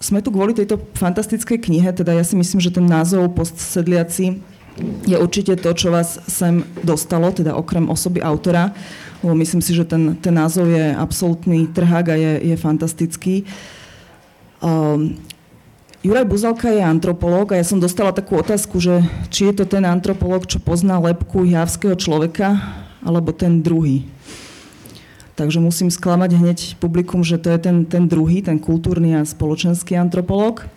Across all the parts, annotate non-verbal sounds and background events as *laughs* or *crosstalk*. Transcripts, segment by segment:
sme tu kvôli tejto fantastickej knihe, teda ja si myslím, že ten názov Postsedliaci je určite to, čo vás sem dostalo, teda okrem osoby autora, lebo myslím si, že ten, ten názov je absolútny trhák a je, je fantastický. Um, Juraj Buzalka je antropológ a ja som dostala takú otázku, že či je to ten antropológ, čo pozná lepku javského človeka, alebo ten druhý. Takže musím sklamať hneď publikum, že to je ten, ten druhý, ten kultúrny a spoločenský antropológ.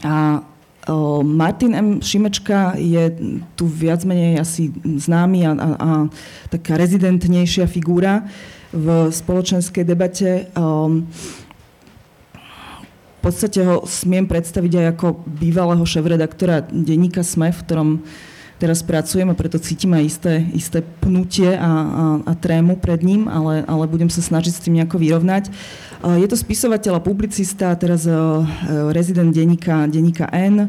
A o, Martin M. Šimečka je tu viac menej asi známy a, a, a taká rezidentnejšia figúra v spoločenskej debate. O, podstate ho smiem predstaviť aj ako bývalého šéf-redaktora denníka SME, v ktorom teraz pracujem a preto cítim aj isté, isté pnutie a, a, a trému pred ním, ale, ale budem sa snažiť s tým nejako vyrovnať. Je to spisovateľ a publicista, teraz e, rezident denníka, N. E,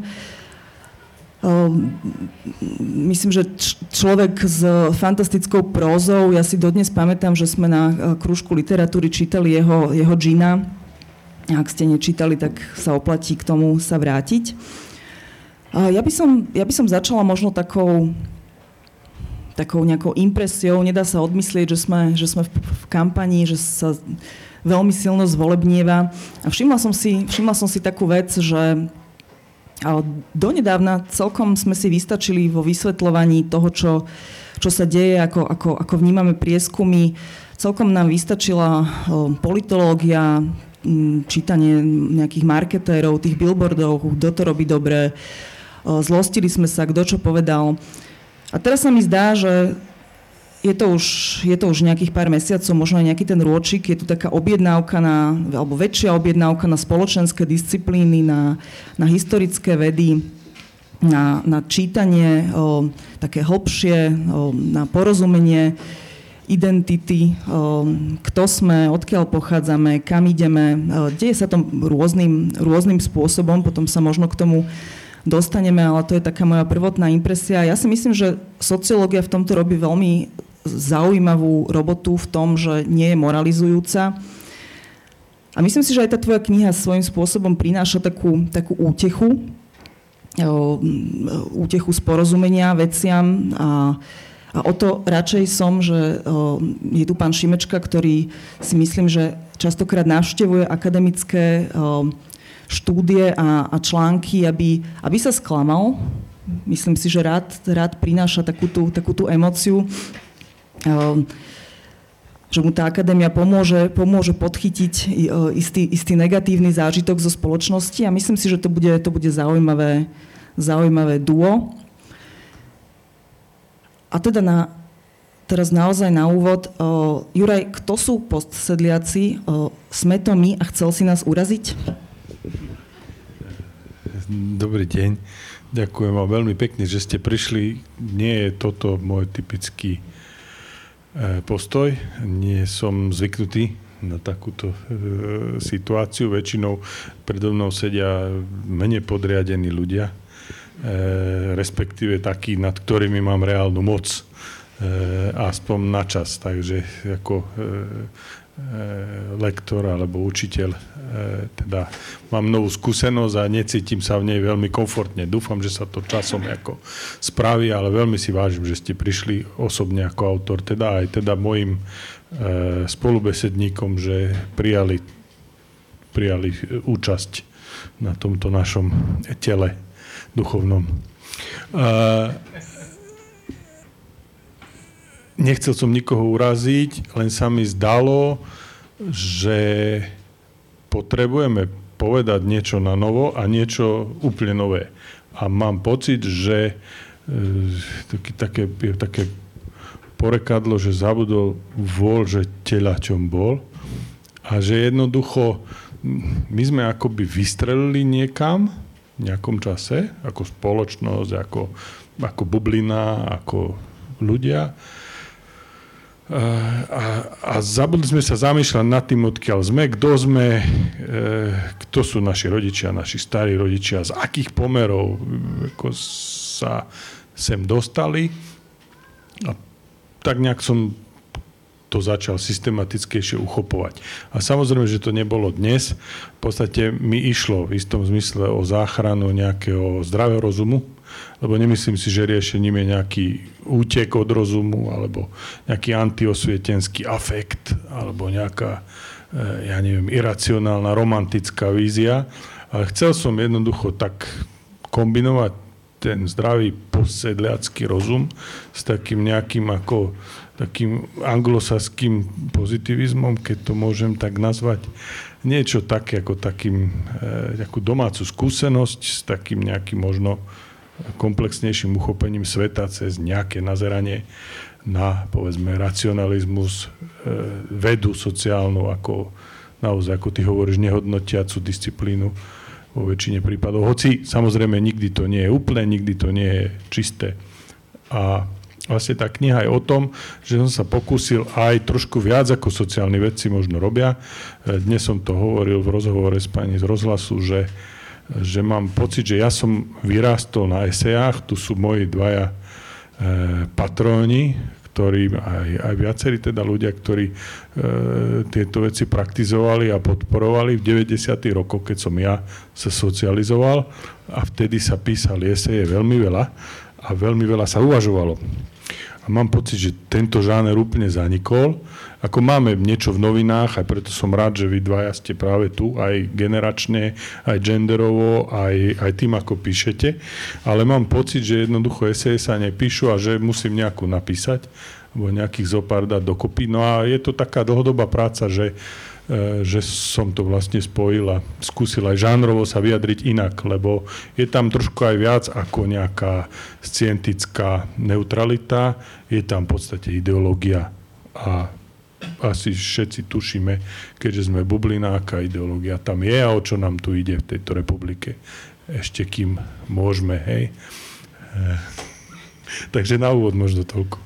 myslím, že človek s fantastickou prózou, ja si dodnes pamätám, že sme na e, krúžku literatúry čítali jeho, jeho Gina, ak ste nečítali, tak sa oplatí k tomu sa vrátiť. Ja by som, ja by som začala možno takou, takou nejakou impresiou. Nedá sa odmyslieť, že sme, že sme v, v kampanii, že sa veľmi silno zvolebnieva. A všimla som si, všimla som si takú vec, že donedávna celkom sme si vystačili vo vysvetľovaní toho, čo, čo sa deje, ako, ako, ako vnímame prieskumy. Celkom nám vystačila politológia, čítanie nejakých marketérov, tých billboardov, kto to robí dobre, zlostili sme sa, kto čo povedal. A teraz sa mi zdá, že je to, už, je to už nejakých pár mesiacov, možno aj nejaký ten rôčik, je tu taká objednávka na, alebo väčšia objednávka na spoločenské disciplíny, na, na historické vedy, na, na čítanie o, také hlbšie, o, na porozumenie identity, kto sme, odkiaľ pochádzame, kam ideme. Deje sa to rôznym, rôznym spôsobom, potom sa možno k tomu dostaneme, ale to je taká moja prvotná impresia. Ja si myslím, že sociológia v tomto robí veľmi zaujímavú robotu v tom, že nie je moralizujúca. A myslím si, že aj tá tvoja kniha svojím spôsobom prináša takú, takú útechu, útechu z porozumenia veciam a a o to radšej som, že je tu pán Šimečka, ktorý si myslím, že častokrát navštevuje akademické štúdie a, a články, aby, aby sa sklamal. Myslím si, že rád, rád prináša takú tú, takú tú emociu, že mu tá akadémia pomôže, pomôže podchytiť istý, istý negatívny zážitok zo spoločnosti a myslím si, že to bude, to bude zaujímavé, zaujímavé duo. A teda na, teraz naozaj na úvod. Uh, Juraj, kto sú postsedliaci? Uh, sme to my a chcel si nás uraziť? Dobrý deň. Ďakujem vám veľmi pekne, že ste prišli. Nie je toto môj typický postoj. Nie som zvyknutý na takúto situáciu. Väčšinou predo mnou sedia menej podriadení ľudia, E, respektíve taký, nad ktorými mám reálnu moc, e, aspoň na čas. Takže ako e, lektor alebo učiteľ, teda mám novú skúsenosť a necítim sa v nej veľmi komfortne. Dúfam, že sa to časom ako spraví, ale veľmi si vážim, že ste prišli osobne ako autor, teda aj teda mojim spolubesedníkom, že prijali, prijali účasť na tomto našom tele duchovnom. Nechcel som nikoho uraziť, len sa mi zdalo, že potrebujeme povedať niečo na novo a niečo úplne nové. A mám pocit, že e, také, také porekadlo, že zabudol vol, že telaťom bol a že jednoducho my sme akoby vystrelili niekam nejakom čase, ako spoločnosť, ako, ako bublina, ako ľudia. A, a zabudli sme sa zamýšľať nad tým, odkiaľ sme, kto sme, e, kto sú naši rodičia, naši starí rodičia, z akých pomerov ako sa sem dostali. A tak nejak som to začal systematickejšie uchopovať. A samozrejme, že to nebolo dnes. V podstate mi išlo v istom zmysle o záchranu nejakého zdravého rozumu, lebo nemyslím si, že riešením je nejaký útek od rozumu, alebo nejaký antiosvietenský afekt, alebo nejaká, eh, ja neviem, iracionálna romantická vízia. Ale chcel som jednoducho tak kombinovať ten zdravý posedliacký rozum s takým nejakým ako takým anglosaským pozitivizmom, keď to môžem tak nazvať. Niečo také ako takým, e, takú domácu skúsenosť s takým nejakým možno komplexnejším uchopením sveta cez nejaké nazeranie na, povedzme, racionalizmus, e, vedu sociálnu, ako naozaj, ako ty hovoríš, nehodnotiacu disciplínu vo väčšine prípadov. Hoci samozrejme nikdy to nie je úplné, nikdy to nie je čisté. A vlastne tá kniha je o tom, že som sa pokúsil aj trošku viac ako sociálni vedci možno robia. E, dnes som to hovoril v rozhovore s pani z rozhlasu, že, že mám pocit, že ja som vyrástol na esejách, tu sú moji dvaja e, patróni, ktorí, aj, aj viacerí teda ľudia, ktorí e, tieto veci praktizovali a podporovali v 90. rokoch, keď som ja sa socializoval a vtedy sa písali eseje veľmi veľa a veľmi veľa sa uvažovalo. A mám pocit, že tento žáner úplne zanikol. Ako máme niečo v novinách, aj preto som rád, že vy dvaja ste práve tu, aj generačne, aj genderovo, aj, aj tým, ako píšete. Ale mám pocit, že jednoducho eseje sa nepíšu a že musím nejakú napísať, alebo nejakých zopár dať dokopy. No a je to taká dlhodobá práca, že že som to vlastne spojil a skúsil aj žánrovo sa vyjadriť inak, lebo je tam trošku aj viac ako nejaká scientická neutralita, je tam v podstate ideológia a asi všetci tušíme, keďže sme bublinák a ideológia tam je a o čo nám tu ide v tejto republike. Ešte kým môžeme, hej. E, *laughs* takže na úvod možno toľko.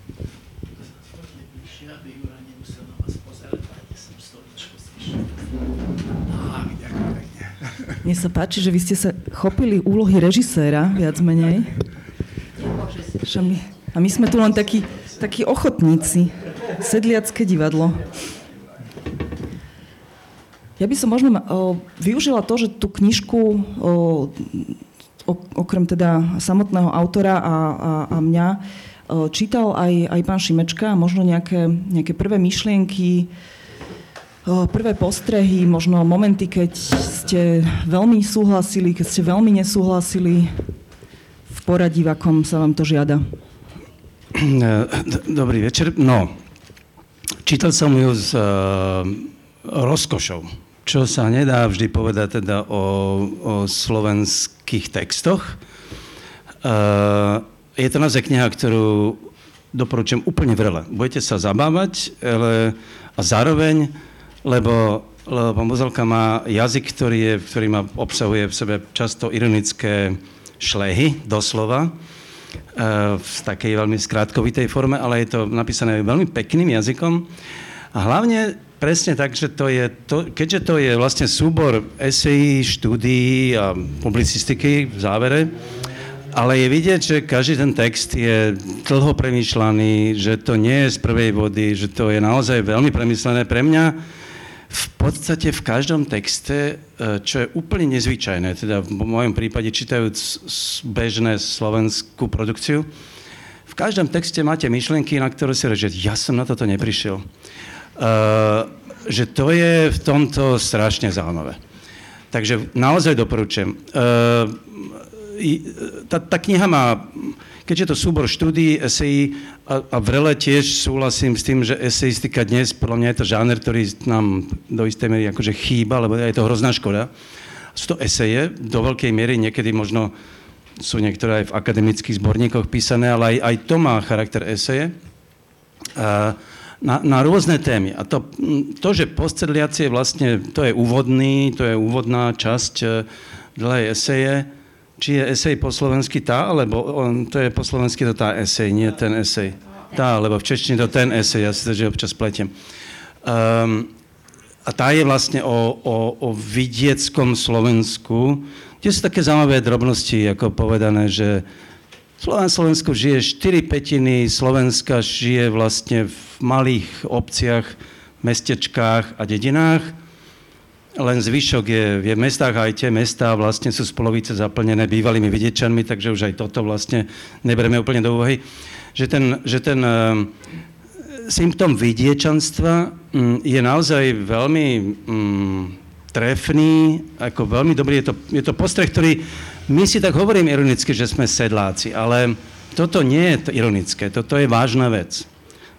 Mne sa páči, že vy ste sa chopili úlohy režiséra, viac menej. A my sme tu len takí, takí ochotníci. Sedliacké divadlo. Ja by som možno využila to, že tú knižku okrem teda samotného autora a, a, a mňa čítal aj, aj pán Šimečka a možno nejaké, nejaké prvé myšlienky, prvé postrehy, možno momenty, keď ste veľmi súhlasili, keď ste veľmi nesúhlasili v poradí, v akom sa vám to žiada? *clears throat* Dobrý večer. No, čítal som ju s uh, rozkošou, čo sa nedá vždy povedať teda o, o slovenských textoch. Uh, je to naozaj kniha, ktorú doporučujem úplne vrele. Budete sa zabávať, ale a zároveň lebo, lebo pán Buzelka má jazyk, ktorý, je, ktorý má, obsahuje v sebe často ironické šlehy, doslova, e, v takej veľmi skrátkovitej forme, ale je to napísané veľmi pekným jazykom. A hlavne presne tak, že to je, to, keďže to je vlastne súbor esejí, štúdií a publicistiky v závere, ale je vidieť, že každý ten text je dlho premýšľaný, že to nie je z prvej vody, že to je naozaj veľmi premyslené. Pre mňa v podstate v každom texte, e, čo je úplne nezvyčajné, teda v mojom prípade čítajúc bežné slovenskú produkciu, v každom texte máte myšlienky, na ktoré si že ja som na toto neprišiel. Uh, že to je v tomto strašne zaujímavé. Takže naozaj doporučujem. Uh, tá, tá kniha má keďže je to súbor štúdií, esejí a, a vrele tiež súhlasím s tým, že eseistika dnes, podľa mňa je to žáner, ktorý nám do istej miery akože chýba, lebo je to hrozná škoda. Sú to eseje, do veľkej miery niekedy možno sú niektoré aj v akademických zborníkoch písané, ale aj, aj to má charakter eseje. A, na, na rôzne témy. A to, to že postsedliacie vlastne, to je úvodný, to je úvodná časť e, dlhej eseje, či je esej po slovensky tá, alebo on, to je po slovensky to tá esej, nie ten esej. Tá, lebo v češtine to ten esej, ja si to, že občas pletiem. Um, a tá je vlastne o, o, o vidieckom Slovensku, kde sú také zaujímavé drobnosti, ako povedané, že Na Slovensku žije 4 petiny Slovenska žije vlastne v malých obciach, mestečkách a dedinách. Len zvyšok je, je v mestách aj tie mestá vlastne sú z polovice zaplnené bývalými vidiečanmi, takže už aj toto vlastne neberieme úplne do úvahy. Že ten, že ten uh, symptom vidiečanstva um, je naozaj veľmi um, trefný, ako veľmi dobrý. Je to, je to postreh, ktorý my si tak hovorím ironicky, že sme sedláci, ale toto nie je ironické, toto je vážna vec.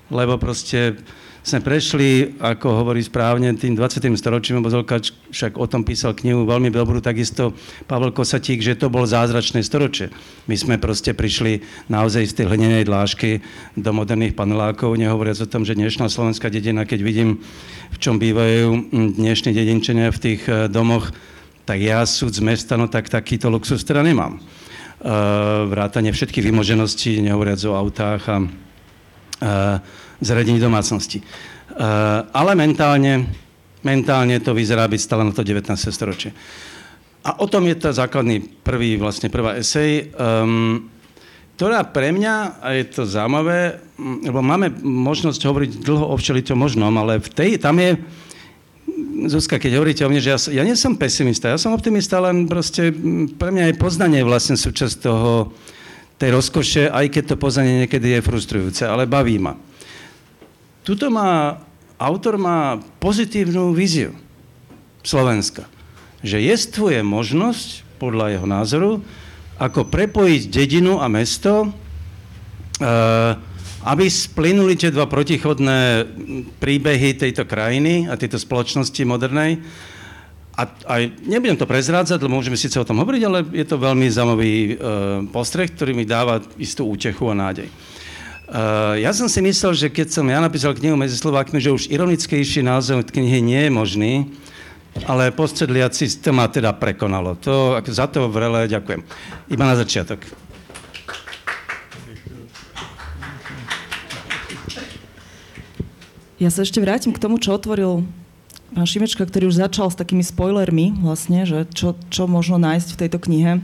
Lebo proste sme prešli, ako hovorí správne, tým 20. storočím, lebo Zolkač však o tom písal knihu veľmi dobrú, takisto Pavel Kosatík, že to bol zázračné storočie. My sme proste prišli naozaj z tej hlinenej dlášky do moderných panelákov, nehovoriac o tom, že dnešná slovenská dedina, keď vidím, v čom bývajú dnešní dedinčania v tých eh, domoch, tak ja súd z mesta, no tak takýto luxus teda nemám. Uh, vrátanie všetkých vymožeností, nehovoriac o autách a uh, zariadení domácnosti. Uh, ale mentálne, mentálne to vyzerá byť stále na to 19. storočie. A o tom je to základný prvý, vlastne prvá esej, um, ktorá pre mňa, a je to zaujímavé, lebo máme možnosť hovoriť dlho o všeličom možnom, ale v tej, tam je Zuzka, keď hovoríte o mne, že ja, ja nie som pesimista, ja som optimista, len proste pre mňa je poznanie vlastne súčasť toho, tej rozkoše, aj keď to poznanie niekedy je frustrujúce, ale baví ma. Tuto má, autor má pozitívnu víziu Slovenska. Že jestvuje možnosť, podľa jeho názoru, ako prepojiť dedinu a mesto, uh, aby splynuli tie dva protichodné príbehy tejto krajiny a tejto spoločnosti modernej. A aj nebudem to prezrádzať, lebo môžeme síce o tom hovoriť, ale je to veľmi zaujímavý uh, postreh, ktorý mi dáva istú útechu a nádej. Uh, ja som si myslel, že keď som ja napísal knihu medzi Slovákmi, že už ironickejší názov knihy nie je možný, ale postsedliaci to ma teda prekonalo. To, za to vrele ďakujem. Iba na začiatok. Ja sa ešte vrátim k tomu, čo otvoril pán Šimečka, ktorý už začal s takými spoilermi vlastne, že čo, čo možno nájsť v tejto knihe.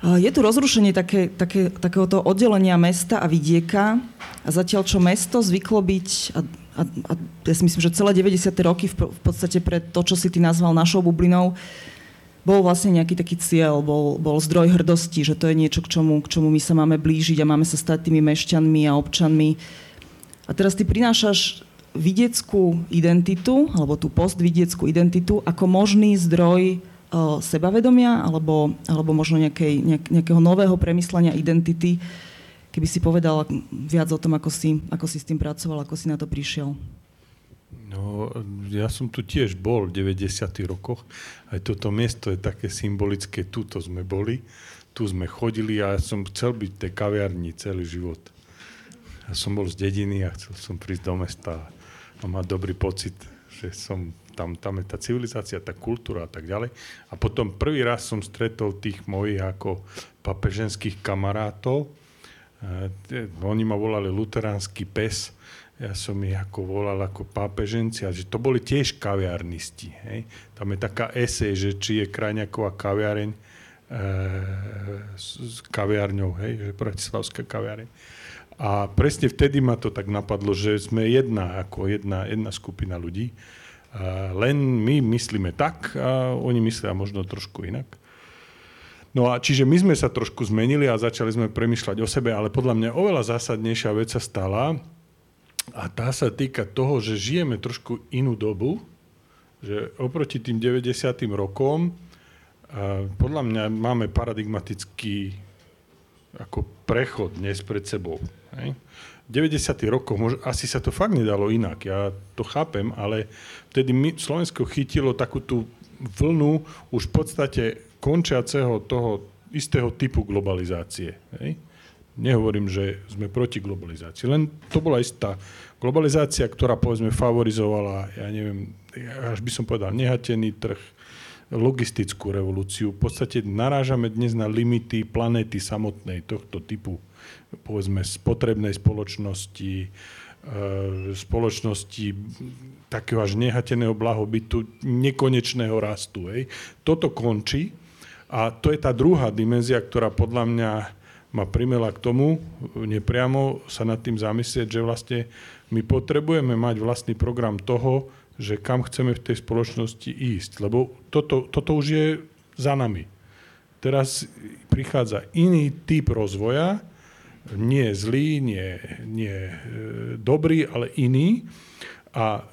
Je tu rozrušenie také, také, takéhoto oddelenia mesta a vidieka a zatiaľ, čo mesto zvyklo byť, a, a, a ja si myslím, že celé 90. roky v, v podstate pre to, čo si ty nazval našou bublinou, bol vlastne nejaký taký cieľ, bol, bol zdroj hrdosti, že to je niečo, k čomu, k čomu my sa máme blížiť a máme sa stať tými mešťanmi a občanmi a teraz ty prinášaš vidieckú identitu, alebo tú postvidieckú identitu, ako možný zdroj sebavedomia, alebo, alebo možno nejakej, nejak, nejakého nového premyslenia identity, keby si povedal viac o tom, ako si, ako si s tým pracoval, ako si na to prišiel. No, ja som tu tiež bol v 90. rokoch. Aj toto miesto je také symbolické. Tuto sme boli, tu sme chodili a ja som chcel byť v tej kaviarni celý život. Ja som bol z dediny a chcel som prísť do mesta a mať dobrý pocit, že som tam, tam je tá civilizácia, tá kultúra a tak ďalej. A potom prvý raz som stretol tých mojich ako papeženských kamarátov. E, oni ma volali luteránsky pes, ja som ich ako volal ako pápeženci, že to boli tiež kaviarnisti. Hej. Tam je taká esej, že či je Krajňaková kaviareň e, s, s kaviarňou, hej, že Bratislavská kaviareň. A presne vtedy ma to tak napadlo, že sme jedna, ako jedna, jedna skupina ľudí. Len my myslíme tak a oni myslia možno trošku inak. No a čiže my sme sa trošku zmenili a začali sme premyšľať o sebe, ale podľa mňa oveľa zásadnejšia vec sa stala a tá sa týka toho, že žijeme trošku inú dobu, že oproti tým 90. rokom podľa mňa máme paradigmatický ako prechod dnes pred sebou. Hej. V 90. rokoch mož, asi sa to fakt nedalo inak, ja to chápem, ale vtedy my, Slovensko chytilo takú tú vlnu už v podstate končiaceho toho istého typu globalizácie. Hej. Nehovorím, že sme proti globalizácii, len to bola istá globalizácia, ktorá povedzme favorizovala, ja neviem, až by som povedal, nehatený trh, logistickú revolúciu. V podstate narážame dnes na limity planéty samotnej tohto typu povedzme spotrebnej spoločnosti, e, spoločnosti takého až nehateného blahobytu, nekonečného rastu. Hej. Toto končí A to je tá druhá dimenzia, ktorá podľa mňa ma primela k tomu, nepriamo sa nad tým zamyslieť, že vlastne my potrebujeme mať vlastný program toho, že kam chceme v tej spoločnosti ísť. Lebo toto, toto už je za nami. Teraz prichádza iný typ rozvoja, nie zlý, nie, nie e, dobrý, ale iný. A,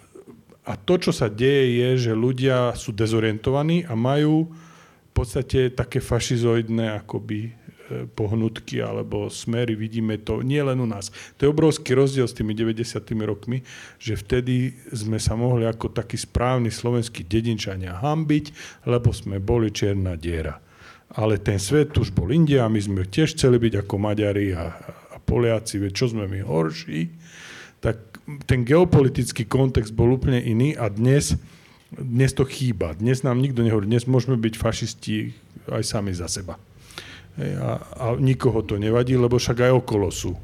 a to, čo sa deje, je, že ľudia sú dezorientovaní a majú v podstate také fašizoidné akoby pohnutky alebo smery, vidíme to nie len u nás. To je obrovský rozdiel s tými 90. rokmi, že vtedy sme sa mohli ako takí správni slovenskí dedinčania hambiť, lebo sme boli čierna diera. Ale ten svet už bol India a my sme tiež chceli byť ako Maďari a, a Poliaci, veď čo sme my horší. Tak ten geopolitický kontext bol úplne iný a dnes, dnes to chýba. Dnes nám nikto nehovorí, dnes môžeme byť fašisti aj sami za seba. A, a nikoho to nevadí, lebo však aj okolo sú.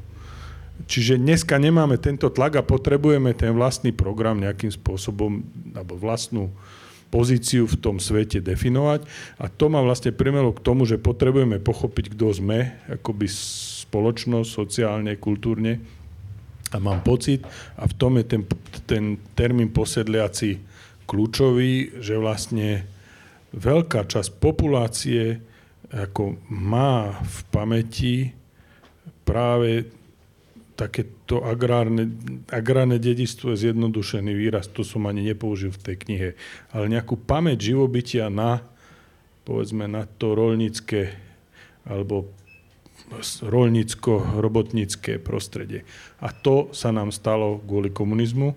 Čiže dneska nemáme tento tlak a potrebujeme ten vlastný program nejakým spôsobom, alebo vlastnú pozíciu v tom svete definovať. A to ma vlastne primelo k tomu, že potrebujeme pochopiť, kto sme, akoby spoločnosť, sociálne, kultúrne. A mám pocit, a v tom je ten, ten termín posedliaci kľúčový, že vlastne veľká časť populácie ako má v pamäti práve takéto agrárne, agrárne dedistvo je zjednodušený výraz, to som ani nepoužil v tej knihe, ale nejakú pamäť živobytia na, povedzme, na to rolnícke alebo rolnícko-robotnícke prostredie. A to sa nám stalo kvôli komunizmu,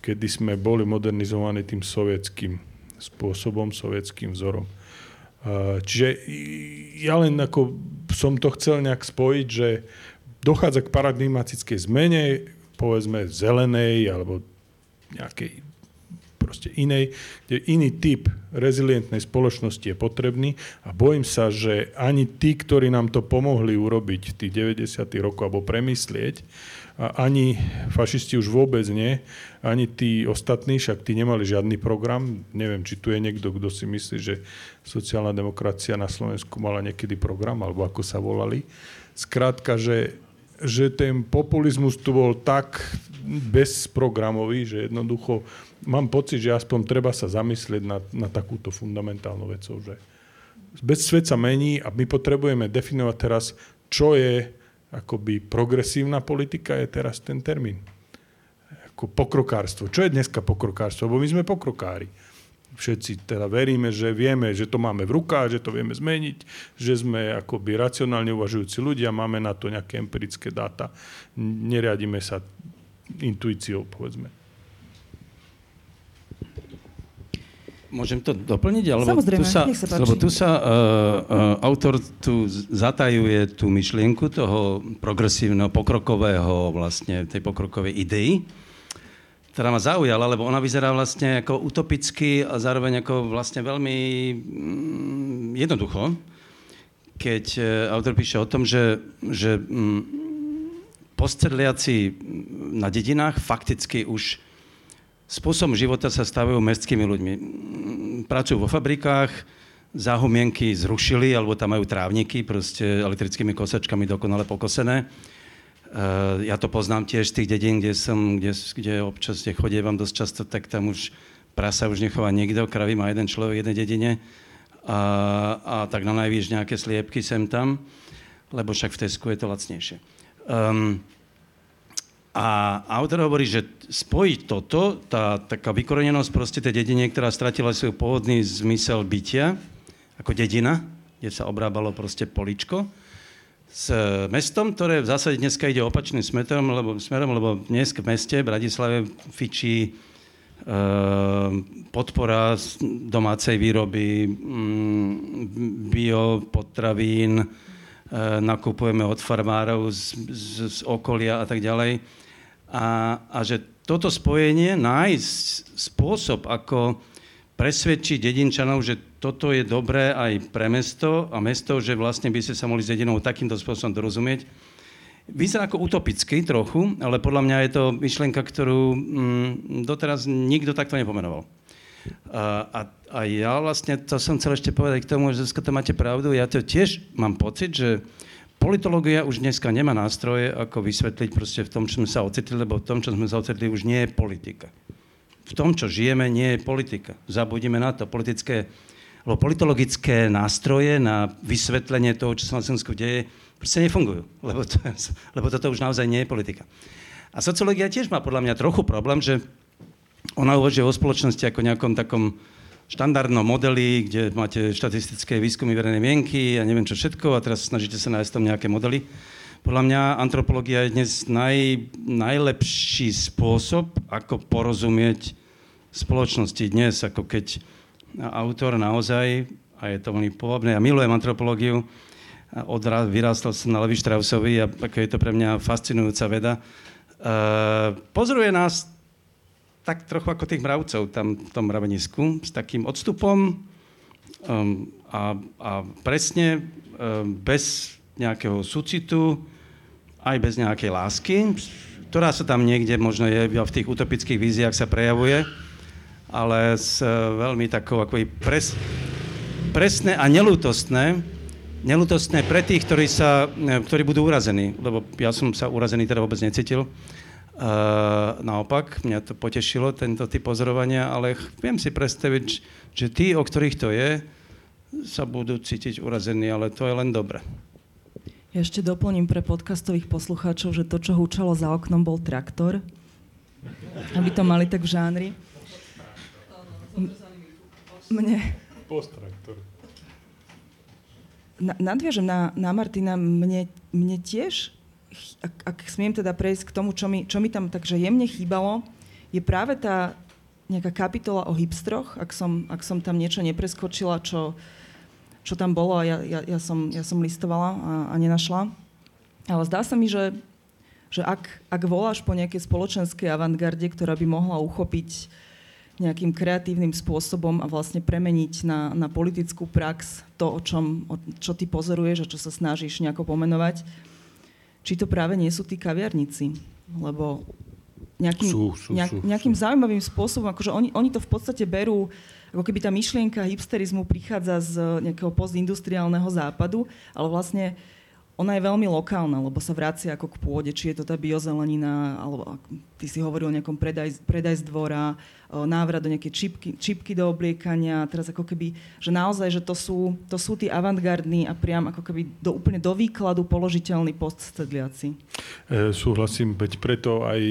kedy sme boli modernizovaní tým sovietským spôsobom, sovietským vzorom. Čiže ja len ako som to chcel nejak spojiť, že dochádza k paradigmatickej zmene, povedzme zelenej alebo nejakej proste inej, kde iný typ rezilientnej spoločnosti je potrebný a bojím sa, že ani tí, ktorí nám to pomohli urobiť v tých 90. rokoch alebo premyslieť, a ani fašisti už vôbec nie, ani tí ostatní, však tí nemali žiadny program. Neviem, či tu je niekto, kto si myslí, že sociálna demokracia na Slovensku mala niekedy program, alebo ako sa volali. Skrátka, že, že ten populizmus tu bol tak bezprogramový, že jednoducho mám pocit, že aspoň treba sa zamyslieť na, na takúto fundamentálnu vecou, že bez svet sa mení a my potrebujeme definovať teraz, čo je akoby progresívna politika je teraz ten termín. Ako pokrokárstvo. Čo je dneska pokrokárstvo? Lebo my sme pokrokári. Všetci teda veríme, že vieme, že to máme v rukách, že to vieme zmeniť, že sme akoby racionálne uvažujúci ľudia, máme na to nejaké empirické dáta. Neriadíme sa intuíciou, povedzme. Môžem to doplniť? Alebo Samozrejme, tu sa, nech sa páči. Lebo tu sa uh, uh, autor tu zatajuje tú myšlienku toho progresívneho, pokrokového, vlastne tej pokrokovej idei, ktorá ma zaujala, lebo ona vyzerá vlastne ako utopicky a zároveň ako vlastne veľmi mm, jednoducho, keď uh, autor píše o tom, že, že mm, postsedliaci na dedinách fakticky už spôsobom života sa stavajú mestskými ľuďmi. Pracujú vo fabrikách, záhumienky zrušili, alebo tam majú trávniky, proste elektrickými kosačkami dokonale pokosené. Uh, ja to poznám tiež z tých dedín, kde som, kde, kde občas kde chodievam dosť často, tak tam už prasa už nechová nikto, kravy má jeden človek v jednej dedine a, a tak na najvýš nejaké sliepky sem tam, lebo však v Tesku je to lacnejšie. Um, a autor hovorí, že spojiť toto, tá taká vykorenenosť proste tej dedine, ktorá stratila svoj pôvodný zmysel bytia, ako dedina, kde sa obrábalo proste poličko, s mestom, ktoré v zásade dneska ide opačným smerom, lebo, smerom, lebo dnes v meste, v Bratislave, fičí e, podpora domácej výroby, mm, biopotravín, e, nakupujeme od farmárov z, z, z okolia a tak ďalej. A, a že toto spojenie, nájsť spôsob, ako presvedčiť dedinčanov, že toto je dobré aj pre mesto a mesto, že vlastne by ste sa mohli s dedinou takýmto spôsobom dorozumieť, vyzerá ako utopicky trochu, ale podľa mňa je to myšlienka, ktorú mm, doteraz nikto takto nepomenoval. A, a, a ja vlastne, to som chcel ešte povedať k tomu, že to máte pravdu, ja to tiež mám pocit, že politológia už dneska nemá nástroje, ako vysvetliť proste v tom, čo sme sa ocitli, lebo v tom, čo sme sa ocitli, už nie je politika. V tom, čo žijeme, nie je politika. Zabudíme na to. Politické, lebo politologické nástroje na vysvetlenie toho, čo sa na Slovensku deje, proste nefungujú, lebo, to, *laughs* lebo toto už naozaj nie je politika. A sociológia tiež má podľa mňa trochu problém, že ona uvažuje o spoločnosti ako nejakom takom štandardnom modeli, kde máte štatistické výskumy verejnej mienky a neviem čo všetko a teraz snažíte sa nájsť tam nejaké modely. Podľa mňa antropológia je dnes naj, najlepší spôsob, ako porozumieť spoločnosti dnes, ako keď autor naozaj, a je to veľmi pôvabné, ja milujem antropológiu, odra, vyrástal som na Levi Straussovi a ako je to pre mňa fascinujúca veda. Uh, pozoruje nás tak trochu ako tých mravcov tam v tom mravenisku, s takým odstupom um, a, a presne um, bez nejakého súcitu, aj bez nejakej lásky, ktorá sa tam niekde možno je v tých utopických víziách sa prejavuje, ale s uh, veľmi takou ako pres, presné a nelútostné, nelutostné pre tých, ktorí, sa, e, ktorí budú urazení, lebo ja som sa urazený teda vôbec necítil. Uh, naopak, mňa to potešilo, tento typ pozorovania, ale viem si predstaviť, že tí, o ktorých to je, sa budú cítiť urazení, ale to je len dobre. Ja ešte doplním pre podcastových poslucháčov, že to, čo húčalo za oknom, bol traktor. Aby to mali tak v žánri. Mne... Post-traktor nadviažem na, na Martina, mne, mne tiež, ak, ak smiem teda prejsť k tomu, čo mi, čo mi tam takže jemne chýbalo, je práve tá nejaká kapitola o hipstroch, ak som, ak som tam niečo nepreskočila, čo, čo tam bolo a ja, ja, ja, som, ja som listovala a, a nenašla. Ale zdá sa mi, že, že ak, ak voláš po nejakej spoločenskej avantgarde, ktorá by mohla uchopiť nejakým kreatívnym spôsobom a vlastne premeniť na, na politickú prax to, o čom, o, čo ty pozoruješ a čo sa snažíš nejako pomenovať. Či to práve nie sú tí kaviarníci? Lebo nejakým, sú, sú, nejak, nejakým sú. zaujímavým spôsobom, akože oni, oni to v podstate berú, ako keby tá myšlienka hipsterizmu prichádza z nejakého postindustriálneho západu, ale vlastne ona je veľmi lokálna, lebo sa vracia ako k pôde, či je to tá biozelenina, alebo ty si hovoril o nejakom predaj, predaj z dvora, návrat do nejaké čipky, čipky do obliekania, teraz ako keby, že naozaj, že to sú, to sú tí avantgardní a priam ako keby do, úplne do výkladu položiteľní postsedliaci. E, súhlasím, veď preto aj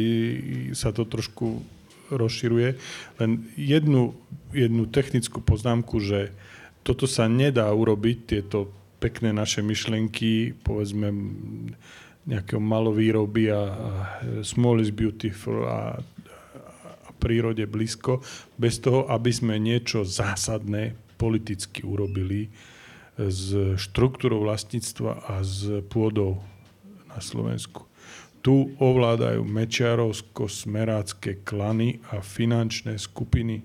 sa to trošku rozširuje. Len jednu, jednu technickú poznámku, že toto sa nedá urobiť, tieto pekné naše myšlenky, povedzme nejakého malovýroby a, a small is beautiful a, a prírode blízko, bez toho, aby sme niečo zásadné politicky urobili s štruktúrou vlastníctva a s pôdou na Slovensku. Tu ovládajú mečiarovsko-smerácké klany a finančné skupiny,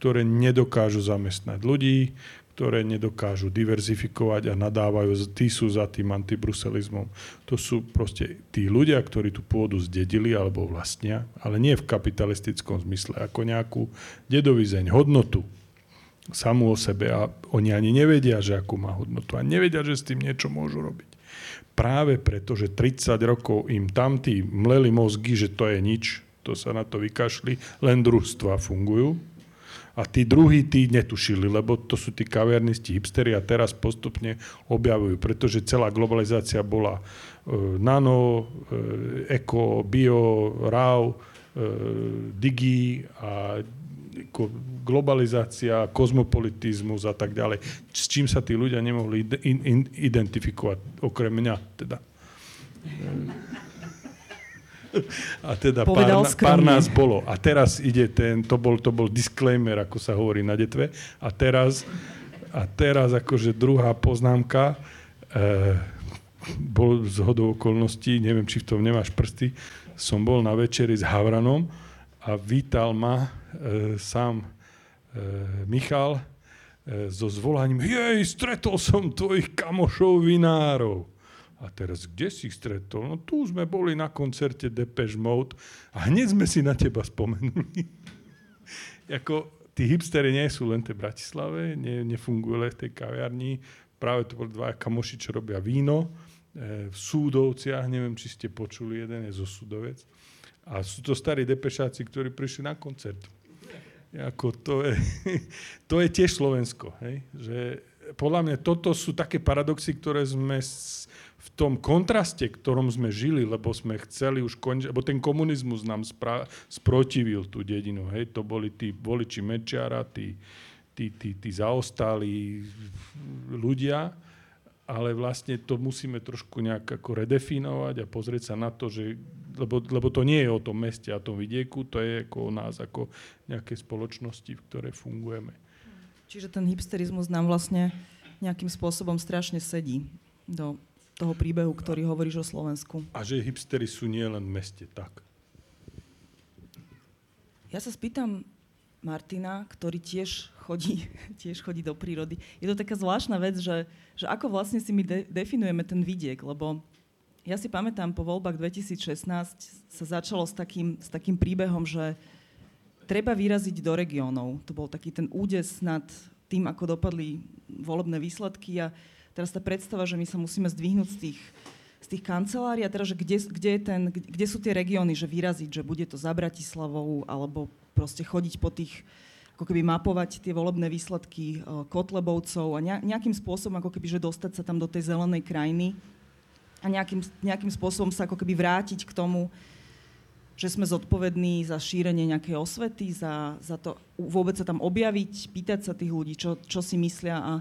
ktoré nedokážu zamestnať ľudí, ktoré nedokážu diverzifikovať a nadávajú, tí sú za tým antibruselizmom. To sú proste tí ľudia, ktorí tú pôdu zdedili alebo vlastnia, ale nie v kapitalistickom zmysle, ako nejakú dedovizeň, hodnotu samú o sebe a oni ani nevedia, že akú má hodnotu a nevedia, že s tým niečo môžu robiť. Práve preto, že 30 rokov im tamtí mleli mozgy, že to je nič, to sa na to vykašli, len družstva fungujú, a tí druhí tí netušili, lebo to sú tí kavernisti, hipsteri a teraz postupne objavujú, pretože celá globalizácia bola e, nano, e, eko, bio, RAW, e, digi a ko, globalizácia, kozmopolitizmus a tak ďalej. S čím sa tí ľudia nemohli identifikovať, okrem mňa teda. *laughs* A teda pár, pár nás bolo. A teraz ide ten, to bol, to bol disclaimer, ako sa hovorí na detve. A teraz, a teraz akože druhá poznámka, e, bol z hodou okolností, neviem, či v tom nemáš prsty, som bol na večeri s Havranom a vítal ma e, sám e, Michal e, so zvolaním, jej, stretol som tvojich kamošov vinárov. A teraz, kde si ich stretol? No tu sme boli na koncerte Depeche Mode a hneď sme si na teba spomenuli. *laughs* Ako, tí hipstery nie sú len v Bratislave, ne, nefungujú len v tej kaviarni. Práve to boli dva kamoši, čo robia víno e, v Súdovciach, neviem, či ste počuli, jeden je zo Súdovec. A sú to starí depešáci, ktorí prišli na koncert. Ako to, je, *laughs* to je tiež Slovensko. Hej? Že podľa mňa toto sú také paradoxy, ktoré sme v tom kontraste, ktorom sme žili, lebo sme chceli už končiť, lebo ten komunizmus nám spra- sprotivil tú dedinu. Hej? To boli tí voliči Mečiara, tí, tí, tí, tí zaostali ľudia, ale vlastne to musíme trošku nejak ako redefinovať a pozrieť sa na to, že, lebo, lebo to nie je o tom meste a tom vidieku, to je ako o nás, ako nejaké spoločnosti, v ktorej fungujeme. Čiže ten hipsterizmus nám vlastne nejakým spôsobom strašne sedí do toho príbehu, ktorý hovoríš o Slovensku. A že hipstery sú nie len v meste, tak. Ja sa spýtam Martina, ktorý tiež chodí, *laughs* tiež chodí do prírody. Je to taká zvláštna vec, že, že ako vlastne si my de- definujeme ten vidiek, lebo ja si pamätám, po voľbách 2016 sa začalo s takým, s takým príbehom, že treba vyraziť do regiónov. To bol taký ten údes nad tým, ako dopadli volebné výsledky a teraz tá predstava, že my sa musíme zdvihnúť z tých, z tých kancelárií a teda, že kde, kde, je ten, kde sú tie regióny, že vyraziť, že bude to za Bratislavou alebo proste chodiť po tých ako keby mapovať tie volebné výsledky e, Kotlebovcov a nejakým spôsobom ako keby, že dostať sa tam do tej zelenej krajiny a nejakým, nejakým spôsobom sa ako keby vrátiť k tomu, že sme zodpovední za šírenie nejakej osvety, za, za to vôbec sa tam objaviť, pýtať sa tých ľudí, čo, čo si myslia a,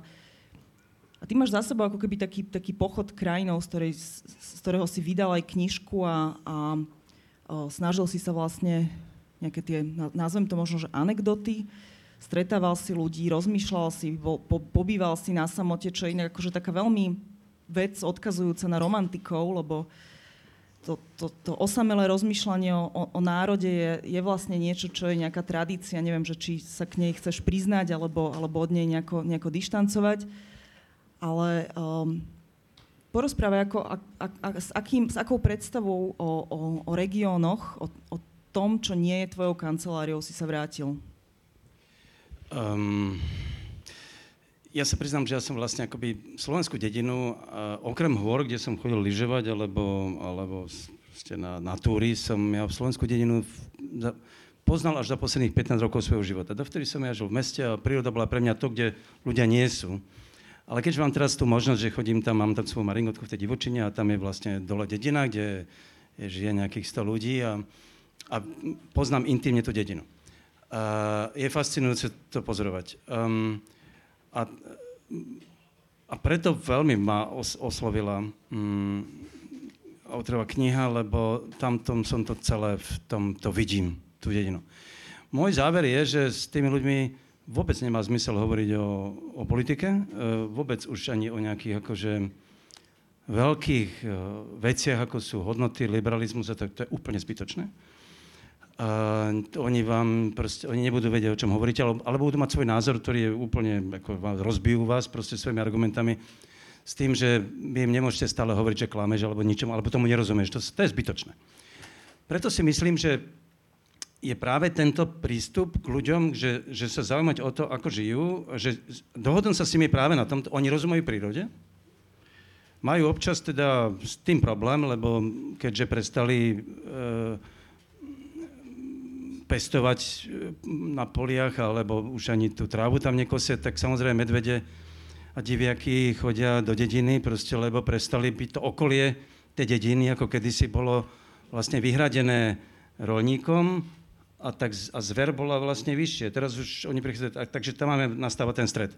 a ty máš za sebou ako keby taký, taký pochod krajinou, z, ktorej, z ktorého si vydal aj knižku a, a o, snažil si sa vlastne nejaké tie, nazvem to možno, že anekdoty, stretával si ľudí, rozmýšľal si, po, po, pobýval si na samote, čo je inak akože taká veľmi vec odkazujúca na romantikov, lebo to, to, to osamelé rozmýšľanie o, o, o národe je, je vlastne niečo, čo je nejaká tradícia. Neviem, že či sa k nej chceš priznať alebo, alebo od nej nejako, nejako dištancovať. Ale um, porozprávaj, ako, a, a, a, s, akým, s akou predstavou o, o, o regiónoch, o, o tom, čo nie je tvojou kanceláriou, si sa vrátil. Um, ja sa priznám, že ja som vlastne akoby slovenskú dedinu, uh, okrem hôr, kde som chodil lyžovať, alebo, alebo ste na, na túry, som ja v slovenskú dedinu v, za, poznal až za posledných 15 rokov svojho života. Dovtedy som ja žil v meste a príroda bola pre mňa to, kde ľudia nie sú. Ale keďže mám teraz tú možnosť, že chodím tam, mám tam svoju maringotku v tej divočine a tam je vlastne dole dedina, kde je, žije nejakých 100 ľudí a, a poznám intimne tú dedinu. Uh, je fascinujúce to pozorovať. Um, a, a preto veľmi ma os, oslovila mm, autorová kniha, lebo tam tom som to celé, v tom to vidím, tú dedinu. Môj záver je, že s tými ľuďmi vôbec nemá zmysel hovoriť o, o politike, e, vôbec už ani o nejakých akože veľkých e, veciach, ako sú hodnoty, liberalizmus a tak, to je úplne zbytočné Uh, oni vám proste, oni nebudú vedieť, o čom hovoríte, alebo, alebo budú mať svoj názor, ktorý je úplne, ako rozbijú vás proste svojimi argumentami s tým, že vy im nemôžete stále hovoriť, že klameš alebo ničomu, alebo tomu nerozumieš. To, to je zbytočné. Preto si myslím, že je práve tento prístup k ľuďom, že, že sa zaujímať o to, ako žijú, že dohodom sa s nimi práve na tom, oni rozumejú prírode, majú občas teda s tým problém, lebo keďže prestali e, pestovať e, na poliach, alebo už ani tú trávu tam nekosia, tak samozrejme medvede a diviaky chodia do dediny, proste, lebo prestali byť to okolie tej dediny, ako kedysi bolo vlastne vyhradené rolníkom a, tak, a zver bola vlastne vyššie. Teraz už oni prichádzajú, takže tam máme nastávať ten stred.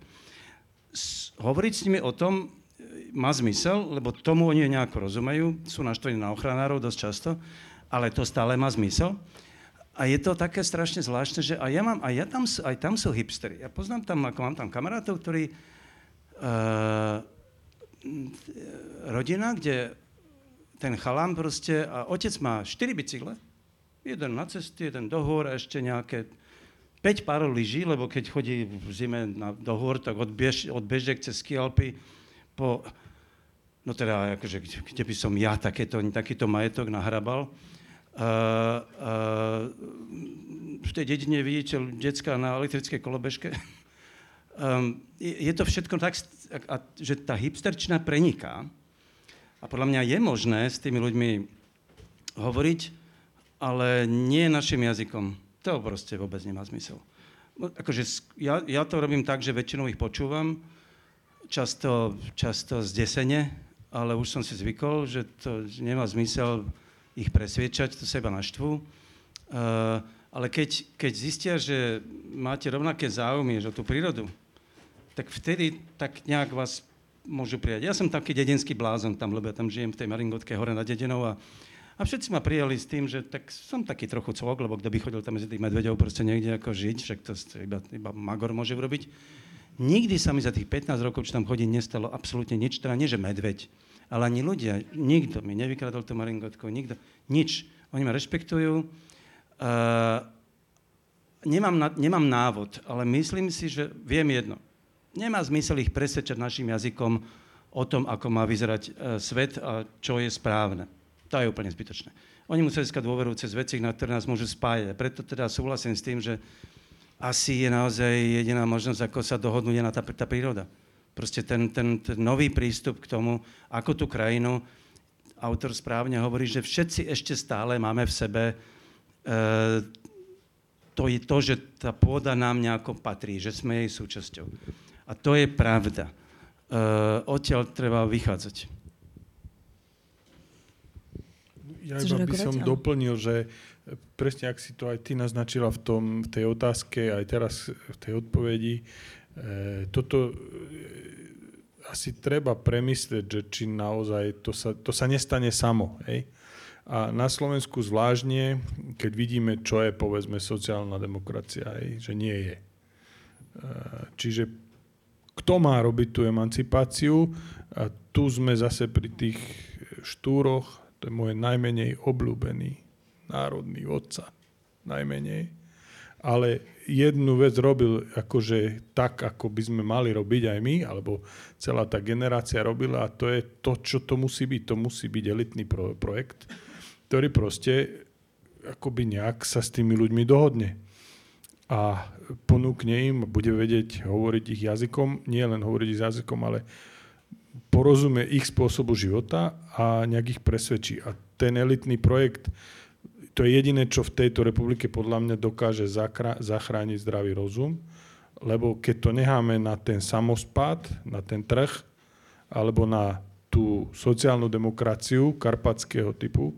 S, hovoriť s nimi o tom e, má zmysel, lebo tomu oni nejako rozumejú, sú naštvení na ochranárov dosť často, ale to stále má zmysel. A je to také strašne zvláštne, že aj, ja mám, aj, ja tam, aj tam sú hipstery. Ja poznám tam, ako mám tam kamarátov, ktorí... Uh, rodina, kde ten chalám proste... A otec má 4 bicykle, jeden na cesty, jeden do hôr a ešte nejaké 5 párov lyží, lebo keď chodí v zime na, do hôr, tak odbiež, odbežek cez Skialpy po... No teda, akože, kde by som ja takéto, takýto majetok nahrabal v tej dedine vidíte detská na elektrickej kolobežke. Um, *laughs* je, je to všetko tak, a, že tá hipsterčina preniká. A podľa mňa je možné s tými ľuďmi hovoriť, ale nie našim jazykom. To proste vôbec nemá zmysel. Akože ja, ja to robím tak, že väčšinou ich počúvam, často, často zdesene, ale už som si zvykol, že to nemá zmysel ich presviečať, to seba naštvú. Uh, ale keď, keď zistia, že máte rovnaké záujmy, že tú prírodu, tak vtedy tak nejak vás môžu prijať. Ja som taký dedinský blázon tam, lebo ja tam žijem v tej Maringotke hore na dedinou a, a všetci ma prijali s tým, že tak som taký trochu cvok, lebo kto by chodil tam medzi tých medveďov proste niekde ako žiť, však to iba, iba Magor môže urobiť. Nikdy sa mi za tých 15 rokov, čo tam chodí, nestalo absolútne nič, teda nie, že medveď, ale ani ľudia, nikto mi nevykradol tú maringotku, nikto, nič. Oni ma rešpektujú. Uh, nemám, na, nemám návod, ale myslím si, že viem jedno. Nemá zmysel ich presvedčať našim jazykom o tom, ako má vyzerať uh, svet a čo je správne. To je úplne zbytočné. Oni musia získať dôveru cez veci, na ktoré nás môžu spájať. Preto teda súhlasím s tým, že asi je naozaj jediná možnosť, ako sa dohodnúť na tá, tá príroda. Proste ten, ten, ten nový prístup k tomu, ako tú krajinu, autor správne hovorí, že všetci ešte stále máme v sebe e, to je to, že tá pôda nám nejako patrí, že sme jej súčasťou. A to je pravda. E, odtiaľ treba vychádzať. Ja iba by som doplnil, že presne ak si to aj ty naznačila v, tom, v tej otázke, aj teraz v tej odpovedi, E, toto e, asi treba premyslieť, že či naozaj to sa, to sa nestane samo. Hej? A na Slovensku zvláštne, keď vidíme, čo je povedzme sociálna demokracia, hej, že nie je. E, čiže kto má robiť tú emancipáciu? A tu sme zase pri tých štúroch, to je môj najmenej obľúbený národný vodca. Najmenej ale jednu vec robil akože tak, ako by sme mali robiť aj my, alebo celá tá generácia robila a to je to, čo to musí byť. To musí byť elitný pro, projekt, ktorý proste akoby nejak sa s tými ľuďmi dohodne. A ponúkne im, bude vedieť hovoriť ich jazykom, nie len hovoriť ich jazykom, ale porozumie ich spôsobu života a nejak ich presvedčí. A ten elitný projekt to je jediné, čo v tejto republike podľa mňa dokáže zachrániť zdravý rozum, lebo keď to necháme na ten samospad, na ten trh, alebo na tú sociálnu demokraciu karpatského typu,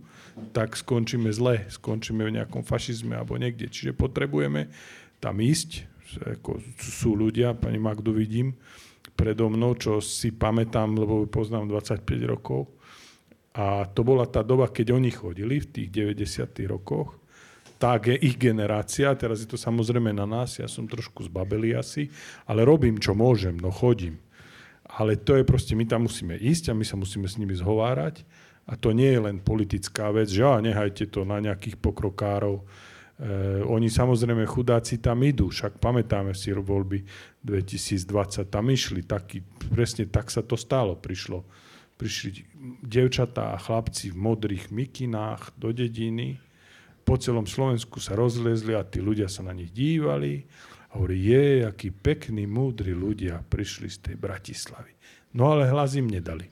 tak skončíme zle, skončíme v nejakom fašizme alebo niekde. Čiže potrebujeme tam ísť, ako sú ľudia, pani Magdu vidím, predo mnou, čo si pamätám, lebo poznám 25 rokov, a to bola tá doba, keď oni chodili v tých 90. rokoch. Tá ich generácia, teraz je to samozrejme na nás, ja som trošku zbabelý asi, ale robím, čo môžem, no chodím. Ale to je proste, my tam musíme ísť a my sa musíme s nimi zhovárať. A to nie je len politická vec, že á, nehajte to na nejakých pokrokárov. E, oni samozrejme chudáci tam idú, však pamätáme si voľby 2020, tam išli, taký, presne tak sa to stalo, prišlo prišli devčatá a chlapci v modrých mikinách do dediny, po celom Slovensku sa rozlezli a tí ľudia sa na nich dívali a hovorí, je, akí pekní, múdri ľudia prišli z tej Bratislavy. No ale hlas im nedali.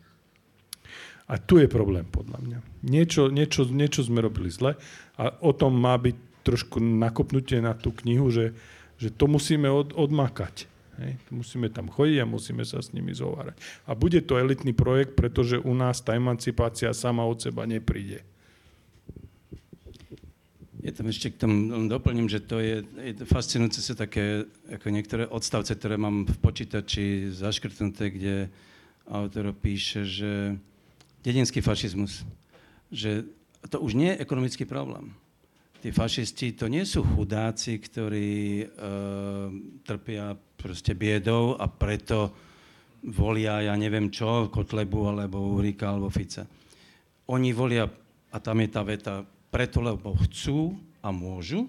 A tu je problém, podľa mňa. Niečo, niečo, niečo sme robili zle a o tom má byť trošku nakopnutie na tú knihu, že, že to musíme od, odmakať. Hej. Musíme tam chodiť a musíme sa s nimi zhovárať. A bude to elitný projekt, pretože u nás tá emancipácia sama od seba nepríde. Ja tam ešte k tomu doplním, že to je, je fascinujúce sa také, ako niektoré odstavce, ktoré mám v počítači zaškrtnuté, kde autor píše, že dedinský fašizmus, že to už nie je ekonomický problém tí fašisti to nie sú chudáci, ktorí e, trpia proste biedou a preto volia, ja neviem čo, Kotlebu alebo Urika alebo Fica. Oni volia, a tam je tá veta, preto, lebo chcú a môžu.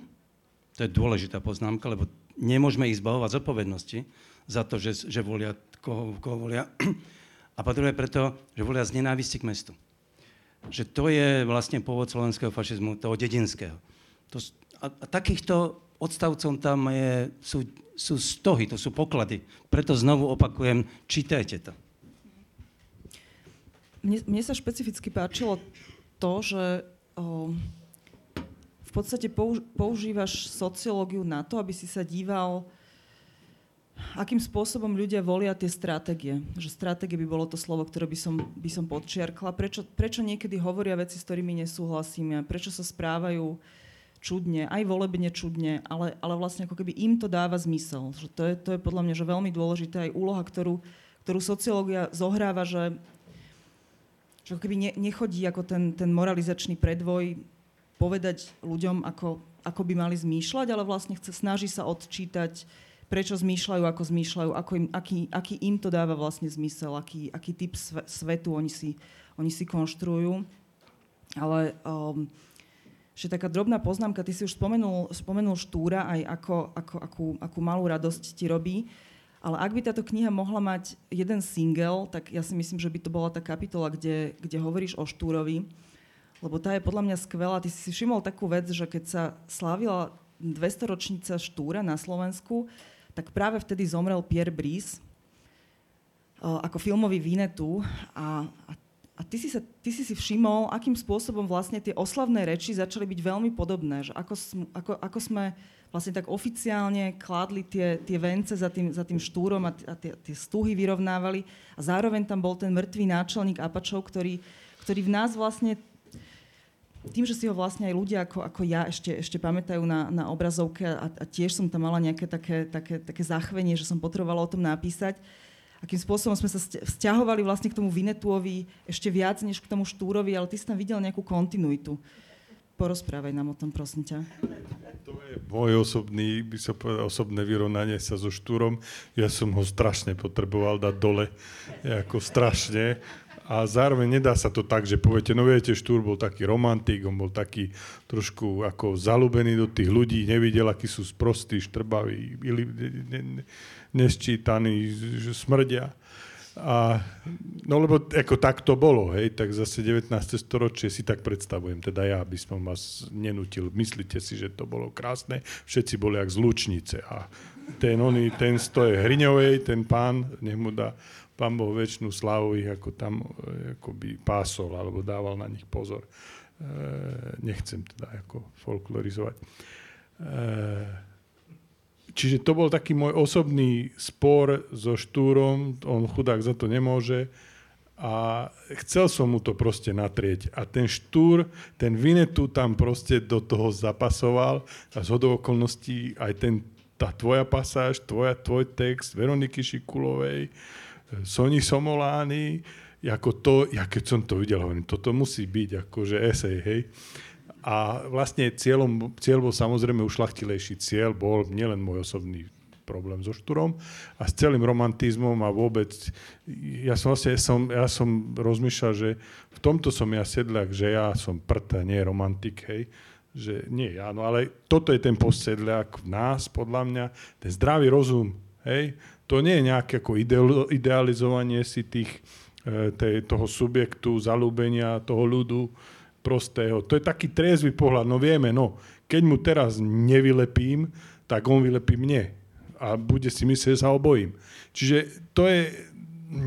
To je dôležitá poznámka, lebo nemôžeme ich zbavovať zodpovednosti za to, že, že volia, koho, koho volia. A po druhé preto, že volia z nenávisti k mestu. že to je vlastne pôvod slovenského fašizmu, toho dedinského. To, a, a takýchto odstavcom tam je, sú, sú stohy, to sú poklady. Preto znovu opakujem, čítajte to. Mne, mne sa špecificky páčilo to, že o, v podstate použ, používaš sociológiu na to, aby si sa díval, akým spôsobom ľudia volia tie stratégie. Že stratégie by bolo to slovo, ktoré by som, by som podčiarkla. Prečo, prečo niekedy hovoria veci, s ktorými nesúhlasíme, prečo sa správajú čudne, aj volebne čudne, ale, ale vlastne ako keby im to dáva zmysel. Že to, je, to je podľa mňa že veľmi dôležité aj úloha, ktorú, ktorú sociológia zohráva, že, že ako keby ne, nechodí ako ten, ten moralizačný predvoj povedať ľuďom, ako, ako by mali zmýšľať, ale vlastne chce, snaží sa odčítať, prečo zmýšľajú, ako zmýšľajú, ako im, aký, aký im to dáva vlastne zmysel, aký, aký typ svetu oni si, oni si konštruujú. Ale um, že taká drobná poznámka, ty si už spomenul, spomenul Štúra aj ako, ako, akú, akú malú radosť ti robí, ale ak by táto kniha mohla mať jeden single, tak ja si myslím, že by to bola tá kapitola, kde, kde hovoríš o Štúrovi, lebo tá je podľa mňa skvelá. Ty si všimol takú vec, že keď sa slávila 200 ročnica Štúra na Slovensku, tak práve vtedy zomrel Pierre Brice ako filmový Vinetu a, a a ty si, sa, ty si si všimol, akým spôsobom vlastne tie oslavné reči začali byť veľmi podobné. Že ako, ako, ako sme vlastne tak oficiálne kládli tie, tie vence za tým, za tým štúrom a, a tie, tie stuhy vyrovnávali. A zároveň tam bol ten mŕtvý náčelník Apačov, ktorý, ktorý v nás vlastne tým, že si ho vlastne aj ľudia ako, ako ja ešte, ešte pamätajú na, na obrazovke a, a tiež som tam mala nejaké také, také, také zachvenie, že som potrebovala o tom napísať, akým spôsobom sme sa vzťahovali vlastne k tomu Vinetuovi ešte viac než k tomu Štúrovi, ale ty si tam videl nejakú kontinuitu. Porozprávaj nám o tom, prosím ťa. To je môj osobný, by sa povedal, osobné vyrovnanie sa so Štúrom. Ja som ho strašne potreboval dať dole, ako strašne. A zároveň nedá sa to tak, že poviete, no viete, Štúr bol taký romantik, on bol taký trošku ako zalúbený do tých ľudí, nevidel, akí sú sprostí, štrbaví, nesčítaní, že smrdia. A, no lebo ako tak to bolo, hej, tak zase 19. storočie si tak predstavujem, teda ja by som vás nenutil, myslíte si, že to bolo krásne, všetci boli jak z Lučnice a ten, oný, ten stoje Hriňovej, ten pán, nech mu dá pán Boh väčšinu slavu ich ako tam e, by pásol alebo dával na nich pozor. E, nechcem teda ako folklorizovať. E, čiže to bol taký môj osobný spor so Štúrom, on chudák za to nemôže a chcel som mu to proste natrieť. A ten Štúr, ten Vinetu tam proste do toho zapasoval a z okolností aj ten, tá tvoja pasáž, tvoja, tvoj text Veroniky Šikulovej, Soni Somolány, ako to, ja keď som to videl, hovorím, toto musí byť akože esej, hej. A vlastne cieľom, cieľ bol samozrejme ušlachtilejší cieľ, bol nielen môj osobný problém so štúrom a s celým romantizmom a vôbec, ja som vlastne, som, ja som rozmýšľal, že v tomto som ja sedľak, že ja som prta, nie romantik, hej, že nie ja, no ale toto je ten postsedľak v nás, podľa mňa, ten zdravý rozum, hej, to nie je nejaké ako idealizovanie si tých, e, tej, toho subjektu, zalúbenia, toho ľudu, prostého. To je taký triezvy pohľad. No vieme, no, keď mu teraz nevylepím, tak on vylepí mne. A bude si myslieť, že sa obojím. Čiže to je...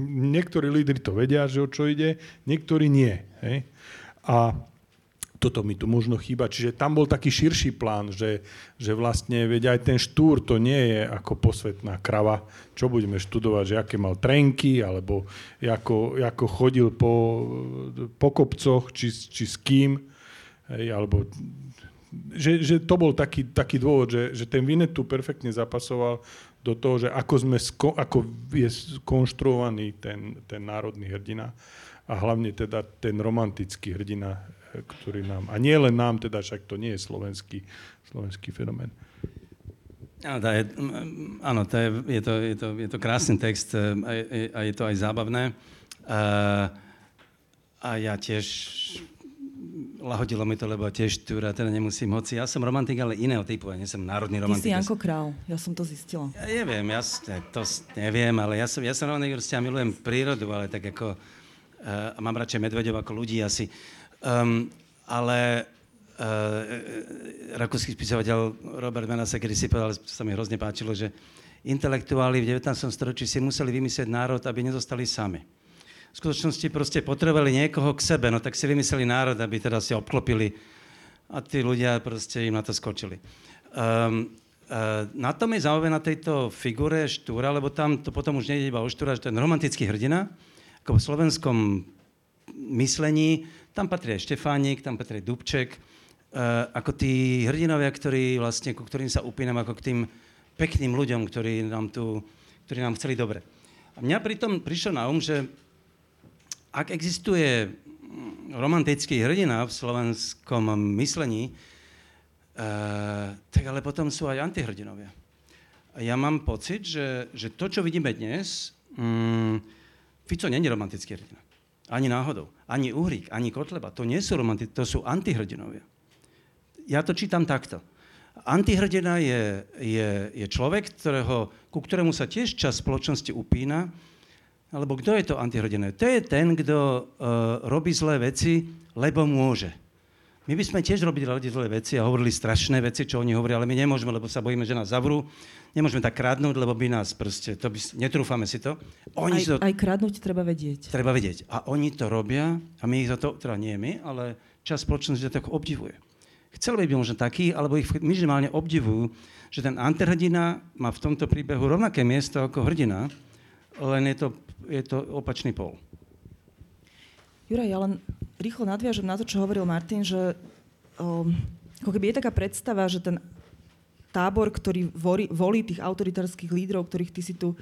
Niektorí lídry to vedia, že o čo ide, niektorí nie. Hej? A toto mi tu možno chýba. Čiže tam bol taký širší plán, že, že vlastne, veď aj ten štúr to nie je ako posvetná krava, čo budeme študovať, že aké mal trenky, alebo ako, ako chodil po, po kopcoch, či, či s kým, hej, alebo že, že to bol taký, taký dôvod, že, že ten Vinetu perfektne zapasoval do toho, že ako, sme sko, ako je skonštruovaný ten, ten národný hrdina a hlavne teda ten romantický hrdina ktorý nám, a nie len nám, teda však to nie je slovenský, slovenský fenomén. Áno, to je, áno, to je, je, to, je, to, je to krásny text e, a je, a je to aj zábavné. A, a ja tiež lahodilo mi to, lebo tiež tu teda nemusím, hoci ja som romantik, ale iného typu, ja nie som národný romantik. Ty si Janko Král, ja som to zistila. Ja neviem, ja to neviem, ale ja som, ja som romantik, ja milujem prírodu, ale tak ako uh, mám radšej medvedov ako ľudí asi. Um, ale uh, rakúsky spisovateľ Robert Menase, kedy si povedal, sa mi hrozne páčilo, že intelektuáli v 19. storočí si museli vymyslieť národ, aby nezostali sami. V skutočnosti proste potrebovali niekoho k sebe, no tak si vymysleli národ, aby teda si obklopili a tí ľudia proste im na to skočili. Um, uh, na tom je zaujímavé na tejto figure Štúra, lebo tam to potom už nejde iba o Štúra, že je romantický hrdina, ako v slovenskom myslení, tam patrí aj Štefánik, tam patrí Dubček, uh, ako tí hrdinovia, ktorí vlastne, ku ktorým sa upínam ako k tým pekným ľuďom, ktorí nám tu, ktorí nám chceli dobre. A mňa pritom prišlo na um, že ak existuje romantický hrdina v slovenskom myslení, uh, tak ale potom sú aj antihrdinovia. A ja mám pocit, že, že to, čo vidíme dnes, um, Fico není romantický hrdina. Ani náhodou. Ani Uhrík, ani Kotleba. To nie sú romantici, to sú antihrdinovia. Ja to čítam takto. Antihrdina je, je, je človek, ktorého, ku ktorému sa tiež čas spoločnosti upína, alebo kto je to antihrdina? To je ten, kto uh, robí zlé veci, lebo môže. My by sme tiež robili radi zlé veci a hovorili strašné veci, čo oni hovoria, ale my nemôžeme, lebo sa bojíme, že nás zavrú. Nemôžeme tak kradnúť, lebo by nás proste, to by, netrúfame si to. Oni aj, to, aj kradnúť treba vedieť. Treba vedieť. A oni to robia a my ich za to, teda nie my, ale čas spoločnosti to tak obdivuje. Chceli by byť možno taký, alebo ich minimálne obdivujú, že ten antihrdina má v tomto príbehu rovnaké miesto ako hrdina, len je to, je to opačný pol. Juraj, ja len rýchlo nadviažem na to, čo hovoril Martin, že um, ako keby je taká predstava, že ten tábor, ktorý volí, volí tých autoritárskych lídrov, ktorých ty si tu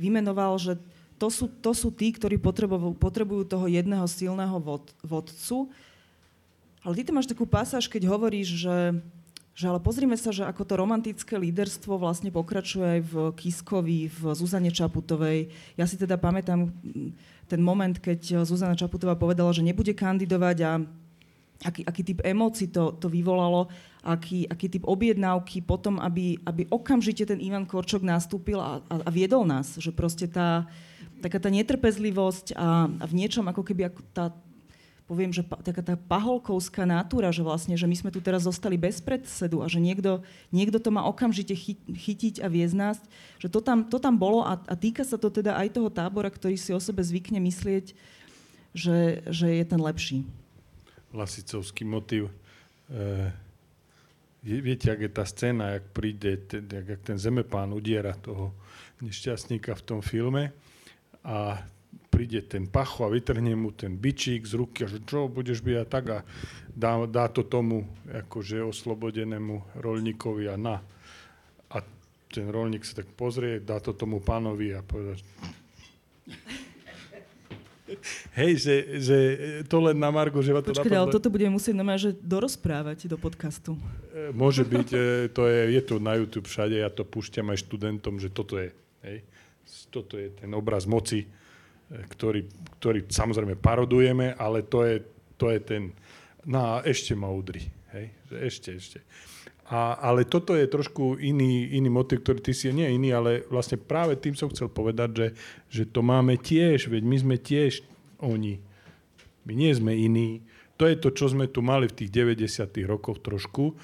vymenoval, že to sú, to sú tí, ktorí potrebujú, potrebujú toho jedného silného vod, vodcu. Ale ty tam máš takú pasáž, keď hovoríš, že že ale pozrime sa, že ako to romantické líderstvo vlastne pokračuje aj v Kiskovi, v Zuzane Čaputovej. Ja si teda pamätám ten moment, keď Zuzana Čaputová povedala, že nebude kandidovať a aký, aký typ emócií to, to vyvolalo, aký, aký typ objednávky potom, aby, aby okamžite ten Ivan Korčok nastúpil a, a, a viedol nás. Že proste tá, taká tá netrpezlivosť a, a v niečom ako keby ako tá, poviem, že taká tá paholkovská natúra, že vlastne, že my sme tu teraz zostali bez predsedu a že niekto, niekto to má okamžite chy, chytiť a viesť že to tam, to tam bolo a, a týka sa to teda aj toho tábora, ktorý si o sebe zvykne myslieť, že, že je ten lepší. Lasicovský motiv. E, viete, ak je tá scéna, jak príde, jak ten zemepán udiera toho nešťastníka v tom filme a príde ten pacho a vytrhne mu ten bičík z ruky a že čo, budeš byť a tak a dá, dá to tomu akože oslobodenému rolníkovi a na. A ten rolník sa tak pozrie, dá to tomu pánovi a povedať Hej, že, že to len na Margo, že ma to Počkej, ale toto budeme musieť normálne, že dorozprávať do podcastu. E, môže byť, e, to je, je to na YouTube všade, ja to púšťam aj študentom, že toto je, hej, toto je ten obraz moci, ktorý, ktorý samozrejme parodujeme, ale to je, to je ten, no a ešte ma udri, hej, ešte, ešte. A, ale toto je trošku iný, iný motiv, ktorý ty si nie iný, ale vlastne práve tým som chcel povedať, že, že to máme tiež, veď my sme tiež oni. My nie sme iní. To je to, čo sme tu mali v tých 90. rokoch trošku,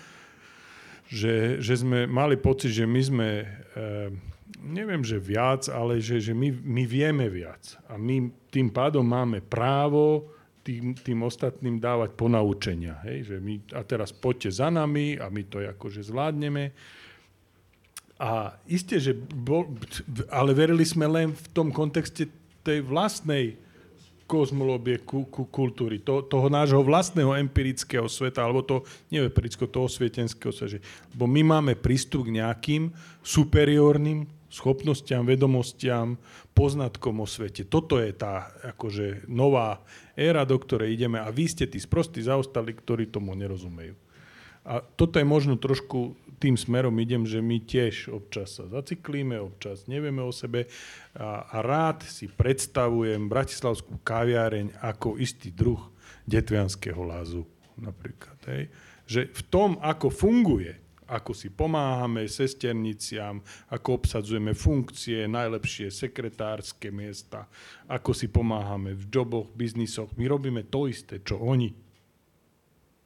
že, že sme mali pocit, že my sme... E, neviem, že viac, ale že, že my, my vieme viac. A my tým pádom máme právo tým, tým ostatným dávať ponaučenia. Hej? Že my, a teraz poďte za nami a my to akože zvládneme. A isté, že bol, ale verili sme len v tom kontexte tej vlastnej kozmológie ku, ku, kultúry, to, toho nášho vlastného empirického sveta, alebo to, nie empirického, toho svietenského sveta. Lebo my máme prístup k nejakým superiórnym schopnostiam, vedomostiam, poznatkom o svete. Toto je tá akože nová éra, do ktorej ideme a vy ste tí sprostí zaostali, ktorí tomu nerozumejú. A toto je možno trošku tým smerom idem, že my tiež občas sa zaciklíme, občas nevieme o sebe a, a rád si predstavujem bratislavskú kaviareň ako istý druh detvianského lázu napríklad. Hej. Že v tom, ako funguje ako si pomáhame sesterniciam, ako obsadzujeme funkcie, najlepšie sekretárske miesta, ako si pomáhame v joboch, biznisoch. My robíme to isté, čo oni.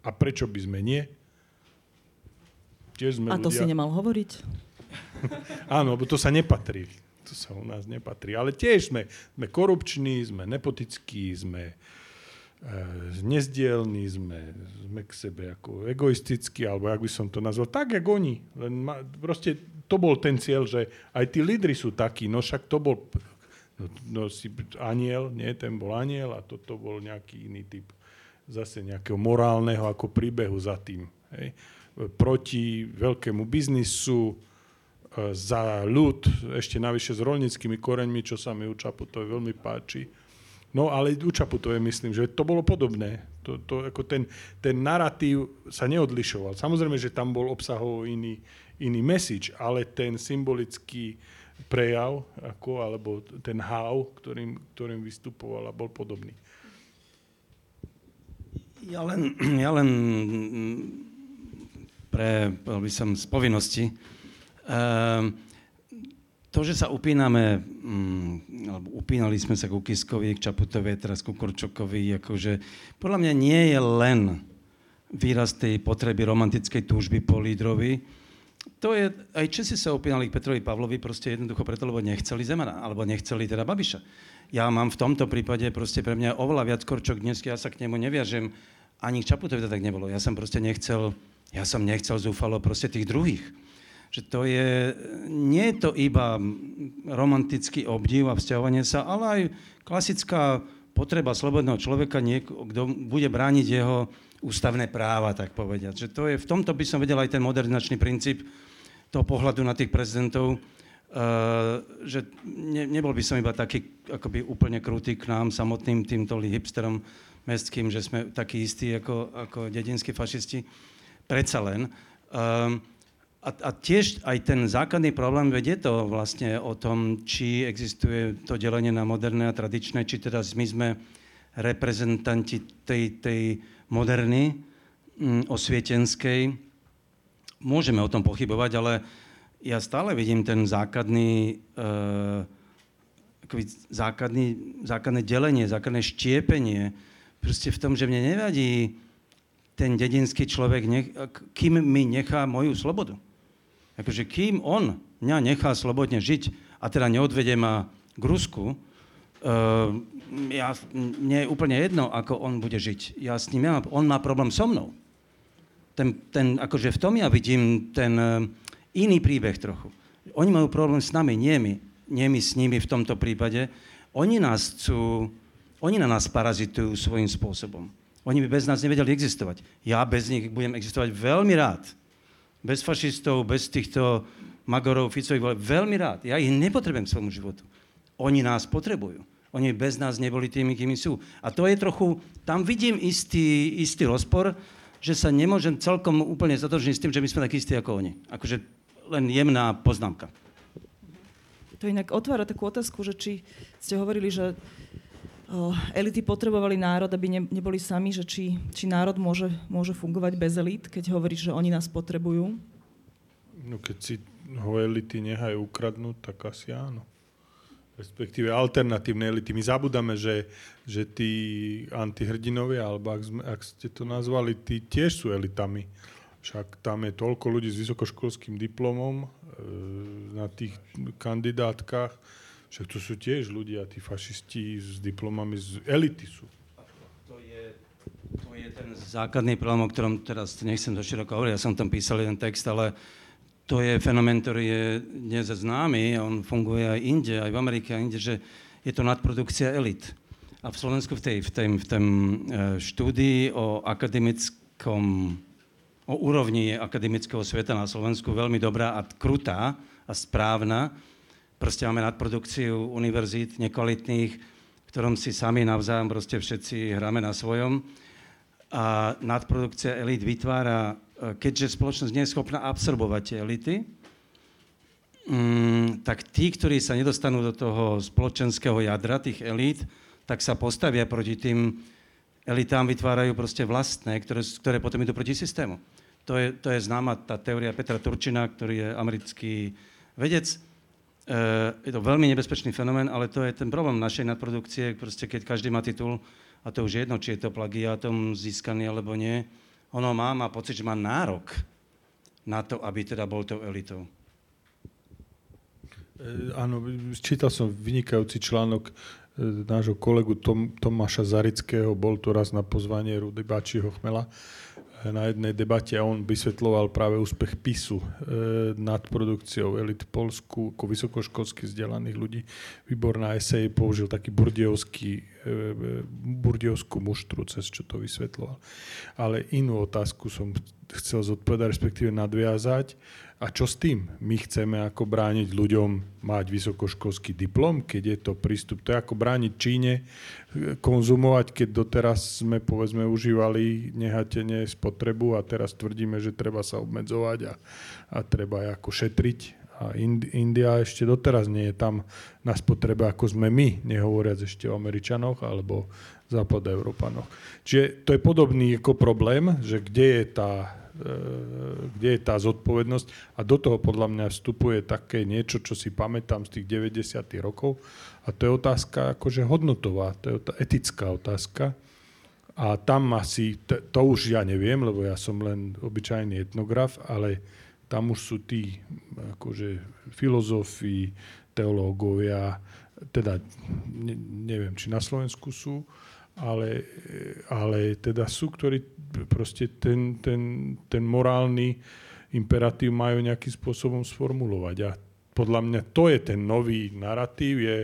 A prečo by sme nie? Tiež sme A to ľudia... si nemal hovoriť? *laughs* Áno, lebo to sa nepatrí. To sa u nás nepatrí. Ale tiež sme, sme korupční, sme nepotickí, sme nezdielní, sme, sme k sebe ako egoistickí, alebo jak by som to nazval, tak, jak oni. Len ma, proste to bol ten cieľ, že aj tí lídry sú takí, no však to bol no, no si aniel, nie, ten bol aniel a toto bol nejaký iný typ zase nejakého morálneho ako príbehu za tým. Hej proti veľkému biznisu, e, za ľud, ešte navyše s rolnickými koreňmi, čo sa mi u Čaputovej veľmi páči. No ale u Čaputovej myslím, že to bolo podobné. To, to, ako ten, ten narratív sa neodlišoval. Samozrejme, že tam bol obsahovo iný, iný message, ale ten symbolický prejav, ako, alebo ten how, ktorým, ktorým vystupoval, bol podobný. Ja len, ja len pre, by som, z povinnosti. Ehm, to, že sa upíname, mm, alebo upínali sme sa ku Kiskovi, k Čaputovej, teraz ku Korčokovi, akože podľa mňa nie je len výraz tej potreby romantickej túžby po lídrovi. To je, aj Česi sa upínali k Petrovi Pavlovi proste jednoducho preto, lebo nechceli Zemana, alebo nechceli teda Babiša. Ja mám v tomto prípade proste pre mňa oveľa viac Korčok dnes, ja sa k nemu neviažem, ani k Čaputovi to tak nebolo. Ja som proste nechcel ja som nechcel zúfalo proste tých druhých. Že to je, nie je to iba romantický obdiv a vzťahovanie sa, ale aj klasická potreba slobodného človeka, kto bude brániť jeho ústavné práva, tak povediať. Že to je, v tomto by som vedel aj ten modernizačný princíp toho pohľadu na tých prezidentov, Uh, že ne, nebol by som iba taký akoby úplne krutý k nám samotným týmto hipsterom mestským, že sme takí istí ako, ako dedinskí fašisti. Predsa len. Um, a, a tiež aj ten základný problém vedie to vlastne o tom, či existuje to delenie na moderné a tradičné, či teda my sme reprezentanti tej, tej moderny mm, osvietenskej. Môžeme o tom pochybovať, ale ja stále vidím ten základný, uh, základný, základné delenie, základné štiepenie proste v tom, že mne nevadí ten dedinský človek, nech, kým mi nechá moju slobodu. Akože kým on mňa nechá slobodne žiť a teda neodvede ma k Rusku, uh, ja, mne je úplne jedno, ako on bude žiť. Ja s ním, ja, on má problém so mnou. Ten, ten, akože v tom ja vidím ten uh, iný príbeh trochu. Oni majú problém s nami, nie my. Nie my s nimi v tomto prípade. Oni nás chcú, oni na nás parazitujú svojím spôsobom. Oni by bez nás nevedeli existovať. Ja bez nich budem existovať veľmi rád. Bez fašistov, bez týchto Magorov, Ficových, veľmi rád. Ja ich nepotrebujem svojmu životu. Oni nás potrebujú. Oni bez nás neboli tými, kými sú. A to je trochu, tam vidím istý, istý rozpor, že sa nemôžem celkom úplne zatočniť s tým, že my sme takí istí ako oni. Akože len jemná poznámka. To inak otvára takú otázku, že či ste hovorili, že elity potrebovali národ, aby ne, neboli sami, že či, či národ môže, môže fungovať bez elít, keď hovoríš, že oni nás potrebujú? No keď si ho elity nehajú ukradnúť, tak asi áno. Respektíve alternatívne elity. My zabudáme, že, že tí antihrdinovia, alebo ak, sme, ak ste to nazvali, tí tiež sú elitami. Však tam je toľko ľudí s vysokoškolským diplomom e, na tých kandidátkach, však to sú tiež ľudia, tí fašisti s diplomami z elity sú. To je, to je ten základný problém, o ktorom teraz nechcem do široko hovoriť, ja som tam písal jeden text, ale to je fenomén, ktorý je dnes známy, on funguje aj inde, aj v Amerike, aj inde, že je to nadprodukcia elit. A v Slovensku v tej, v tej, v tej štúdii o akademickom, o úrovni akademického sveta na Slovensku veľmi dobrá a krutá a správna, Proste máme nadprodukciu univerzít nekvalitných, v ktorom si sami navzájom proste všetci hráme na svojom. A nadprodukcia elít vytvára, e, keďže spoločnosť nie je schopná absorbovať tie elity, mm, tak tí, ktorí sa nedostanú do toho spoločenského jadra tých elít, tak sa postavia proti tým elitám, vytvárajú proste vlastné, ktoré, ktoré potom idú proti systému. To je, to je známa tá teória Petra Turčina, ktorý je americký vedec, Eh, je to veľmi nebezpečný fenomén, ale to je ten problém našej nadprodukcie, proste keď každý má titul, a to už je jedno, či je to plagiátom získaný alebo nie, Ono má, má pocit, že má nárok na to, aby teda bol tou elitou. E, áno, čítal som vynikajúci článok e, nášho kolegu Tom, Tomáša Zarického, bol tu raz na pozvanie Rudy Bačiho Chmela na jednej debate a on vysvetloval práve úspech PISu e, nad produkciou elit Polsku ako vysokoškolsky vzdelaných ľudí. Výborná esej, použil taký burdiovský, e, burdiovskú muštru, cez čo to vysvetloval. Ale inú otázku som chcel zodpovedať, respektíve nadviazať. A čo s tým? My chceme ako brániť ľuďom mať vysokoškolský diplom, keď je to prístup. To je ako brániť Číne konzumovať, keď doteraz sme povedzme užívali nehatenie spotrebu a teraz tvrdíme, že treba sa obmedzovať a, a treba ako šetriť. A India ešte doteraz nie je tam na spotrebe, ako sme my, nehovoriac ešte o Američanoch alebo západoeurópanoch. Čiže to je podobný ako problém, že kde je tá kde je tá zodpovednosť a do toho podľa mňa vstupuje také niečo, čo si pamätám z tých 90. rokov a to je otázka akože hodnotová, to je etická otázka a tam asi, to už ja neviem, lebo ja som len obyčajný etnograf, ale tam už sú tí akože filozofi, teológovia, teda ne, neviem, či na Slovensku sú, ale, ale teda sú, ktorí proste ten, ten, ten morálny imperatív majú nejakým spôsobom sformulovať. A podľa mňa to je ten nový narratív, je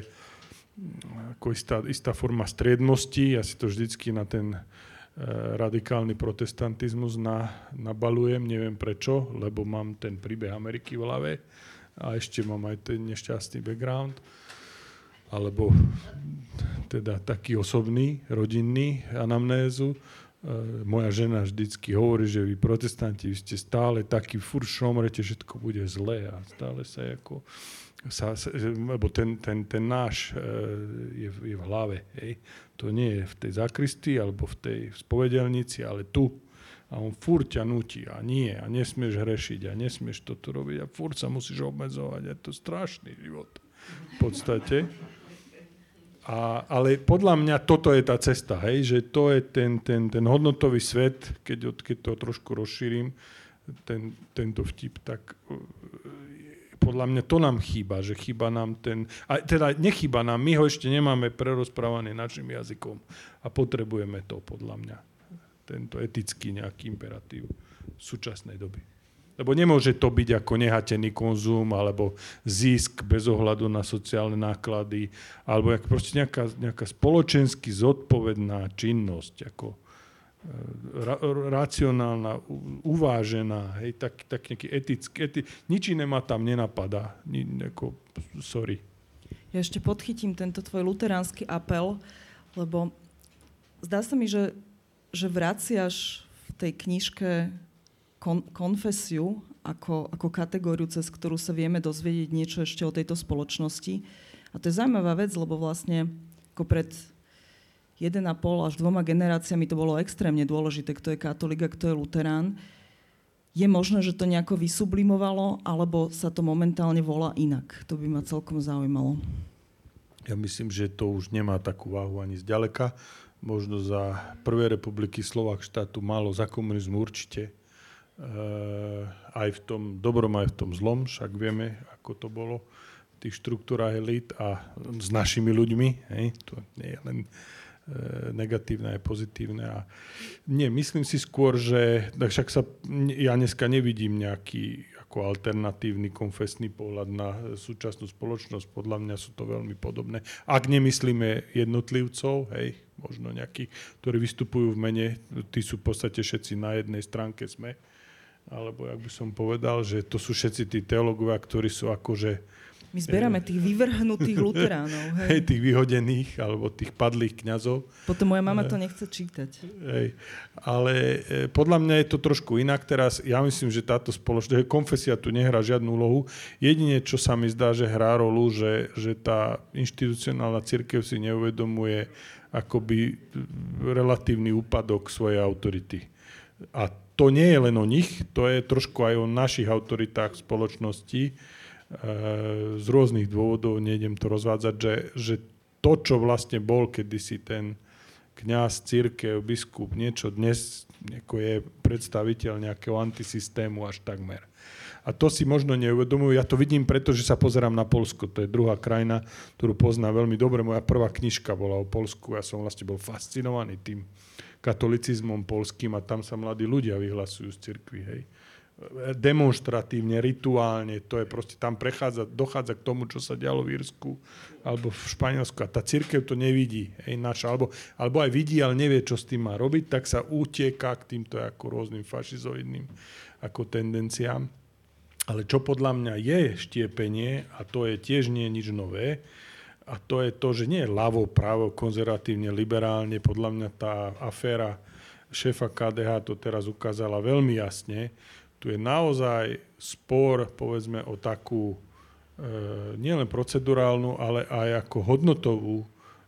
ako istá, istá forma striednosti. Ja si to vždycky na ten e, radikálny protestantizmus na, nabalujem, neviem prečo, lebo mám ten príbeh Ameriky v hlave a ešte mám aj ten nešťastný background alebo teda taký osobný, rodinný anamnézu. E, moja žena vždycky hovorí, že vy protestanti, vy ste stále taký fur šomrete, všetko bude zlé a stále sa ako sa, lebo ten, ten, ten náš e, je, je v hlave. Hej. To nie je v tej zakristii alebo v tej spovedelnici, ale tu. A on furt ťa nutí a nie, a nesmieš hrešiť a nesmieš toto robiť a furt sa musíš obmedzovať. Je to strašný život v podstate. A, ale podľa mňa toto je tá cesta, hej, že to je ten, ten, ten hodnotový svet, keď, keď to trošku rozšírim, ten, tento vtip, tak uh, podľa mňa to nám chýba, že chýba nám ten, a teda nechýba nám, my ho ešte nemáme prerozprávaný našim jazykom a potrebujeme to podľa mňa, tento etický nejaký imperatív súčasnej doby. Lebo nemôže to byť ako nehatený konzum alebo zisk bez ohľadu na sociálne náklady alebo proste nejaká, nejaká spoločensky zodpovedná činnosť, ako e, ra, racionálna, uvážená, hej, tak, tak nejaký etický, eti, nič iné ma tam nenapadá. Ni, ako, sorry. Ja ešte podchytím tento tvoj luteránsky apel, lebo zdá sa mi, že, že vraciaš v tej knižke kon, konfesiu ako, ako kategóriu, cez ktorú sa vieme dozvedieť niečo ešte o tejto spoločnosti. A to je zaujímavá vec, lebo vlastne ako pred 1,5 až dvoma generáciami to bolo extrémne dôležité, kto je katolík a kto je luterán. Je možné, že to nejako vysublimovalo, alebo sa to momentálne volá inak? To by ma celkom zaujímalo. Ja myslím, že to už nemá takú váhu ani zďaleka. Možno za prvé republiky Slovak štátu málo, za komunizmu určite aj v tom dobrom, aj v tom zlom, však vieme, ako to bolo v tých štruktúrách elít a s našimi ľuďmi, hej, to nie je len eh, negatívne aj pozitívne. A nie, myslím si skôr, že však sa, ja dneska nevidím nejaký ako alternatívny konfesný pohľad na súčasnú spoločnosť. Podľa mňa sú to veľmi podobné. Ak nemyslíme jednotlivcov, hej, možno nejakí, ktorí vystupujú v mene, tí sú v podstate všetci na jednej stránke sme, alebo jak by som povedal, že to sú všetci tí teológovia, ktorí sú akože... My zberáme tých vyvrhnutých luteránov. *laughs* Hej. hej, tých vyhodených, alebo tých padlých kňazov. Potom moja mama to nechce čítať. Hej. Ale e, podľa mňa je to trošku inak teraz. Ja myslím, že táto spoločnosť, konfesia tu nehrá žiadnu úlohu. Jedine, čo sa mi zdá, že hrá rolu, že, že tá inštitucionálna církev si neuvedomuje akoby relatívny úpadok svojej autority. A to nie je len o nich, to je trošku aj o našich autoritách spoločnosti. E, z rôznych dôvodov, nejdem to rozvádzať, že, že to, čo vlastne bol kedysi ten, kňaz, církev, biskup, niečo dnes je predstaviteľ nejakého antisystému až takmer. A to si možno neuvedomujú. Ja to vidím preto, že sa pozerám na Polsko. To je druhá krajina, ktorú poznám veľmi dobre. Moja prvá knižka bola o Polsku. Ja som vlastne bol fascinovaný tým katolicizmom polským a tam sa mladí ľudia vyhlasujú z cirkvi. Hej demonstratívne, rituálne, to je proste, tam prechádza, dochádza k tomu, čo sa dialo v Írsku alebo v Španielsku a tá církev to nevidí, hej, naša, alebo, alebo aj vidí, ale nevie, čo s tým má robiť, tak sa utieka k týmto ako rôznym fašizoidným ako tendenciám. Ale čo podľa mňa je štiepenie, a to je tiež nie nič nové, a to je to, že nie je ľavo, právo, konzervatívne, liberálne, podľa mňa tá aféra šéfa KDH to teraz ukázala veľmi jasne, tu je naozaj spor, povedzme, o takú e, nielen procedurálnu, ale aj ako hodnotovú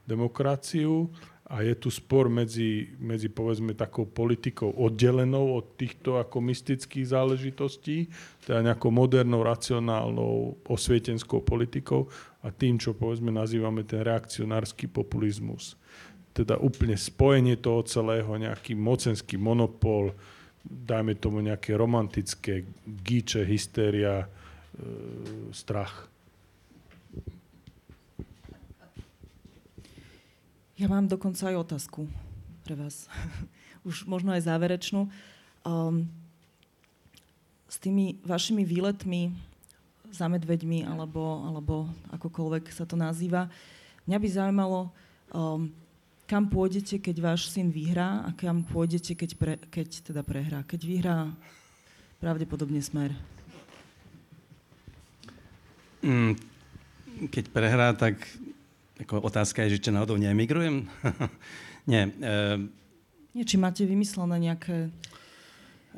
demokraciu. A je tu spor medzi, medzi povedzme takou politikou oddelenou od týchto ako mystických záležitostí, teda nejakou modernou, racionálnou, osvietenskou politikou a tým, čo povedzme nazývame ten reakcionársky populizmus. Teda úplne spojenie toho celého, nejaký mocenský monopol, dajme tomu nejaké romantické gíče, hystéria, e, strach. Ja mám dokonca aj otázku pre vás. *laughs* Už možno aj záverečnú. Um, s tými vašimi výletmi za medveďmi, alebo, alebo akokoľvek sa to nazýva, mňa by zaujímalo, um, kam pôjdete, keď váš syn vyhrá a kam pôjdete, keď, pre, keď teda prehrá. Keď vyhrá pravdepodobne smer. Mm, keď prehrá, tak ako otázka je, že či náhodou neemigrujem? *laughs* Nie. E, Nie, či máte vymyslené nejaké...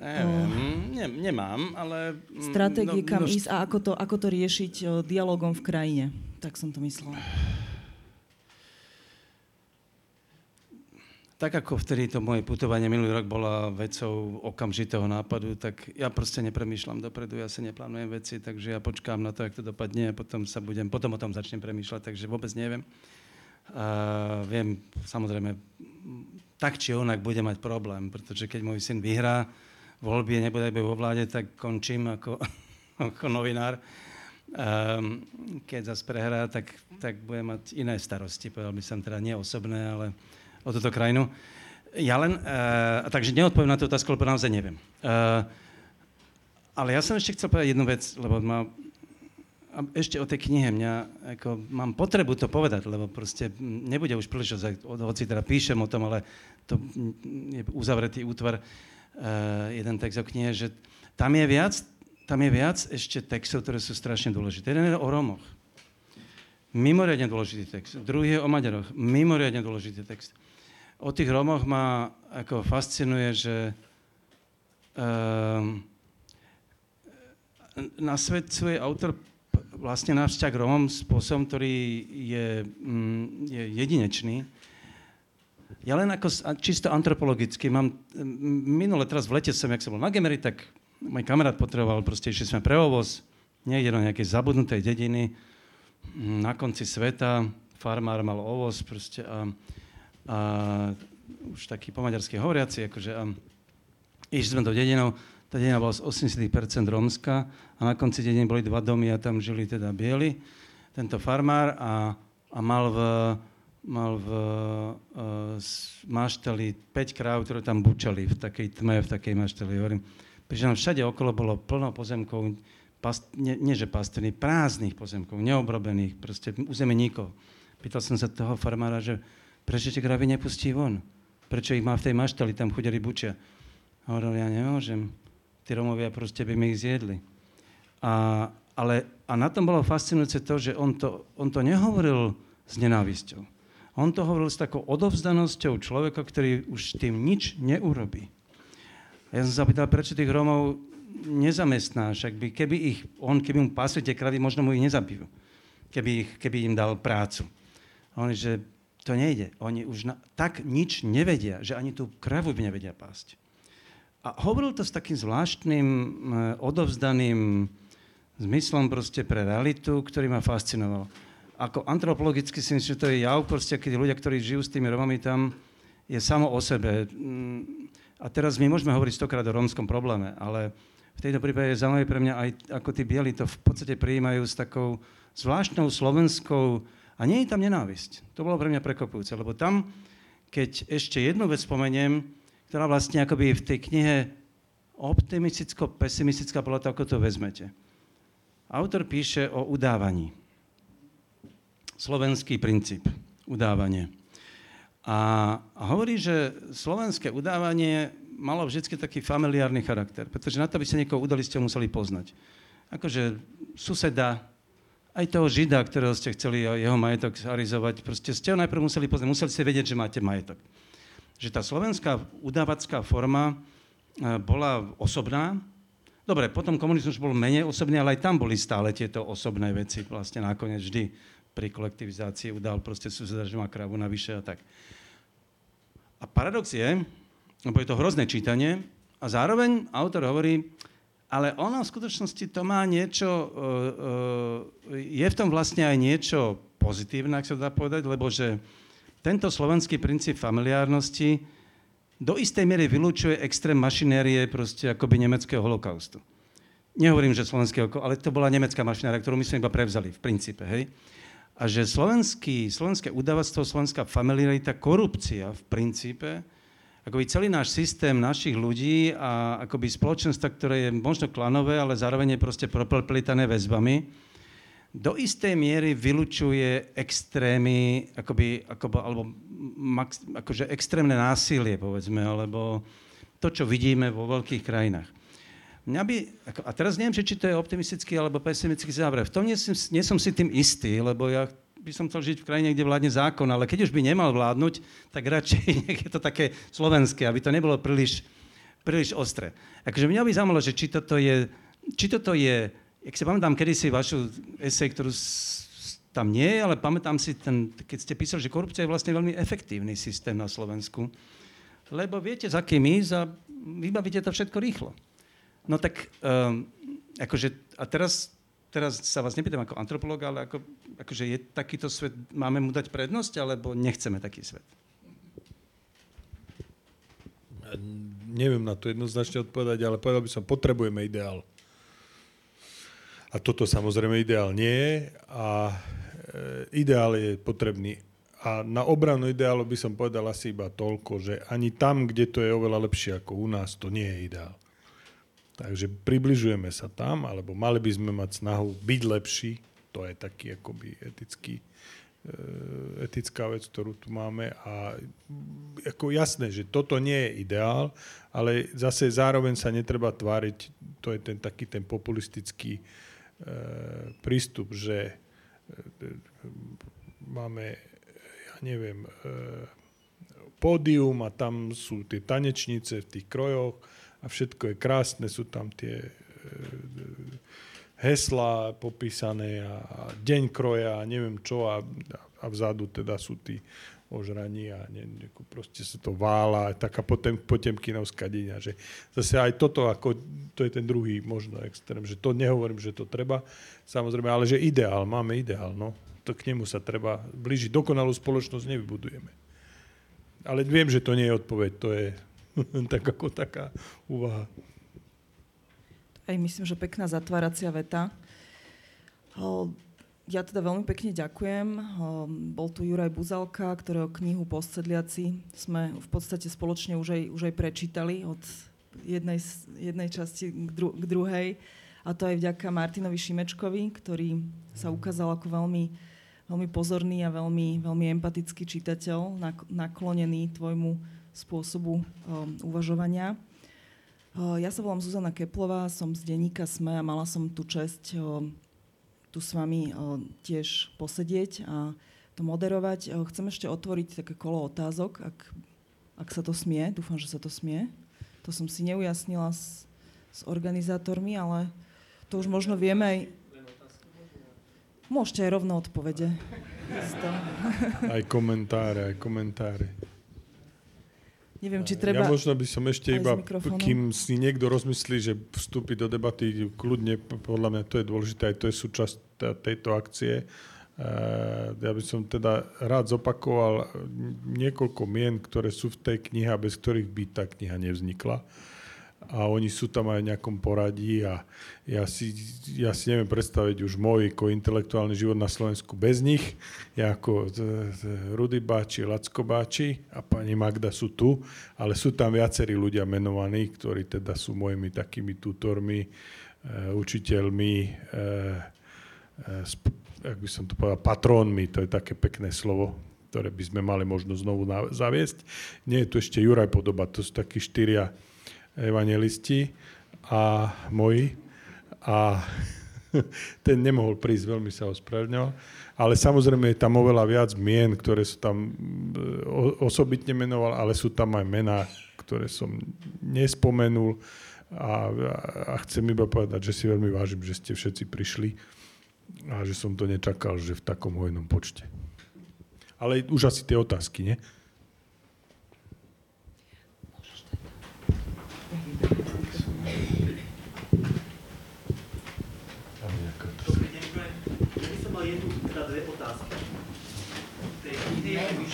Neviem, oh, ne, nemám, ale... Stratégie, no, kam no, ísť a ako to, ako to riešiť o, dialogom v krajine. Tak som to myslela. tak ako vtedy to moje putovanie minulý rok bola vecou okamžitého nápadu, tak ja proste nepremýšľam dopredu, ja si neplánujem veci, takže ja počkám na to, jak to dopadne a potom sa budem, potom o tom začnem premýšľať, takže vôbec neviem. A viem, samozrejme, tak či onak bude mať problém, pretože keď môj syn vyhrá voľby a nebude aj vo vláde, tak končím ako, *laughs* ako novinár. Um, keď zase prehrá, tak, tak bude mať iné starosti, povedal by som teda nie ale o túto krajinu. Ja len, uh, takže neodpoviem na tú otázku, lebo naozaj neviem. Uh, ale ja som ešte chcel povedať jednu vec, lebo ma, ešte o tej knihe, mňa, ako, mám potrebu to povedať, lebo proste nebude už príležitosť, hoci teda píšem o tom, ale to je uzavretý útvar, uh, jeden text o knihe, že tam je viac, tam je viac ešte textov, ktoré sú strašne dôležité. Jeden je o Rómoch. Mimoriadne dôležitý text. Druhý je o Maďaroch. Mimoriadne dôležitý text o tých Romoch ma ako fascinuje, že um, nasvedcuje autor vlastne náš vzťah k Romom spôsobom, ktorý je, mm, je jedinečný. Ja len ako čisto antropologicky mám, minule teraz v lete som, jak som bol na Gemery, tak môj kamarát potreboval, proste išli sme pre ovoz, niekde do nejakej zabudnutej dediny, na konci sveta, farmár mal ovoz proste a a už taký po maďarsky hovoriaci, akože a išli sme do dedinou, tá dedina bola z 80% rómska a na konci dediny boli dva domy a tam žili teda bieli, tento farmár a, a mal v, mal v uh, mašteli 5 kráv, ktoré tam bučali v takej tme, v takej mašteli. Hovorím, pritom všade okolo bolo plno pozemkov, past, nie, nie že pastrný, prázdnych pozemkov, neobrobených, proste územie nikoho. Pýtal som sa toho farmára, že Prečo tie kravy nepustí von? Prečo ich má v tej maštali, tam chodili bučia? Hovoril, ja nemôžem. Tí Romovia proste by mi ich zjedli. A, ale, a na tom bolo fascinujúce to, že on to, on to nehovoril s nenávisťou. On to hovoril s takou odovzdanosťou človeka, ktorý už tým nič neurobí. Ja som sa pýtal, prečo tých Romov nezamestnáš, ak by, keby ich, on, keby mu pásli tie kravy, možno mu ich nezabijú, keby, ich, keby im dal prácu. A že to nejde. Oni už na, tak nič nevedia, že ani tú kravu by nevedia pásť. A hovoril to s takým zvláštnym, e, odovzdaným zmyslom proste pre realitu, ktorý ma fascinoval. Ako antropologicky si myslím, že to je jav, proste, keď ľudia, ktorí žijú s tými Romami tam, je samo o sebe. Mm, a teraz my môžeme hovoriť stokrát o rómskom probléme, ale v tejto prípade je zaujímavé pre mňa aj ako tí bieli to v podstate prijímajú s takou zvláštnou slovenskou, a nie je tam nenávisť. To bolo pre mňa prekopujúce, lebo tam, keď ešte jednu vec spomeniem, ktorá vlastne akoby v tej knihe optimisticko-pesimistická bola to, ako to vezmete. Autor píše o udávaní. Slovenský princíp. Udávanie. A, hovorí, že slovenské udávanie malo vždy taký familiárny charakter, pretože na to, aby ste niekoho udali, ste museli poznať. Akože suseda, aj toho žida, ktorého ste chceli jeho majetok zarizovať, proste ste ho najprv museli poznať, museli ste vedieť, že máte majetok. Že tá slovenská udávacká forma e, bola osobná. Dobre, potom komunizmus bol menej osobný, ale aj tam boli stále tieto osobné veci. Vlastne nakoniec vždy pri kolektivizácii udal proste suseda, že má kravu navyše a tak. A paradox je, lebo je to hrozné čítanie, a zároveň autor hovorí, ale ono v skutočnosti to má niečo, uh, uh, je v tom vlastne aj niečo pozitívne, ak sa dá povedať, lebo že tento slovenský princíp familiárnosti do istej miery vylúčuje extrém mašinérie proste akoby nemeckého holokaustu. Nehovorím, že slovenského, ale to bola nemecká mašinéria, ktorú my sme iba prevzali v princípe, hej. A že slovenský, slovenské udavactvo, slovenská familiarita, korupcia v princípe, akoby celý náš systém našich ľudí a akoby spoločenstva, ktoré je možno klanové, ale zároveň je proste propleplitané väzbami, do istej miery vylučuje extrémy, akoby, akoby, alebo max, akože extrémne násilie, povedzme, alebo to, čo vidíme vo veľkých krajinách. Mňa by, a teraz neviem, či to je optimistický alebo pesimistický záver. V tom nie som, nie som si tým istý, lebo ja by som chcel žiť v krajine, kde vládne zákon, ale keď už by nemal vládnuť, tak radšej *laughs* nech je to také slovenské, aby to nebolo príliš, príliš ostré. Akože mňa by zaujímalo, že či toto je, či toto je, jak si pamätám kedysi vašu esej, ktorú tam nie je, ale pamätám si, ten, keď ste písali, že korupcia je vlastne veľmi efektívny systém na Slovensku, lebo viete, za kými, za, vybavíte to všetko rýchlo. No tak, um, akože, a teraz teraz sa vás nepýtam ako antropolog, ale ako, akože je takýto svet, máme mu dať prednosť, alebo nechceme taký svet? Neviem na to jednoznačne odpovedať, ale povedal by som, potrebujeme ideál. A toto samozrejme ideál nie je a e, ideál je potrebný. A na obranu ideálu by som povedal asi iba toľko, že ani tam, kde to je oveľa lepšie ako u nás, to nie je ideál. Takže približujeme sa tam, alebo mali by sme mať snahu byť lepší. To je taký akoby etický, e, etická vec, ktorú tu máme. A ako jasné, že toto nie je ideál, ale zase zároveň sa netreba tváriť, to je ten taký ten populistický e, prístup, že e, máme, ja neviem, pódium a tam sú tie tanečnice v tých krojoch a všetko je krásne, sú tam tie e, heslá popísané a deň kroja a neviem čo a, a vzadu teda sú tí ožraní a ne, ne, proste sa to vála, taká potem, potemkinovská deňa, že zase aj toto, ako, to je ten druhý možno extrém, že to nehovorím, že to treba, samozrejme, ale že ideál, máme ideál, no, to k nemu sa treba blížiť, dokonalú spoločnosť nevybudujeme. Ale viem, že to nie je odpoveď, to je tak ako taká úvaha. Aj myslím, že pekná zatváracia veta. Ja teda veľmi pekne ďakujem. Bol tu Juraj Buzalka, ktorého knihu Postsedliaci sme v podstate spoločne už aj, už aj prečítali od jednej, jednej časti k, dru, k druhej. A to aj vďaka Martinovi Šimečkovi, ktorý sa ukázal ako veľmi, veľmi pozorný a veľmi, veľmi empatický čitateľ, naklonený tvojmu spôsobu um, uvažovania. Uh, ja sa volám Zuzana Keplová, som z denníka SME a mala som tu čest um, tu s vami uh, tiež posedieť a to moderovať. Uh, chcem ešte otvoriť také kolo otázok, ak, ak sa to smie. Dúfam, že sa to smie. To som si neujasnila s, s organizátormi, ale to už možno vieme aj... Môžete aj rovno odpovede. Aj komentáre, aj komentáre. Neviem, či treba... Ja možno by som ešte iba, kým si niekto rozmyslí, že vstúpi do debaty kľudne, podľa mňa to je dôležité, aj to je súčasť tejto akcie, ja by som teda rád zopakoval niekoľko mien, ktoré sú v tej knihe bez ktorých by tá kniha nevznikla a oni sú tam aj v nejakom poradí a ja si, ja si neviem predstaviť už môj ako intelektuálny život na Slovensku bez nich. Ja ako Rudy Báči, Lacko Báči a pani Magda sú tu, ale sú tam viacerí ľudia menovaní, ktorí teda sú mojimi takými tutormi, e, učiteľmi, e, e, jak by som to povedal, patrónmi, to je také pekné slovo, ktoré by sme mali možno znovu zaviesť. Nie je tu ešte Juraj Podoba, to sú takí štyria evangelisti a moji a *laughs* ten nemohol prísť, veľmi sa ospravedlňoval. Ale samozrejme je tam oveľa viac mien, ktoré sú tam e, osobitne menoval, ale sú tam aj mená, ktoré som nespomenul a, a chcem iba povedať, že si veľmi vážim, že ste všetci prišli a že som to nečakal, že v takom hojnom počte. Ale už asi tie otázky, nie?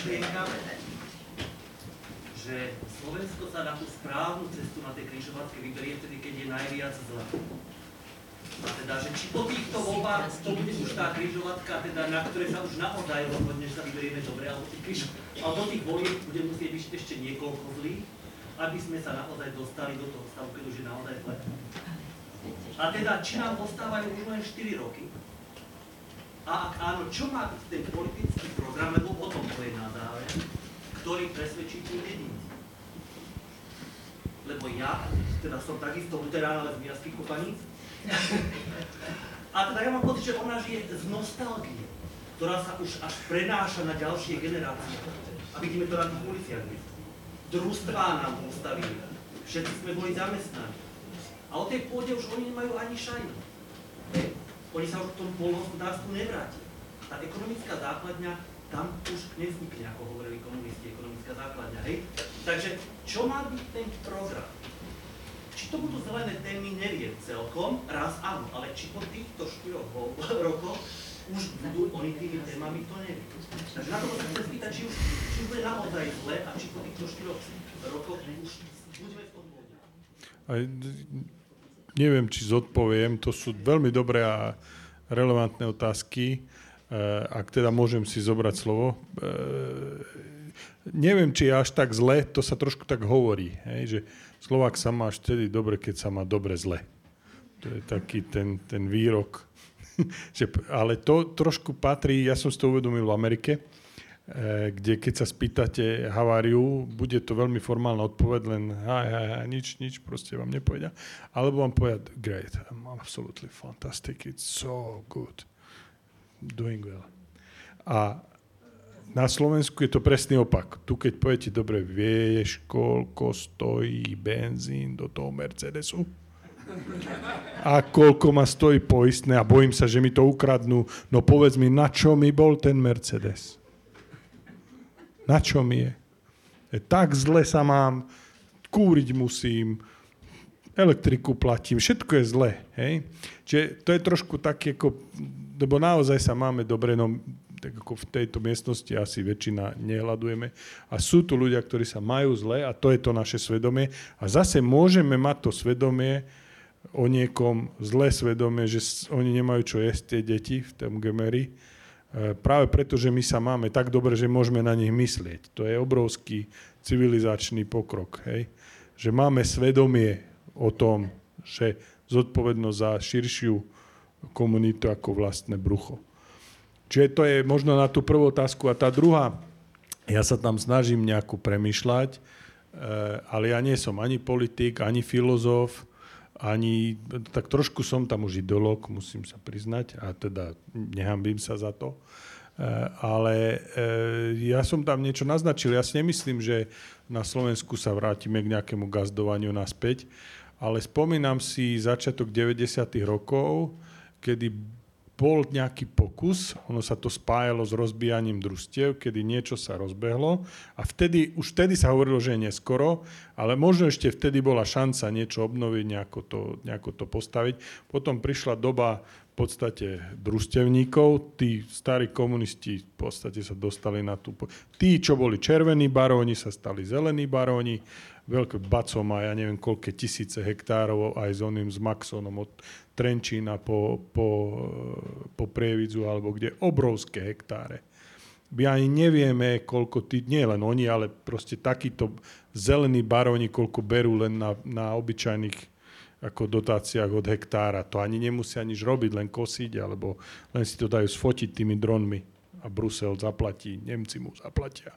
Myšlienka, že Slovensko sa na tú správnu cestu na tej križovatke vyberie vtedy, keď je najviac zle. A teda, že či po týchto voľbách to bude už tá križovatka, teda, na ktoré sa už naozaj rozhodne, že sa vyberieme dobre, alebo tých, križ, alebo tých volieb bude musieť byť ešte niekoľko zlých, aby sme sa naozaj dostali do toho stavu, keď už je naozaj zle. A teda, či nám ostávajú už len 4 roky, a ak áno, čo má byť ten politický program, lebo o tom to je na záver, ktorý presvedčí tých jedinci. Lebo ja, teda som takisto luterán, ale z Miaských kopaníc. A teda ja mám pocit, že ona žije z nostalgie, ktorá sa už až prenáša na ďalšie generácie. A vidíme to na tých uliciach. Družstvá nám postavili. Všetci sme boli zamestnaní. A o tej pôde už oni nemajú ani šajnu oni sa už k tomu polnohospodárstvu nevrátia. Tá ekonomická základňa tam už nevznikne, ako hovorili komunisti, ekonomická základňa, hej? Takže čo má byť ten program? Či to budú zelené témy, neviem celkom, raz áno, ale či po týchto štyroch *laughs* rokoch už budú oni tými témami, to neviem. Takže na to sa chcem spýtať, či už, či bude naozaj zle a či po týchto štyroch rokoch už budeme v tom bode neviem, či zodpoviem. To sú veľmi dobré a relevantné otázky. Eh, ak teda môžem si zobrať slovo. Eh, neviem, či je až tak zle, to sa trošku tak hovorí, hej, že Slovak sa má až vtedy dobre, keď sa má dobre zle. To je taký ten, ten výrok. *laughs* ale to trošku patrí, ja som si to uvedomil v Amerike, kde keď sa spýtate haváriu, bude to veľmi formálna odpoveď, len haj, haj, haj, nič, nič, proste vám nepovedia. Alebo vám povedia, great, I'm absolutely fantastic, it's so good, doing well. A na Slovensku je to presný opak. Tu keď poviete, dobre, vieš, koľko stojí benzín do toho Mercedesu? A koľko ma stojí poistné a bojím sa, že mi to ukradnú. No povedz mi, na čo mi bol ten Mercedes? Na čo mi je? je tak zle sa mám, kúriť musím, elektriku platím, všetko je zle. Hej? Čiže to je trošku tak, ako, lebo naozaj sa máme dobre, no tak ako v tejto miestnosti asi väčšina nehľadujeme. A sú tu ľudia, ktorí sa majú zle a to je to naše svedomie. A zase môžeme mať to svedomie o niekom zlé svedomie, že oni nemajú čo jesť tie deti v tom gemery E, práve preto, že my sa máme tak dobre, že môžeme na nich myslieť. To je obrovský civilizačný pokrok. Hej? Že máme svedomie o tom, že zodpovednosť za širšiu komunitu ako vlastné brucho. Čiže to je možno na tú prvú otázku. A tá druhá, ja sa tam snažím nejako premyšľať, e, ale ja nie som ani politik, ani filozof, ani, tak trošku som tam už ideológ, musím sa priznať, a teda nehambím sa za to. E, ale e, ja som tam niečo naznačil. Ja si nemyslím, že na Slovensku sa vrátime k nejakému gazdovaniu naspäť, ale spomínam si začiatok 90. rokov, kedy bol nejaký pokus, ono sa to spájalo s rozbijaním družstiev, kedy niečo sa rozbehlo a vtedy, už vtedy sa hovorilo, že je neskoro, ale možno ešte vtedy bola šanca niečo obnoviť, nejako to, nejako to postaviť. Potom prišla doba podstate družstevníkov. Tí starí komunisti v podstate sa dostali na tú... Tí, čo boli červení baróni, sa stali zelení baróni. Veľké Baco má, ja neviem, koľké tisíce hektárov aj s oným, s Maxonom od Trenčína po, po, po Prievidzu, alebo kde obrovské hektáre. My ani nevieme, koľko tí, nie len oni, ale proste takíto zelení baróni, koľko berú len na, na obyčajných ako dotáciách od hektára. To ani nemusia nič robiť, len kosiť, alebo len si to dajú sfotiť tými dronmi a Brusel zaplatí, Nemci mu zaplatia.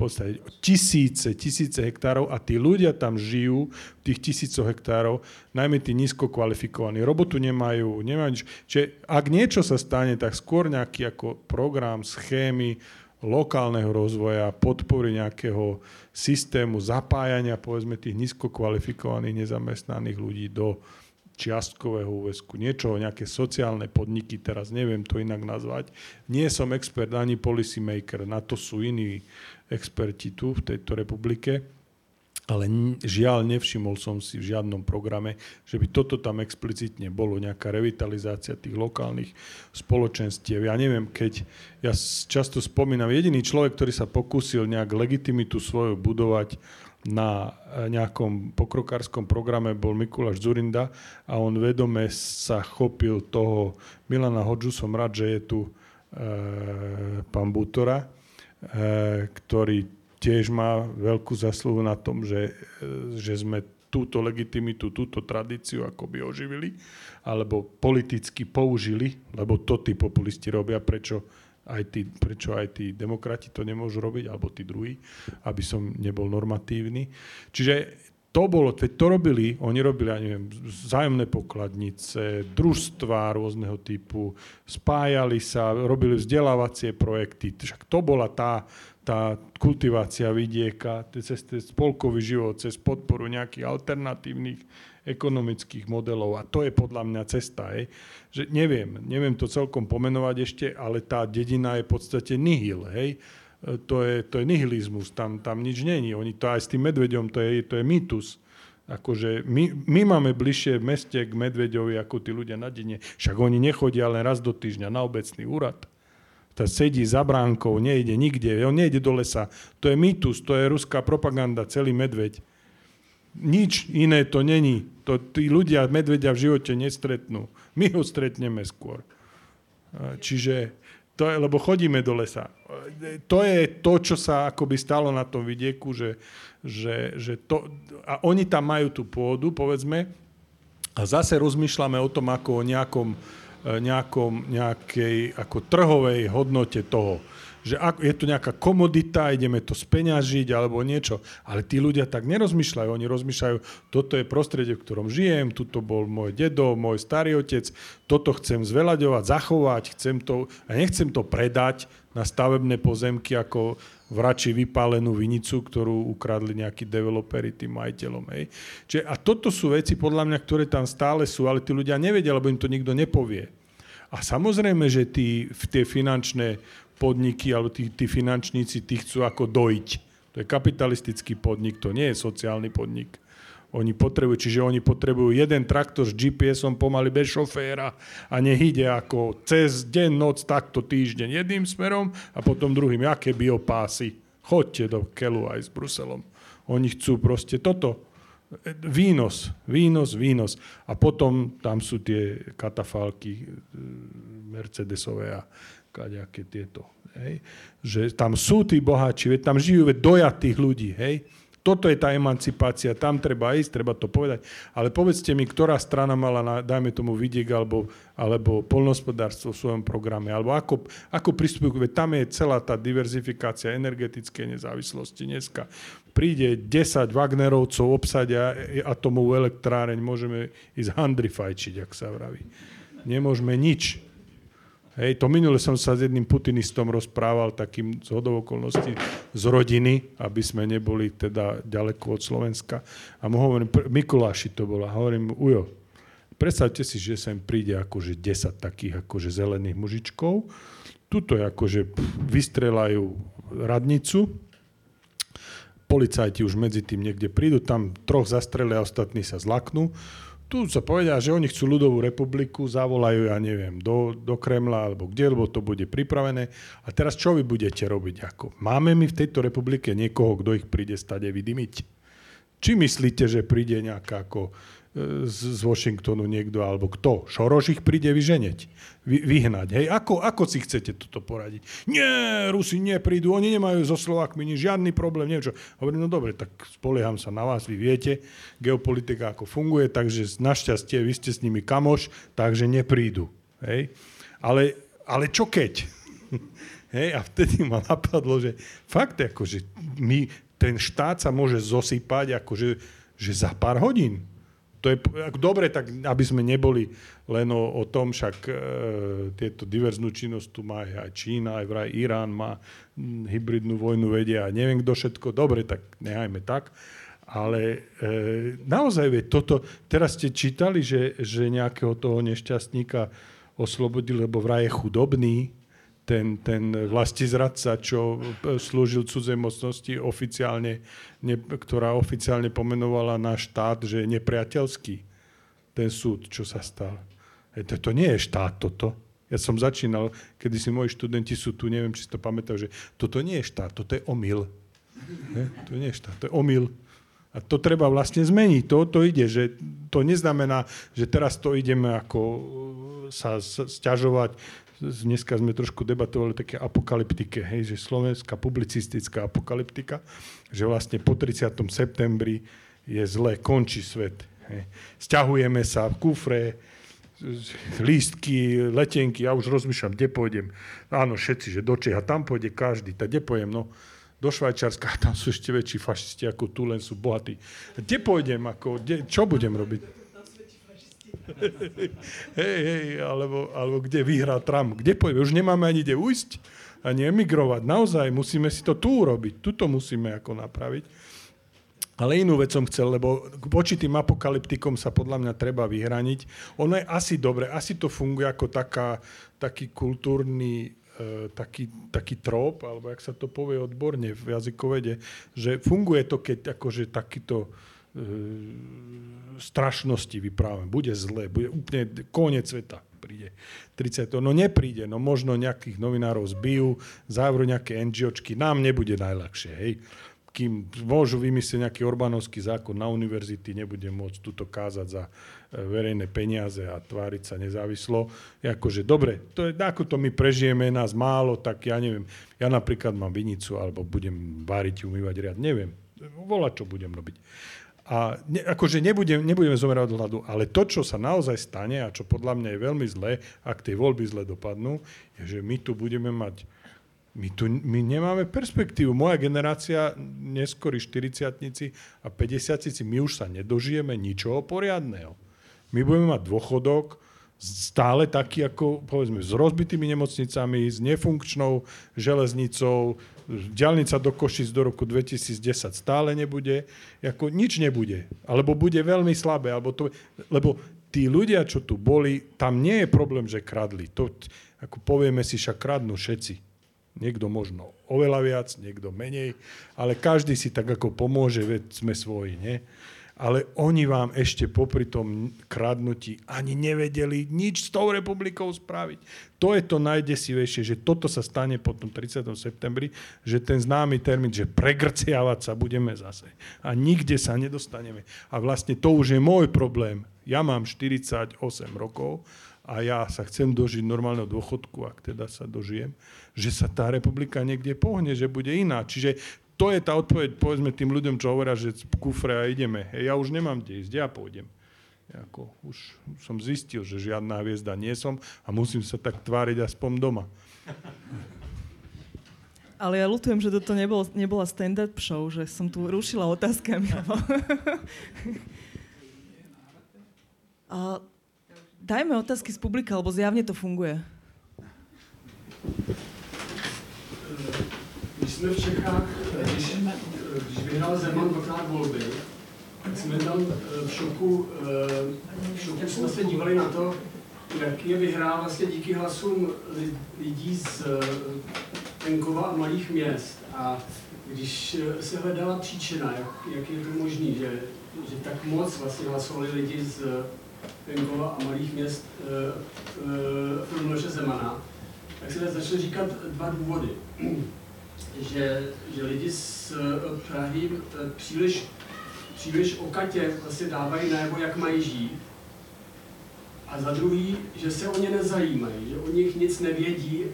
Podstate tisíce, tisíce hektárov a tí ľudia tam žijú tých tisícoch hektárov, najmä tí nízko kvalifikovaní. Robotu nemajú, nemajú nič. Čiže ak niečo sa stane, tak skôr nejaký ako program, schémy, lokálneho rozvoja, podpory nejakého systému zapájania povedzme tých nízko kvalifikovaných nezamestnaných ľudí do čiastkového úvesku, niečo, nejaké sociálne podniky, teraz neviem to inak nazvať. Nie som expert ani policy maker, na to sú iní experti tu v tejto republike ale žiaľ nevšimol som si v žiadnom programe, že by toto tam explicitne bolo, nejaká revitalizácia tých lokálnych spoločenstiev. Ja neviem, keď ja často spomínam, jediný človek, ktorý sa pokúsil nejak legitimitu svoju budovať na eh, nejakom pokrokárskom programe bol Mikuláš Zurinda a on vedome sa chopil toho Milana Hodžu, som rád, že je tu e, pán Bútora, e, ktorý tiež má veľkú zasluhu na tom, že, že sme túto legitimitu, túto tradíciu akoby oživili, alebo politicky použili, lebo to tí populisti robia, prečo aj tí, prečo aj tí demokrati to nemôžu robiť, alebo tí druhí, aby som nebol normatívny. Čiže to bolo, to robili, oni robili, ja neviem, vzájomné pokladnice, družstva rôzneho typu, spájali sa, robili vzdelávacie projekty. Však to bola tá, tá kultivácia vidieka, cez spolkový život, cez podporu nejakých alternatívnych ekonomických modelov. A to je podľa mňa cesta. Hej. Že neviem, neviem to celkom pomenovať ešte, ale tá dedina je v podstate nihil. Hej. To je, to je nihilizmus, tam, tam nič není. Oni to aj s tým medveďom, to je, to je mýtus. Akože my, my máme bližšie v meste k medveďovi ako tí ľudia na dedine. Však oni nechodia len raz do týždňa na obecný úrad tá sedí za bránkou, nejde nikde, on nejde do lesa. To je mýtus, to je ruská propaganda, celý medveď. Nič iné to není. To, tí ľudia medvedia v živote nestretnú. My ho stretneme skôr. Čiže, to je, lebo chodíme do lesa. To je to, čo sa akoby stalo na tom vidieku, že, že, že to, a oni tam majú tú pôdu, povedzme, a zase rozmýšľame o tom ako o nejakom E, nejakom, nejakej ako trhovej hodnote toho. Že ak, je to nejaká komodita, ideme to speňažiť alebo niečo. Ale tí ľudia tak nerozmýšľajú. Oni rozmýšľajú, toto je prostredie, v ktorom žijem, tuto bol môj dedo, môj starý otec, toto chcem zveľaďovať, zachovať, chcem to, a nechcem to predať na stavebné pozemky ako vrači vypálenú vinicu, ktorú ukradli nejakí developeri tým majiteľom. Hej. Čiže, a toto sú veci, podľa mňa, ktoré tam stále sú, ale tí ľudia nevedia, lebo im to nikto nepovie. A samozrejme, že tí, tie finančné podniky alebo tí, tí finančníci tí chcú ako dojiť. To je kapitalistický podnik, to nie je sociálny podnik. Oni potrebujú, čiže oni potrebujú jeden traktor s GPS-om pomaly bez šoféra a nech ide ako cez deň, noc, takto týždeň jedným smerom a potom druhým. Aké biopásy? Chodte do Kelu aj s Bruselom. Oni chcú proste toto. Výnos, výnos, výnos. A potom tam sú tie katafalky e, Mercedesové a kaďaké tieto. Hej. Že tam sú tí boháči, veď tam žijú veď dojatých ľudí. Hej toto je tá emancipácia, tam treba ísť, treba to povedať. Ale povedzte mi, ktorá strana mala, na, dajme tomu, vidiek alebo, alebo polnospodárstvo v svojom programe, alebo ako, ako pristupujú, veď tam je celá tá diverzifikácia energetickej nezávislosti dneska. Príde 10 Wagnerovcov, obsadia atomovú elektráreň, môžeme ísť handrifajčiť, ak sa vraví. Nemôžeme nič. Hej, to minule som sa s jedným putinistom rozprával takým z okolností z rodiny, aby sme neboli teda ďaleko od Slovenska. A mu hovorím, Mikuláši to bola, hovorím, Ujo, predstavte si, že sem príde akože 10 takých akože zelených mužičkov, tuto je akože vystrelajú radnicu, policajti už medzi tým niekde prídu, tam troch zastrelia, ostatní sa zlaknú, tu sa povedia, že oni chcú ľudovú republiku, zavolajú, ja neviem, do, do Kremla alebo kde, lebo to bude pripravené. A teraz čo vy budete robiť? Ako? Máme my v tejto republike niekoho, kto ich príde stade vydymiť? Či myslíte, že príde nejaká ako z, z Washingtonu niekto, alebo kto? Šoroš ich príde vyženeť, vy, vyhnať. Hej, ako, ako si chcete toto poradiť? Nie, Rusi neprídu, oni nemajú so Slovakmi ni žiadny problém, neviem čo. Hovorím, no dobre, tak spolieham sa na vás, vy viete, geopolitika ako funguje, takže našťastie vy ste s nimi kamoš, takže neprídu. Hej. Ale, ale čo keď? *laughs* Hej, a vtedy ma napadlo, že fakt, akože my, ten štát sa môže zosypať akože že za pár hodín to je dobre, tak aby sme neboli len o, o tom, však e, tieto diverznú činnosť tu má aj Čína, aj vraj Irán má m, hybridnú vojnu vedia a neviem kto všetko. Dobre, tak nehajme tak. Ale e, naozaj, vie, toto, teraz ste čítali, že, že nejakého toho nešťastníka oslobodili, lebo vraj je chudobný, ten, ten vlastizradca, čo slúžil cudzej mocnosti oficiálne, ne, ktorá oficiálne pomenovala náš štát, že je nepriateľský. Ten súd, čo sa stal. E, to, to nie je štát toto. Ja som začínal, kedy si moji študenti sú tu, neviem, či si to pamätajú, že toto nie je štát, toto je omyl. Ne? To nie je štát, to je omyl. A to treba vlastne zmeniť. To, to ide, že to neznamená, že teraz to ideme ako sa sťažovať dneska sme trošku debatovali také apokalyptike, hej, že slovenská publicistická apokalyptika, že vlastne po 30. septembri je zle, končí svet. Hej. Sťahujeme sa v kufre, lístky, letenky, ja už rozmýšľam, kde pôjdem. Áno, všetci, že do Čeha, tam pôjde každý, tak kde pôjdem, no do Švajčarska, *laughs* tam sú ešte väčší fašisti ako tu, len sú bohatí. Kde pôjdem, ako, kde, čo budem robiť? *laughs* hej, hej, alebo, alebo kde vyhrá Trump. Kde pôjde? Už nemáme ani kde ujsť, ani emigrovať. Naozaj musíme si to tu urobiť. Tuto musíme ako napraviť. Ale inú vec som chcel, lebo voči tým apokalyptikom sa podľa mňa treba vyhraniť. Ono je asi dobre, asi to funguje ako taká, taký kultúrny e, taký, taký trop, alebo jak sa to povie odborne v jazykovede, že funguje to, keď akože takýto strašnosti vyprávame. Bude zle, bude úplne koniec sveta príde. 30. No nepríde, no možno nejakých novinárov zbijú, závru nejaké NGOčky, nám nebude najľahšie, hej. Kým môžu vymyslieť nejaký Orbánovský zákon na univerzity, nebude môcť túto kázať za e, verejné peniaze a tváriť sa nezávislo. Akože dobre, to je, ako to my prežijeme, nás málo, tak ja neviem, ja napríklad mám vinicu, alebo budem váriť, umývať riad, neviem. Volať, čo budem robiť. A ne, akože nebudem, nebudeme zomerať od hladu, ale to, čo sa naozaj stane a čo podľa mňa je veľmi zlé, ak tie voľby zle dopadnú, je, že my tu budeme mať my tu my nemáme perspektívu. Moja generácia, neskôr 40 a 50 my už sa nedožijeme ničoho poriadného. My budeme mať dôchodok, stále taký ako, povedzme, s rozbitými nemocnicami, s nefunkčnou železnicou, diálnica do Košic do roku 2010 stále nebude, ako nič nebude, alebo bude veľmi slabé, alebo to, lebo tí ľudia, čo tu boli, tam nie je problém, že kradli. To, ako povieme si, však kradnú všetci. Niekto možno oveľa viac, niekto menej, ale každý si tak ako pomôže, veď sme svoji, nie? Ale oni vám ešte popri tom kradnutí ani nevedeli nič s tou republikou spraviť. To je to najdesivejšie, že toto sa stane po tom 30. septembri, že ten známy termín, že pregrciavať sa budeme zase. A nikde sa nedostaneme. A vlastne to už je môj problém. Ja mám 48 rokov a ja sa chcem dožiť normálneho dôchodku, ak teda sa dožijem, že sa tá republika niekde pohne, že bude iná. Čiže to je tá odpoveď, povedzme tým ľuďom, čo hovoria, že kufre a ideme. Hej, ja už nemám kde ísť, ja pôjdem. Ja ako, už som zistil, že žiadna hviezda nie som a musím sa tak tváriť aspoň doma. Ale ja ľutujem, že toto nebolo, nebola stand-up show, že som tu rušila otázkami. a dajme otázky z publika, lebo zjavne to funguje jsme v Čechách, když, vyhrál Zeman dvakrát volby, tak jsme tam eh, v šoku, eh, v šoku jsme se dívali na to, jak je vyhrál vlastně díky hlasům lidí z eh, a malých měst. A když se hledala příčina, jak, jak je to možné, že že tak moc vlastně hlasovali lidi z venkova a malých měst pro Miloše Zemana, tak se začaly říkat dva důvody. Že, že lidi z Prahy příliš, příliš okatě vlastně dávají najevo, jak mají žít. A za druhý, že se o ně nezajímají, že o nich nic nevědí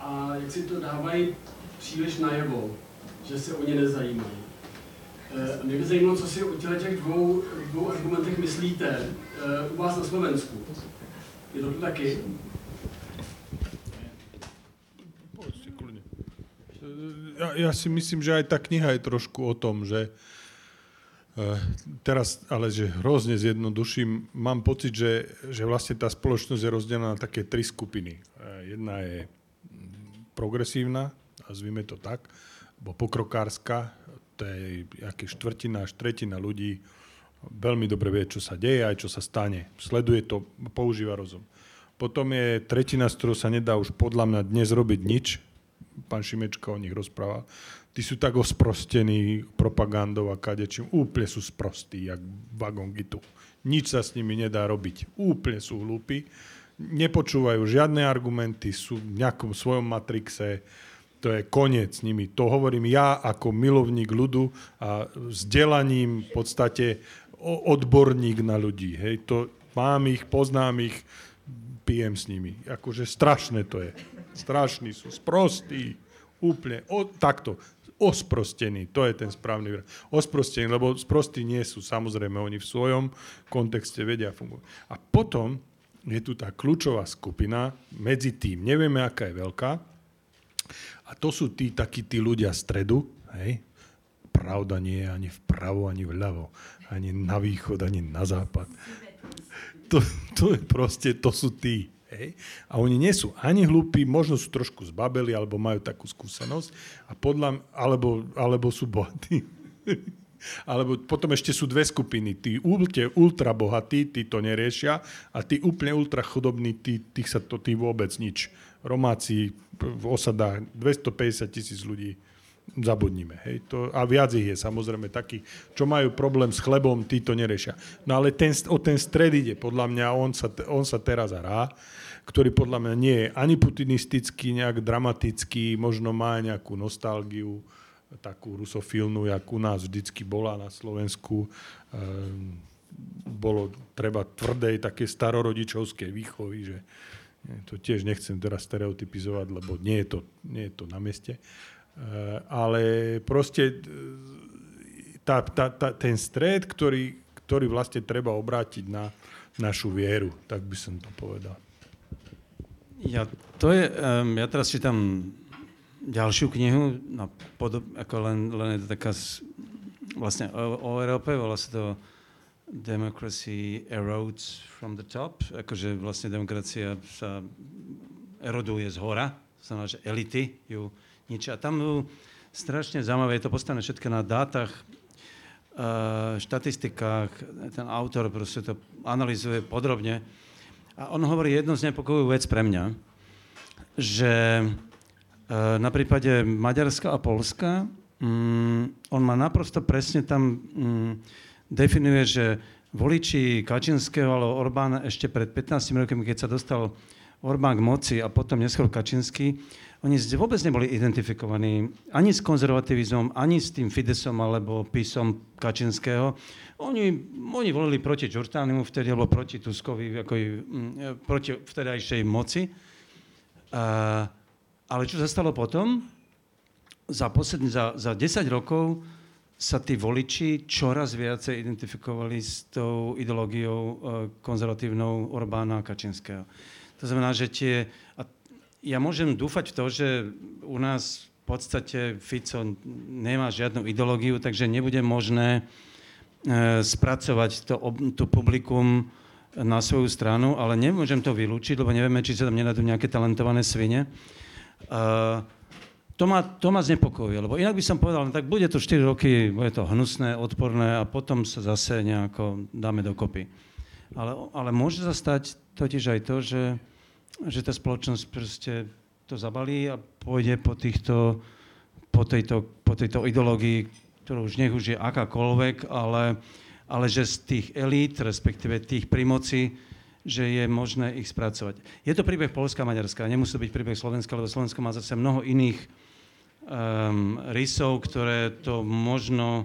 a jak si to dávají příliš najevo, že se o ně nezajímají. E, mě by zajímalo, co si o těch dvou, dvou argumentech myslíte e, u vás na Slovensku. Je to tu taky? Ja, ja si myslím, že aj tá kniha je trošku o tom, že uh, teraz, ale že hrozne zjednoduším, mám pocit, že, že vlastne tá spoločnosť je rozdelená na také tri skupiny. Uh, jedna je progresívna, nazvime to tak, alebo pokrokárska, to je aké štvrtina až tretina ľudí veľmi dobre vie, čo sa deje, aj čo sa stane. Sleduje to, používa rozum. Potom je tretina, z ktorou sa nedá už podľa mňa dnes robiť nič. Pán Šimečka o nich rozpráva. Tí sú tak osprostení propagandou a kadečím. Úplne sú sprostí, jak vagon gitu. Nič sa s nimi nedá robiť. Úplne sú hlúpi. Nepočúvajú žiadne argumenty, sú v nejakom svojom matrixe to je koniec s nimi. To hovorím ja ako milovník ľudu a vzdelaním v podstate odborník na ľudí. Hej, to mám ich, poznám ich, pijem s nimi. Akože strašné to je. Strašní sú, sprostí, úplne, o, takto, osprostení, to je ten správny výraz. Osprostení, lebo sprostí nie sú, samozrejme, oni v svojom kontexte vedia fungovať. A potom je tu tá kľúčová skupina medzi tým, nevieme, aká je veľká, a to sú tí takí tí ľudia stredu, hej? Pravda nie je ani vpravo, ani vľavo, ani na východ, ani na západ. To, to je proste, to sú tí. Hej? A oni nie sú ani hlúpi, možno sú trošku zbabeli, alebo majú takú skúsenosť, a podľa, alebo, alebo sú bohatí. *laughs* alebo potom ešte sú dve skupiny. Tí ultra, ultra bohatí, tí to neriešia, a tí úplne ultra chudobní, tí, tých sa to tí vôbec nič Romáci v osadách 250 tisíc ľudí zabudnime. Hej. To, a viac ich je samozrejme takých, čo majú problém s chlebom, tí to nerešia. No ale ten, o ten stred ide, podľa mňa, on sa, on sa teraz hrá, ktorý podľa mňa nie je ani putinistický, nejak dramatický, možno má nejakú nostalgiu, takú rusofilnú, jak u nás vždycky bola na Slovensku. Ehm, bolo treba tvrdej, také starorodičovskej výchovy, že to tiež nechcem teraz stereotypizovať, lebo nie je to, nie je to na mieste. E, ale proste e, tá, tá, tá, ten stred, ktorý, ktorý vlastne treba obrátiť na našu vieru, tak by som to povedal. Ja, to je, um, ja teraz čítam ďalšiu knihu, no, podob, ako len, len je to taká vlastne o, o Európe, volá sa to democracy erodes from the top, akože vlastne demokracia sa eroduje z hora, znamená, že elity ju ničia. A tam ju strašne zaujímavé, je to postavené všetko na dátach, uh, štatistikách, ten autor proste to analýzuje podrobne. A on hovorí jednu znepokojivú vec pre mňa, že uh, na prípade Maďarska a Polska um, on má naprosto presne tam um, definuje, že voliči Kačinského alebo Orbána ešte pred 15 rokmi, keď sa dostal Orbán k moci a potom neskôr Kačinský, oni vôbec neboli identifikovaní ani s konzervativizmom, ani s tým Fidesom alebo písom Kačinského. Oni, oni volili proti Čurtánimu vtedy, alebo proti Tuskovi, ako, mm, proti vtedajšej moci. Uh, ale čo sa stalo potom? Za, posledný, za, za 10 rokov sa tí voliči čoraz viacej identifikovali s tou ideológiou e, konzervatívnou Orbána a Kačinského. To znamená, že tie... A ja môžem dúfať v to, že u nás v podstate Fico nemá žiadnu ideológiu, takže nebude možné e, spracovať to, to publikum na svoju stranu, ale nemôžem to vylúčiť, lebo nevieme, či sa tam nenadú nejaké talentované svine. Uh, to ma, to ma znepokojuje, lebo inak by som povedal, no tak bude to 4 roky, bude to hnusné, odporné a potom sa zase nejako dáme dokopy. Ale, ale môže sa stať totiž aj to, že, že tá spoločnosť proste to zabalí a pôjde po, týchto, po, tejto, po tejto ideológii, ktorú už nech už je akákoľvek, ale, ale že z tých elít, respektíve tých pri že je možné ich spracovať. Je to príbeh Polska a Maďarska, nemusí byť príbeh Slovenska, lebo Slovensko má zase mnoho iných um, rysov, ktoré to možno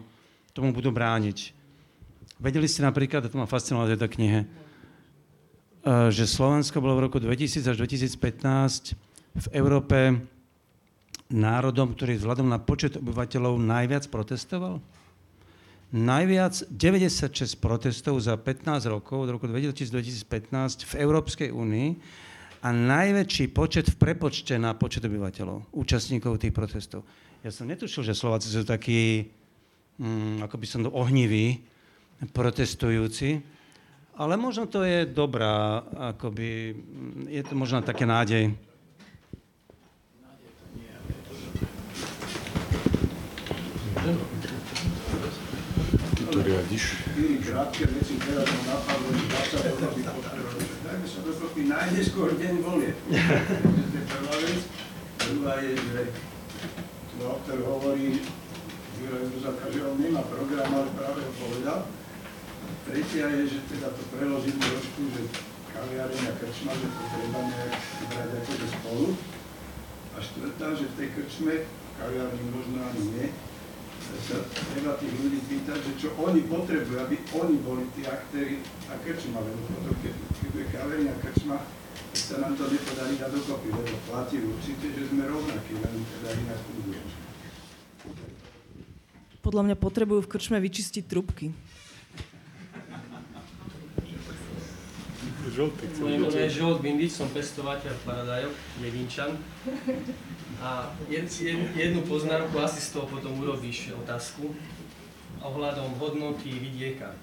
tomu budú brániť. Vedeli ste napríklad, a to ma fascinovalo v tejto knihe, že Slovensko bolo v roku 2000 až 2015 v Európe národom, ktorý vzhľadom na počet obyvateľov najviac protestoval? najviac 96 protestov za 15 rokov, od roku 2000-2015 v Európskej únii a najväčší počet v prepočte na počet obyvateľov, účastníkov tých protestov. Ja som netušil, že Slováci sú takí, mm, ako by som to ohniví, protestujúci, ale možno to je dobrá, akoby, je to možno také nádej. Nádej to riadiš? Štyri krátke veci, teraz som napadlo, že dá sa dokopy podporovať. Dajme sa dokopy najneskôr deň volie. *laughs* to je prvá vec. Druhá je, že autor hovorí, Juraj Buzaka, že on nemá program, ale práve ho povedal. Tretia je, že teda to preložím trošku, že kaviareň a krčma, že to treba nejak brať akože spolu. A štvrtá, že v tej krčme, kaviarni možno ani nie, sa treba tých ľudí pýtať, že čo oni potrebujú, aby oni boli tí aktéry a krčma, lebo potom, keď, keď je kaverňa krčma, tak sa nám to nepodarí dať dokopy, lebo platí určite, že sme rovnakí, len teda inak fungujeme. Podľa mňa potrebujú v krčme vyčistiť trubky. Moje meno je Žolt Bindič, som pestovateľ paradajok, jedinčan. A jednu poznámku, asi z toho potom urobíš otázku, ohľadom hodnoty vidieka.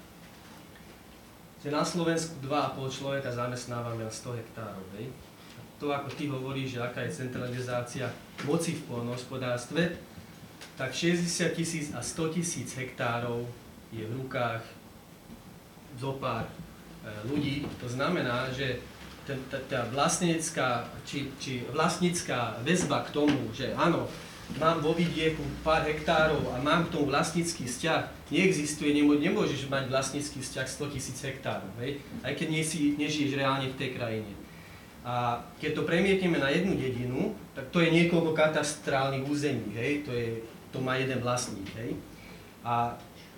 Že na Slovensku 2,5 človeka zamestnávame na 100 hektárov. Hej? To, ako ty hovoríš, že aká je centralizácia moci v polnohospodárstve, tak 60 tisíc a 100 tisíc hektárov je v rukách zopár e, ľudí. To znamená, že tá vlastnícká, či, či vlastnícká väzba k tomu, že áno, mám vo vidieku pár hektárov a mám k tomu vlastnícky vzťah, neexistuje, nemôžeš mať vlastnícky vzťah 100 tisíc hektárov, hej? aj keď nežiješ reálne v tej krajine. A keď to premietneme na jednu dedinu, tak to je niekoľko katastrálnych území, hej? To, je, to má jeden vlastník. Hej? A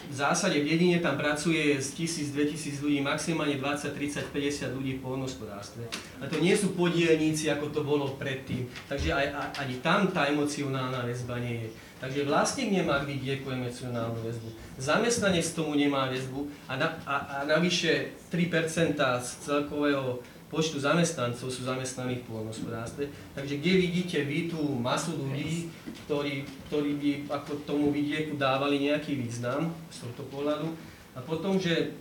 v zásade v dedine tam pracuje z 1000-2000 ľudí, maximálne 20, 30, 50 ľudí v poľnohospodárstve. A to nie sú podielníci, ako to bolo predtým. Takže aj, ani tam tá emocionálna väzba nie je. Takže vlastník nemá k vidieku emocionálnu väzbu. Zamestnanec tomu nemá väzbu a, na, a, a navyše 3% z celkového počtu zamestnancov sú zamestnaní v pôlnospodárstve. Takže kde vidíte vy tú masu ľudí, ktorí, ktorí by ako tomu vidieku dávali nejaký význam z tohto pohľadu. A potom, že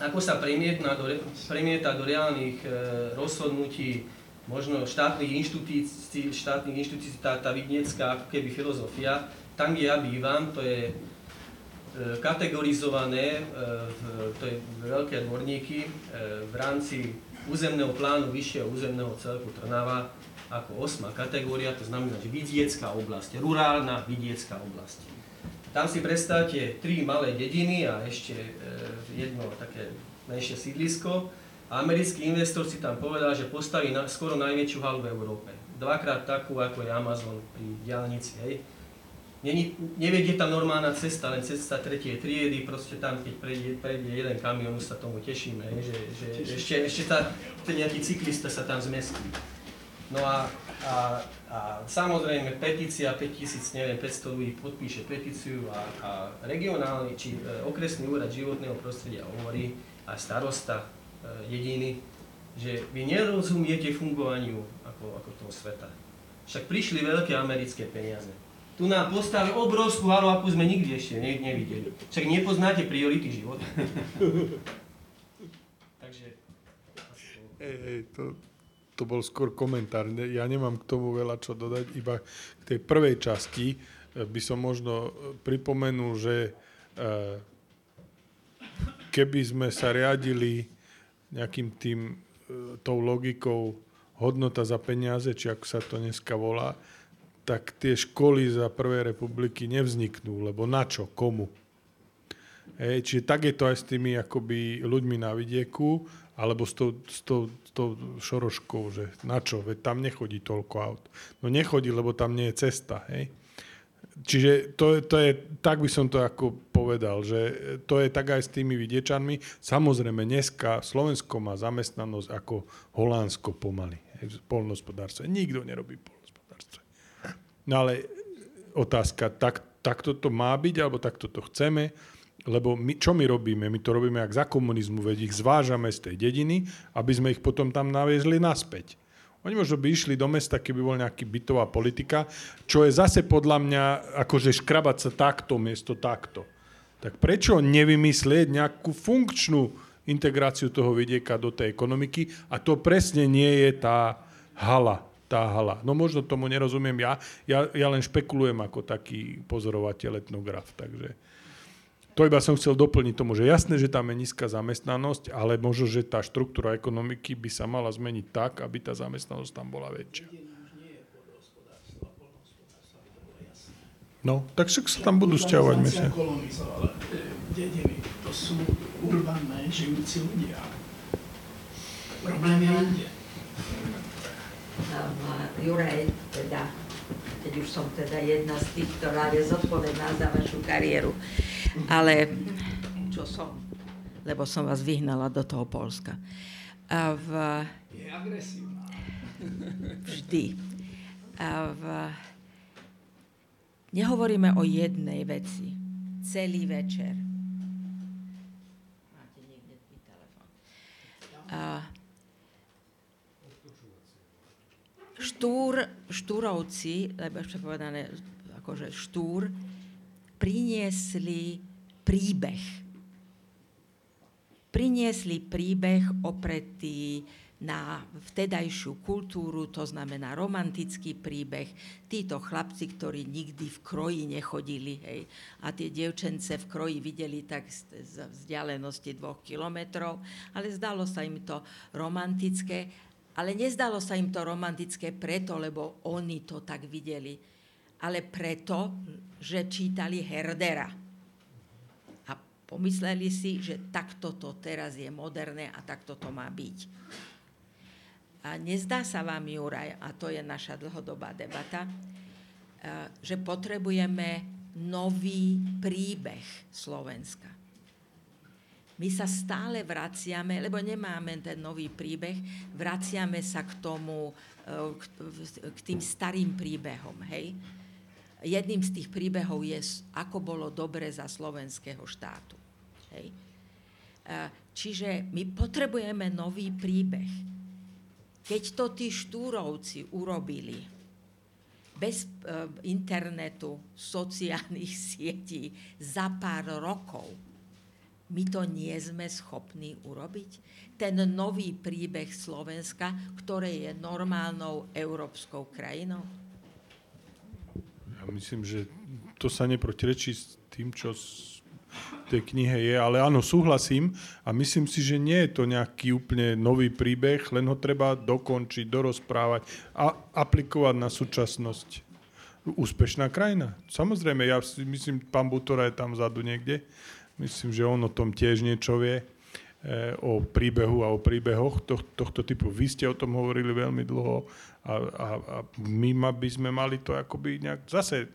ako sa premieta do, premieta do reálnych e, rozhodnutí možno štátnych inštitúcií, štátnych inštitúcií tá, tá vidniecká ako keby filozofia, tam, kde ja bývam, to je e, kategorizované, e, to je veľké dvorníky, e, v rámci územného plánu vyššieho územného celku Trnava ako osma kategória, to znamená, že vidiecká oblasť, rurálna vidiecká oblasť. Tam si predstavte tri malé dediny a ešte e, jedno také menšie sídlisko. A americký investor si tam povedal, že postaví skoro najväčšiu halu v Európe. Dvakrát takú, ako je Amazon pri diálnici. Hej. Není, nevedie tam normálna cesta, len cesta tretie triedy, proste tam, keď prejde, prejde jeden kamion, sa tomu tešíme, že, že ešte, ešte tá, ten nejaký cyklista sa tam zmestí. No a, a, a samozrejme petícia 5000, neviem, 500 ľudí podpíše petíciu a, a regionálny či e, okresný úrad životného prostredia hovorí, a starosta e, jediny, že vy nerozumiete fungovaniu ako, ako toho sveta. Však prišli veľké americké peniaze tu nám postavili obrovskú halu, akú sme nikdy ešte ne, nevideli. Však nepoznáte priority života. *laughs* Takže... Ej, ej, to, to bol skôr komentár. Ja nemám k tomu veľa čo dodať, iba k tej prvej časti eh, by som možno eh, pripomenul, že eh, keby sme sa riadili nejakým tým, tou logikou hodnota za peniaze, či ako sa to dneska volá, tak tie školy za prvej republiky nevzniknú, lebo na čo, komu? Hej, čiže tak je to aj s tými akoby ľuďmi na vidieku, alebo s tou, s tou, s tou šoroškou, že na čo, veď tam nechodí toľko aut. No nechodí, lebo tam nie je cesta, hej. Čiže to, to je, tak by som to ako povedal, že to je tak aj s tými vidiečanmi. Samozrejme, dneska Slovensko má zamestnanosť ako Holandsko pomaly v polnospodárstve. Nikto nerobí polnospodárstve. No ale otázka, tak, takto to má byť, alebo takto to chceme, lebo my, čo my robíme? My to robíme jak za komunizmu, veď ich zvážame z tej dediny, aby sme ich potom tam naviezli naspäť. Oni možno by išli do mesta, keby bol nejaký bytová politika, čo je zase podľa mňa akože škrabať sa takto miesto takto. Tak prečo nevymyslieť nejakú funkčnú integráciu toho vidieka do tej ekonomiky a to presne nie je tá hala, tá hala. No možno tomu nerozumiem ja, ja, ja len špekulujem ako taký pozorovateľ etnograf, takže... To iba som chcel doplniť tomu, že jasné, že tam je nízka zamestnanosť, ale možno, že tá štruktúra ekonomiky by sa mala zmeniť tak, aby tá zamestnanosť tam bola väčšia. No, tak však sa tam budú sťahovať, kolonizovala dediny. To sú urbané žijúci ľudia. Problém je inde. Juraj, teda, keď už som teda jedna z tých, ktorá je zodpovedná za vašu kariéru, ale čo som, lebo som vás vyhnala do toho Polska. A v, Je agresívna. vždy. A v, nehovoríme o jednej veci. Celý večer. Máte niekde telefon. A, štúr, štúrovci, lebo ešte povedané, akože štúr, priniesli príbeh. Priniesli príbeh opretý na vtedajšiu kultúru, to znamená romantický príbeh. Títo chlapci, ktorí nikdy v kroji nechodili, hej, a tie dievčence v kroji videli tak z vzdialenosti dvoch kilometrov, ale zdalo sa im to romantické, ale nezdalo sa im to romantické preto, lebo oni to tak videli, ale preto, že čítali Herdera. A pomysleli si, že takto to teraz je moderné a takto to má byť. A nezdá sa vám, Juraj, a to je naša dlhodobá debata, eh, že potrebujeme nový príbeh Slovenska. My sa stále vraciame, lebo nemáme ten nový príbeh, vraciame sa k tomu, eh, k, k tým starým príbehom, hej? Jedným z tých príbehov je, ako bolo dobre za slovenského štátu. Hej? Eh, čiže my potrebujeme nový príbeh. Keď to tí štúrovci urobili, bez e, internetu, sociálnych sietí, za pár rokov, my to nie sme schopní urobiť. Ten nový príbeh Slovenska, ktoré je normálnou európskou krajinou. Ja myslím, že to sa neprotirečí s tým, čo tej knihe je, ale áno, súhlasím a myslím si, že nie je to nejaký úplne nový príbeh, len ho treba dokončiť, dorozprávať a aplikovať na súčasnosť. Úspešná krajina. Samozrejme, ja si myslím, pán Butora je tam vzadu niekde. Myslím, že on o tom tiež niečo vie e, o príbehu a o príbehoch toh, tohto typu. Vy ste o tom hovorili veľmi dlho a, a, a my ma, by sme mali to akoby nejak zase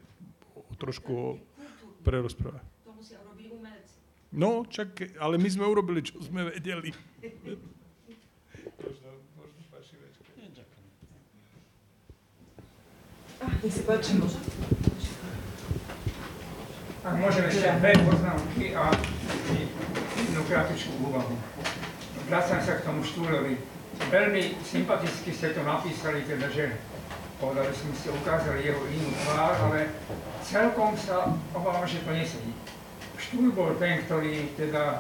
trošku prerozprávať. No, čak, ale my sme urobili, čo sme vedeli. Nech si páči, môžem. Ak môžem ešte dve poznámky a jednu krátku úvahu. Vracam sa k tomu Štúrovi. Veľmi sympaticky ste to napísali, teda, že povedali sme, ste ukázali jeho inú tvár, ale celkom sa obávam, že to nesedí. Štúr bol ten, ktorý teda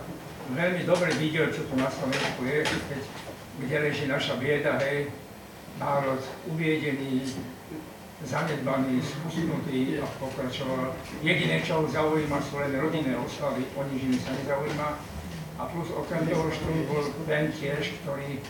veľmi dobre videl, čo tu na Slovensku je, keď, kde leží naša bieda, hej, národ uviedený, zanedbaný, spustnutý a pokračoval. Jediné, čo ho zaujíma, sú len rodinné oslavy, o nič iné sa nezaujíma. A plus okrem toho Štúr bol ten tiež, ktorý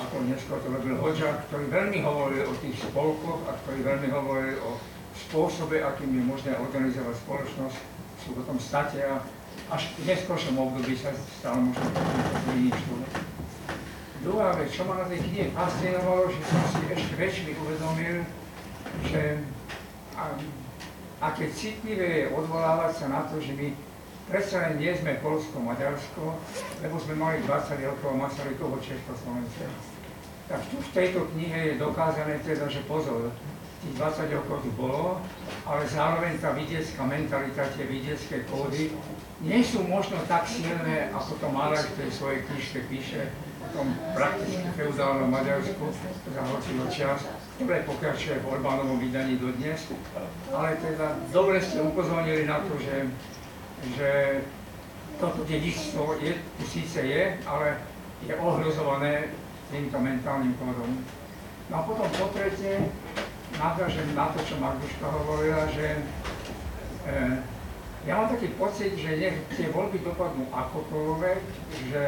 ako neskôr to robil Hoďa, ktorý veľmi hovoril o tých spolkoch a ktorý veľmi hovoril o spôsobe, akým je možné organizovať spoločnosť. Sú potom statia až v neskôršom období sa stalo možno takým štúdom. Druhá vec, čo ma na tej knihe fascinovalo, že som si ešte väčšmi uvedomil, že a, aké citlivé je odvolávať sa na to, že my predsa len nie sme Polsko-Maďarsko, lebo sme mali 20 rokov toho Československa. Tak tu v tejto knihe je dokázané teda, že pozor, tých 20 rokov tu bolo, ale zároveň tá vidiecká mentalita, tie vidiecké kódy nie sú možno tak silné, ako to Maler v tej svojej knižke píše, o tom prakticky feudálnom Maďarsku za horčilo čas, ktoré pokračuje v Orbánovom vydaní dodnes. Ale teda dobre ste upozornili na to, že, že toto dedičstvo je, síce je, ale je ohrozované týmto mentálnym kódom. No a potom po tretie, nadviažem na to, čo Marguška hovorila, že e, ja mám taký pocit, že nech tie voľby dopadnú akokoľvek, že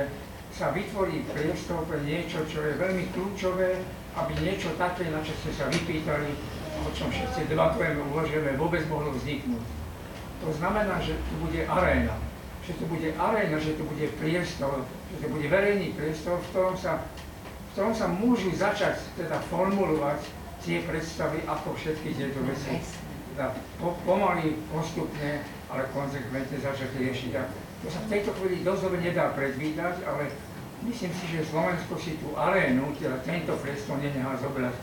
sa vytvorí priestor pre niečo, čo je veľmi kľúčové, aby niečo také, na čo ste sa vypýtali, o čom všetci debatujeme, uvažujeme, vôbec mohlo vzniknúť. To znamená, že tu bude aréna, že tu bude aréna, že tu bude priestor, že tu bude verejný priestor, v ktorom sa, v ktorom sa môžu začať teda formulovať tie predstavy, ako všetky tieto veci teda po, pomaly, postupne, ale konsekventne začať riešiť. A to sa v tejto chvíli dosť nedá predvídať, ale myslím si, že Slovensko si tú arénu, teda tento priestor nenechá zobrať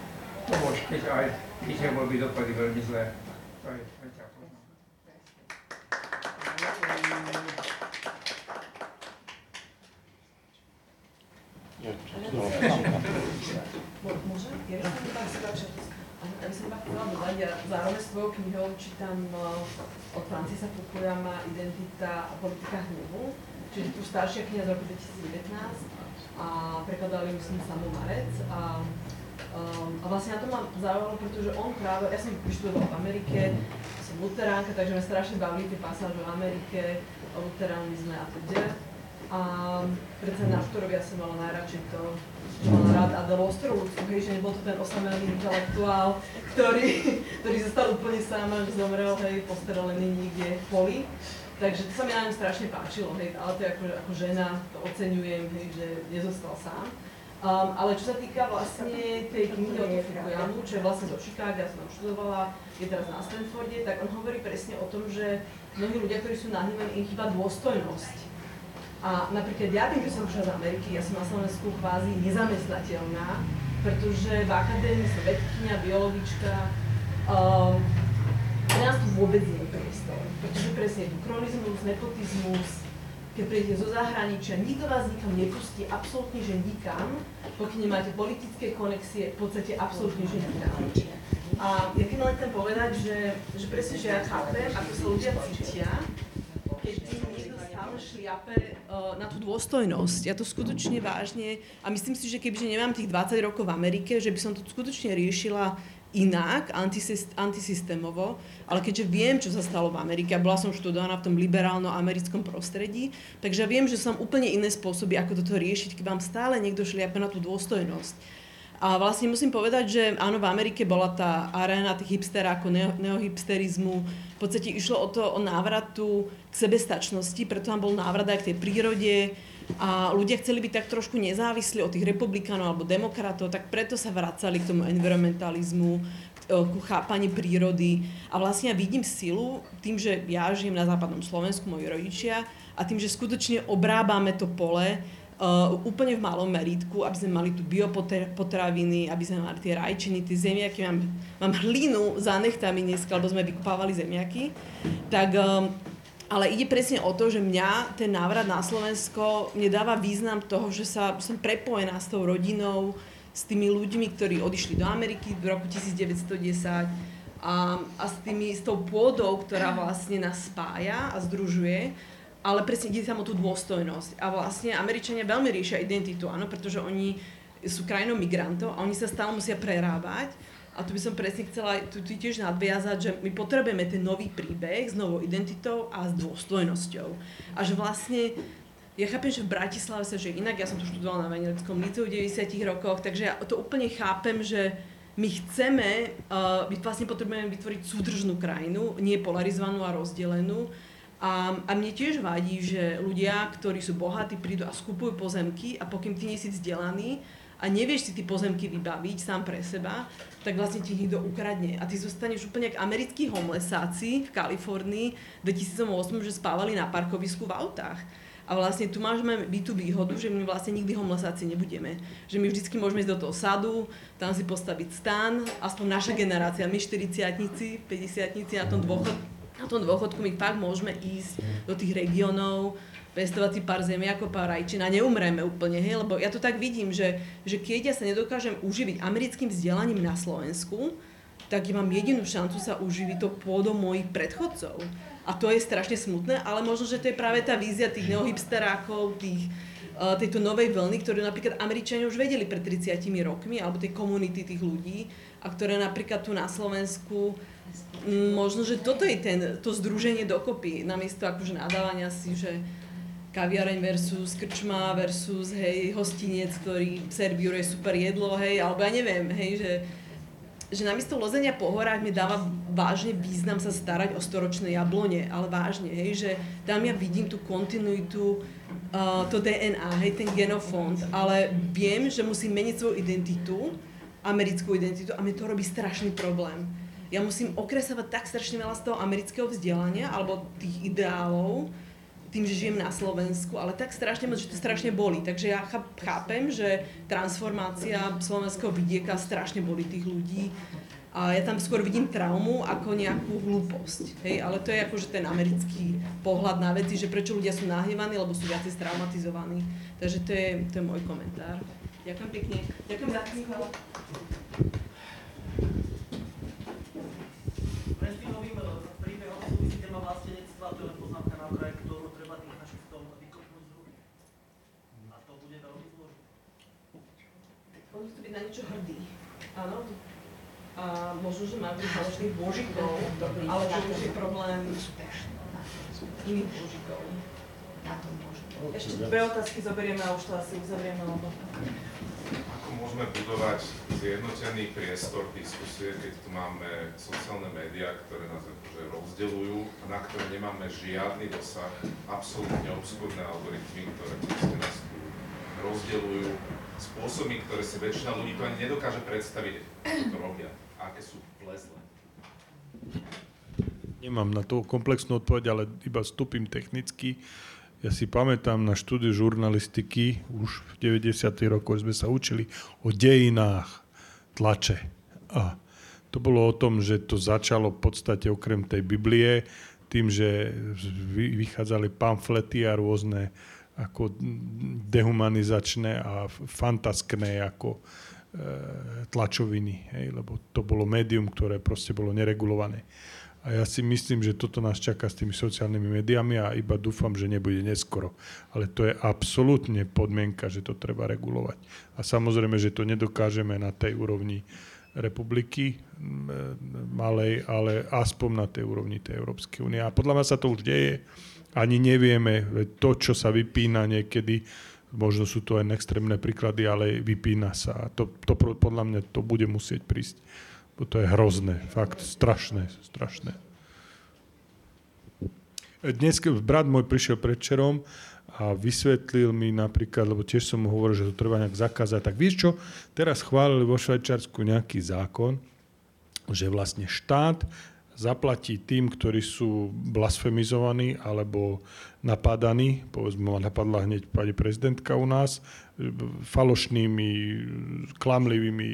toho, keď aj tie voľby dopadli veľmi zle. To je. Môžem? Ja som iba chcela dodať, ja zároveň s tvojou knihou čítam od Francisa Fukuyama Identita a politika hnevu, čiže tu staršia kniha z roku 2019 a prekladali myslím Samu Marec a, um, a vlastne na to ma zaujalo, pretože on práve, ja som vyštudovala v Amerike, som luteránka, takže ma strašne bavili tie pasáže o Amerike, o luteránizme a teda. A predsa na ja som mala najradšej to, že mala rád Adel Ostrovúcku, hej, že nebol to ten osamelý intelektuál, ktorý, *laughs* ktorý zostal úplne sám, že zomrel, hej, postrelený niekde v poli. Takže to sa mi na ňom strašne páčilo, hej, ale to je ako, ako žena, to oceňujem, hej, že nezostal sám. Um, ale čo sa týka vlastne tej knihy od Fukuyamu, čo je vlastne zo Chicago, ja som tam študovala, je teraz na Stanforde, tak on hovorí presne o tom, že mnohí ľudia, ktorí sú nahnevení, im chýba dôstojnosť. A napríklad ja tým, že som prišla z Ameriky, ja som na Slovensku kvázi nezamestnateľná, pretože v akadémii som vedkynia, biologička, um, nás tu vôbec nie pretože presne tu kronizmus, nepotizmus, keď prídete zo zahraničia, nikto vás nikam nepustí, absolútne, že nikam, pokiaľ nemáte politické konexie, v podstate absolútne, že nikam. A ja keď len chcem povedať, že, že presne, že ja chápem, ako sa ľudia cítia, šliape uh, na tú dôstojnosť. Ja to skutočne vážne a myslím si, že kebyže nemám tých 20 rokov v Amerike, že by som to skutočne riešila inak, antisystémovo, ale keďže viem, čo sa stalo v Amerike, a bola som študovaná v tom liberálno-americkom prostredí, takže viem, že som úplne iné spôsoby, ako toto riešiť, keď vám stále niekto šliape na tú dôstojnosť. A vlastne musím povedať, že áno, v Amerike bola tá aréna tých hipsterákov, neo, neohipsterizmu. V podstate išlo o to, o návratu k sebestačnosti, preto tam bol návrat aj k tej prírode, a ľudia chceli byť tak trošku nezávislí od tých republikánov alebo demokratov, tak preto sa vracali k tomu environmentalizmu, ku chápaní prírody. A vlastne ja vidím silu tým, že ja žijem na západnom Slovensku, moji rodičia, a tým, že skutočne obrábame to pole uh, úplne v malom meritku, aby sme mali tu biopotraviny, aby sme mali tie rajčiny, tie zemiaky. Mám, mám hlinu za nechtami dneska, lebo sme vykupávali zemiaky. Tak um, ale ide presne o to, že mňa ten návrat na Slovensko mne dáva význam toho, že sa, som prepojená s tou rodinou, s tými ľuďmi, ktorí odišli do Ameriky v roku 1910 a, a s, tými, s tou pôdou, ktorá vlastne nás spája a združuje, ale presne ide tam o tú dôstojnosť. A vlastne Američania veľmi riešia identitu, áno, pretože oni sú krajinou migrantov a oni sa stále musia prerábať a tu by som presne chcela tu, tu tiež nadviazať, že my potrebujeme ten nový príbeh s novou identitou a s dôstojnosťou. A že vlastne ja chápem, že v Bratislave sa že inak, ja som tu študovala na Vaneleckom liceu v 90 rokoch, takže ja to úplne chápem, že my chceme, uh, my vlastne potrebujeme vytvoriť súdržnú krajinu, nie polarizovanú a rozdelenú. A, a mne tiež vadí, že ľudia, ktorí sú bohatí, prídu a skupujú pozemky a pokým ty nie si vzdelaný a nevieš si tie pozemky vybaviť sám pre seba, tak vlastne ti niekto ukradne. A ty zostaneš úplne ako americkí homelessáci v Kalifornii v 2008, že spávali na parkovisku v autách. A vlastne tu máš my tú výhodu, že my vlastne nikdy homelessáci nebudeme. Že my vždycky môžeme ísť do toho sadu, tam si postaviť stan, aspoň naša generácia, my 40 50 na tom dôchodku, na tom dôchodku my fakt môžeme ísť do tých regiónov, pestovať si pár zemiakov, pár rajčín a neumreme úplne, hej, lebo ja to tak vidím, že, že keď ja sa nedokážem uživiť americkým vzdelaním na Slovensku, tak ja mám jedinú šancu sa uživiť to pôdom mojich predchodcov. A to je strašne smutné, ale možno, že to je práve tá vízia tých neohipsterákov, tých, uh, tejto novej vlny, ktorú napríklad Američania už vedeli pred 30 rokmi, alebo tej komunity tých ľudí, a ktoré napríklad tu na Slovensku možno, že toto je ten, to združenie dokopy, namiesto akože nadávania si, že kaviareň versus krčma versus hej, hostinec, ktorý servíruje super jedlo, hej, alebo ja neviem, hej, že, že namiesto lozenia po horách mi dáva vážne význam sa starať o storočné jablone, ale vážne, hej, že tam ja vidím tú kontinuitu, uh, to DNA, hej, ten genofond, ale viem, že musím meniť svoju identitu, americkú identitu a mi to robí strašný problém. Ja musím okresávať tak strašne veľa z toho amerického vzdelania alebo tých ideálov, tým, že žijem na Slovensku, ale tak strašne moc, že to strašne boli. Takže ja chápem, že transformácia slovenského vidieka strašne boli tých ľudí. A ja tam skôr vidím traumu ako nejakú hlúposť. Hej? Ale to je akože ten americký pohľad na veci, že prečo ľudia sú nahnevaní, lebo sú viacej straumatizovaní. Takže to je, to je môj komentár. Ďakujem pekne. Ďakujem za. Na niečo hrdý. Áno. A možno, že má byť falošných božikov, ale to už je problém iných božikov. Ešte dve otázky zoberieme a už to asi uzavrieme, lebo... Ako môžeme budovať zjednotený priestor diskusie, keď tu máme sociálne médiá, ktoré nás akože rozdeľujú a na ktoré nemáme žiadny dosah, absolútne obskúrne algoritmy, ktoré nás tu rozdeľujú spôsoby, ktoré si väčšina ľudí to ani nedokáže predstaviť, ako robia, aké sú plezle. Nemám na to komplexnú odpoveď, ale iba vstupím technicky. Ja si pamätám na štúdiu žurnalistiky, už v 90. rokoch sme sa učili o dejinách tlače. A to bolo o tom, že to začalo v podstate okrem tej Biblie, tým, že vychádzali pamflety a rôzne ako dehumanizačné a fantaskné ako e, tlačoviny, hej, lebo to bolo médium, ktoré proste bolo neregulované. A ja si myslím, že toto nás čaká s tými sociálnymi médiami a iba dúfam, že nebude neskoro. Ale to je absolútne podmienka, že to treba regulovať. A samozrejme, že to nedokážeme na tej úrovni republiky malej, ale aspoň na tej úrovni tej Európskej únie. A podľa mňa sa to už deje ani nevieme, to, čo sa vypína niekedy, možno sú to aj extrémne príklady, ale vypína sa. A to, to podľa mňa to bude musieť prísť. Bo to je hrozné, fakt strašné, strašné. Dnes brat môj prišiel predčerom a vysvetlil mi napríklad, lebo tiež som mu hovoril, že to treba nejak zakázať. Tak víš čo, teraz chválili vo Švajčiarsku nejaký zákon, že vlastne štát zaplatí tým, ktorí sú blasfemizovaní alebo napadaní, povedzme ma napadla hneď pani prezidentka u nás, falošnými, klamlivými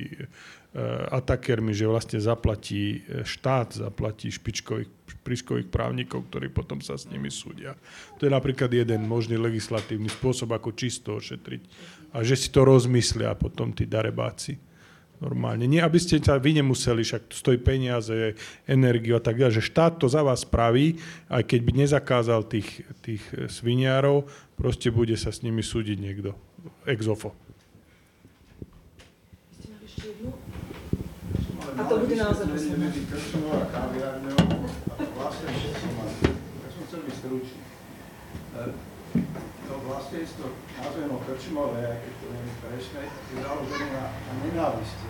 atakermi, že vlastne zaplatí eh, štát, zaplatí špičkových, špičkových právnikov, ktorí potom sa s nimi súdia. To je napríklad jeden možný legislatívny spôsob, ako čisto ošetriť. A že si to rozmyslia potom tí darebáci normálne. Nie, aby ste sa vy nemuseli, však to stojí peniaze, energiu a tak ďalej, že štát to za vás spraví, aj keď by nezakázal tých, tých sviniarov, proste bude sa s nimi súdiť niekto. Exofo. A to bude naozaj posledné. Krčmou a kaviárňou a vlastne všetko má. Ja som chcel byť stručný. To vlastne to nazvemo krčmové, aj keď to nie je presné, je založené na, na nenávisti.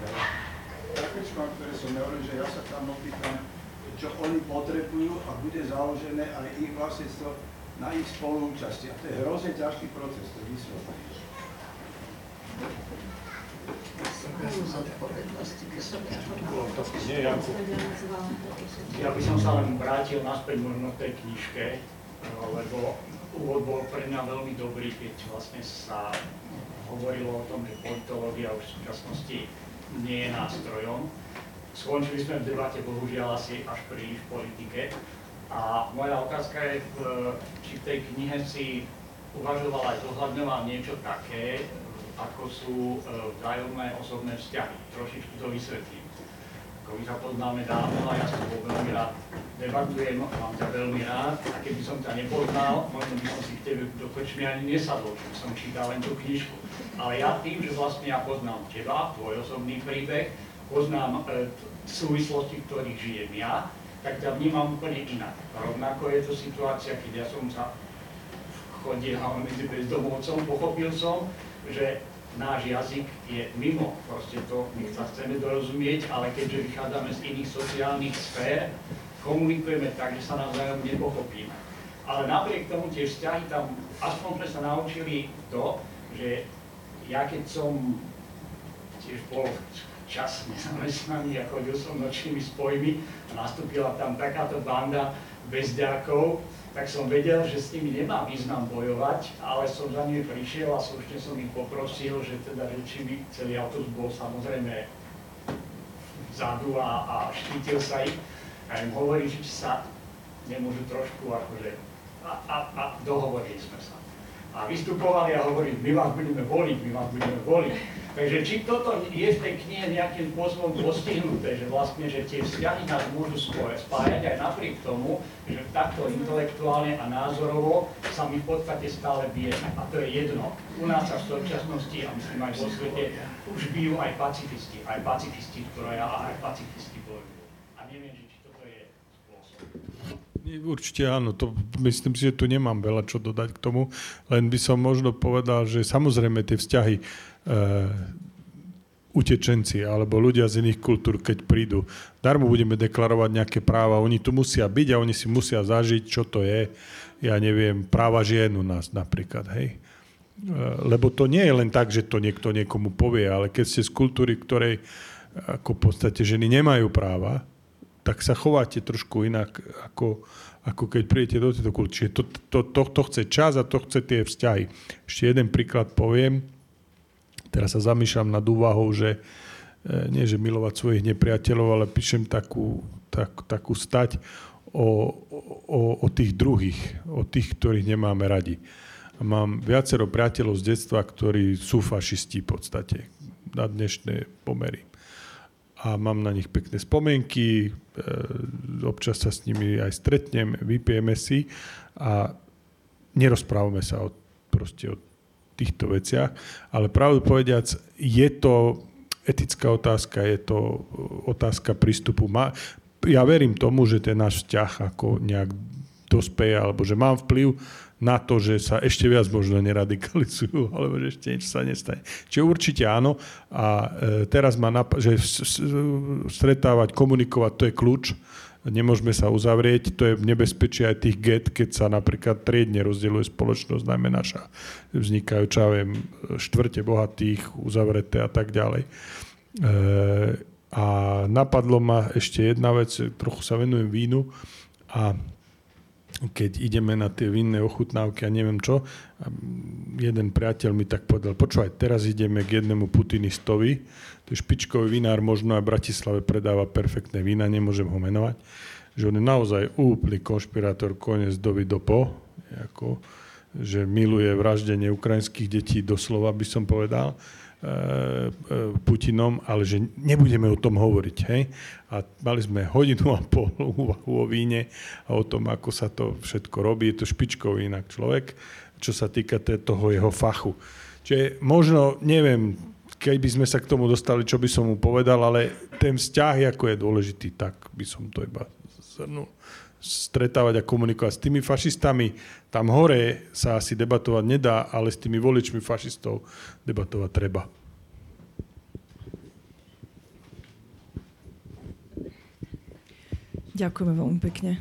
Ale krčma, ktoré som nehovoril, že ja sa tam opýtam, čo oni potrebujú a bude založené aj ich vlastníctvo na ich spolúčasti. A to je hrozne ťažký proces, to Ja by som sa len vrátil naspäť možno k tej knižke, lebo úvod bol pre mňa veľmi dobrý, keď vlastne sa hovorilo o tom, že politológia už v súčasnosti nie je nástrojom. Skončili sme v debate bohužiaľ asi až príliš v politike. A moja otázka je, či v tej knihe si uvažoval aj zohľadňoval niečo také, ako sú e, vzájomné osobné vzťahy. Trošičku to vysvetlím. Ako my sa poznáme dávno a ja som bol veľmi rád debatujem, mám ťa veľmi rád a keby som ťa nepoznal, možno by som si k tebe do kočmy ani nesadol, že som čítal len tú knižku. Ale ja tým, že vlastne ja poznám teba, tvoj osobný príbeh, poznám e, súvislosti, v ktorých žijem ja, tak ťa vnímam úplne inak. Rovnako je to situácia, keď ja som sa chodil medzi bezdomovcom, pochopil som, že náš jazyk je mimo, proste to, my sa chceme dorozumieť, ale keďže vychádzame z iných sociálnych sfér, komunikujeme tak, že sa navzájom nepochopíme. Ale napriek tomu tie vzťahy tam, aspoň sme sa naučili to, že ja keď som tiež bol čas nezamestnaný a chodil som nočnými spojmi a nastúpila tam takáto banda bezďakov, tak som vedel, že s nimi nemá význam bojovať, ale som za nimi prišiel a slušne som ich poprosil, že teda, že či by celý autobus bol samozrejme vzadu a, a štítil sa ich. A im hovorí, že sa nemôžu trošku akože... A, a, a dohovorili sme sa. A vystupovali a hovorili, my vás budeme voliť, my vás budeme voliť. Takže či toto je v tej knihe nejakým spôsobom postihnuté, že vlastne, že tie vzťahy nás môžu spájať aj napriek tomu, že takto intelektuálne a názorovo sa my v podstate stále bijeme. A to je jedno. U nás sa v súčasnosti, a myslím aj vo svete, už bijú aj pacifisti, aj pacifisti, ktoré a aj pacifisti bojujú. A neviem, či toto je spôsob. Určite áno, to myslím si, že tu nemám veľa čo dodať k tomu, len by som možno povedal, že samozrejme tie vzťahy uh, utečenci alebo ľudia z iných kultúr, keď prídu, darmo budeme deklarovať nejaké práva, oni tu musia byť a oni si musia zažiť, čo to je, ja neviem, práva žien u nás napríklad, hej. Uh, lebo to nie je len tak, že to niekto niekomu povie, ale keď ste z kultúry, ktorej ako v podstate ženy nemajú práva, tak sa chováte trošku inak, ako, ako keď príjete do tejto kultúry. Čiže to, to, to, to chce čas a to chce tie vzťahy. Ešte jeden príklad poviem teraz sa zamýšľam nad úvahou, že e, nie že milovať svojich nepriateľov, ale píšem takú, tak, takú stať o, o, o tých druhých, o tých, ktorých nemáme radi. A mám viacero priateľov z detstva, ktorí sú fašisti v podstate na dnešné pomery. A mám na nich pekné spomienky, občas sa s nimi aj stretnem, vypijeme si a nerozprávame sa o, proste o týchto veciach, ale pravdu povediac, je to etická otázka, je to otázka prístupu. Ja verím tomu, že ten náš vzťah ako nejak dospeje, alebo že mám vplyv na to, že sa ešte viac možno neradikalizujú, *laughs* alebo že ešte niečo sa nestane. Čiže určite áno. A e, teraz ma nap- že stretávať, komunikovať, to je kľúč nemôžeme sa uzavrieť. To je nebezpečie aj tých get, keď sa napríklad triedne rozdeľuje spoločnosť, najmä naša. Vznikajú, čo ja viem, štvrte bohatých, uzavreté a tak ďalej. E, a napadlo ma ešte jedna vec, trochu sa venujem vínu a keď ideme na tie vinné ochutnávky a neviem čo, jeden priateľ mi tak povedal, počúvaj, teraz ideme k jednému putinistovi, to je špičkový vinár, možno aj v Bratislave predáva perfektné vína, nemôžem ho menovať, že on je naozaj úplný konšpirátor, konec doby do po, ako, že miluje vraždenie ukrajinských detí, doslova by som povedal Putinom, ale že nebudeme o tom hovoriť. Hej? A mali sme hodinu a pol úvahu o víne a o tom, ako sa to všetko robí. Je to špičkový inak človek, čo sa týka toho jeho fachu. Čiže možno, neviem, keď by sme sa k tomu dostali, čo by som mu povedal, ale ten vzťah, ako je dôležitý, tak by som to iba zhrnul stretávať a komunikovať s tými fašistami. Tam hore sa asi debatovať nedá, ale s tými voličmi fašistov debatovať treba. Ďakujeme veľmi pekne.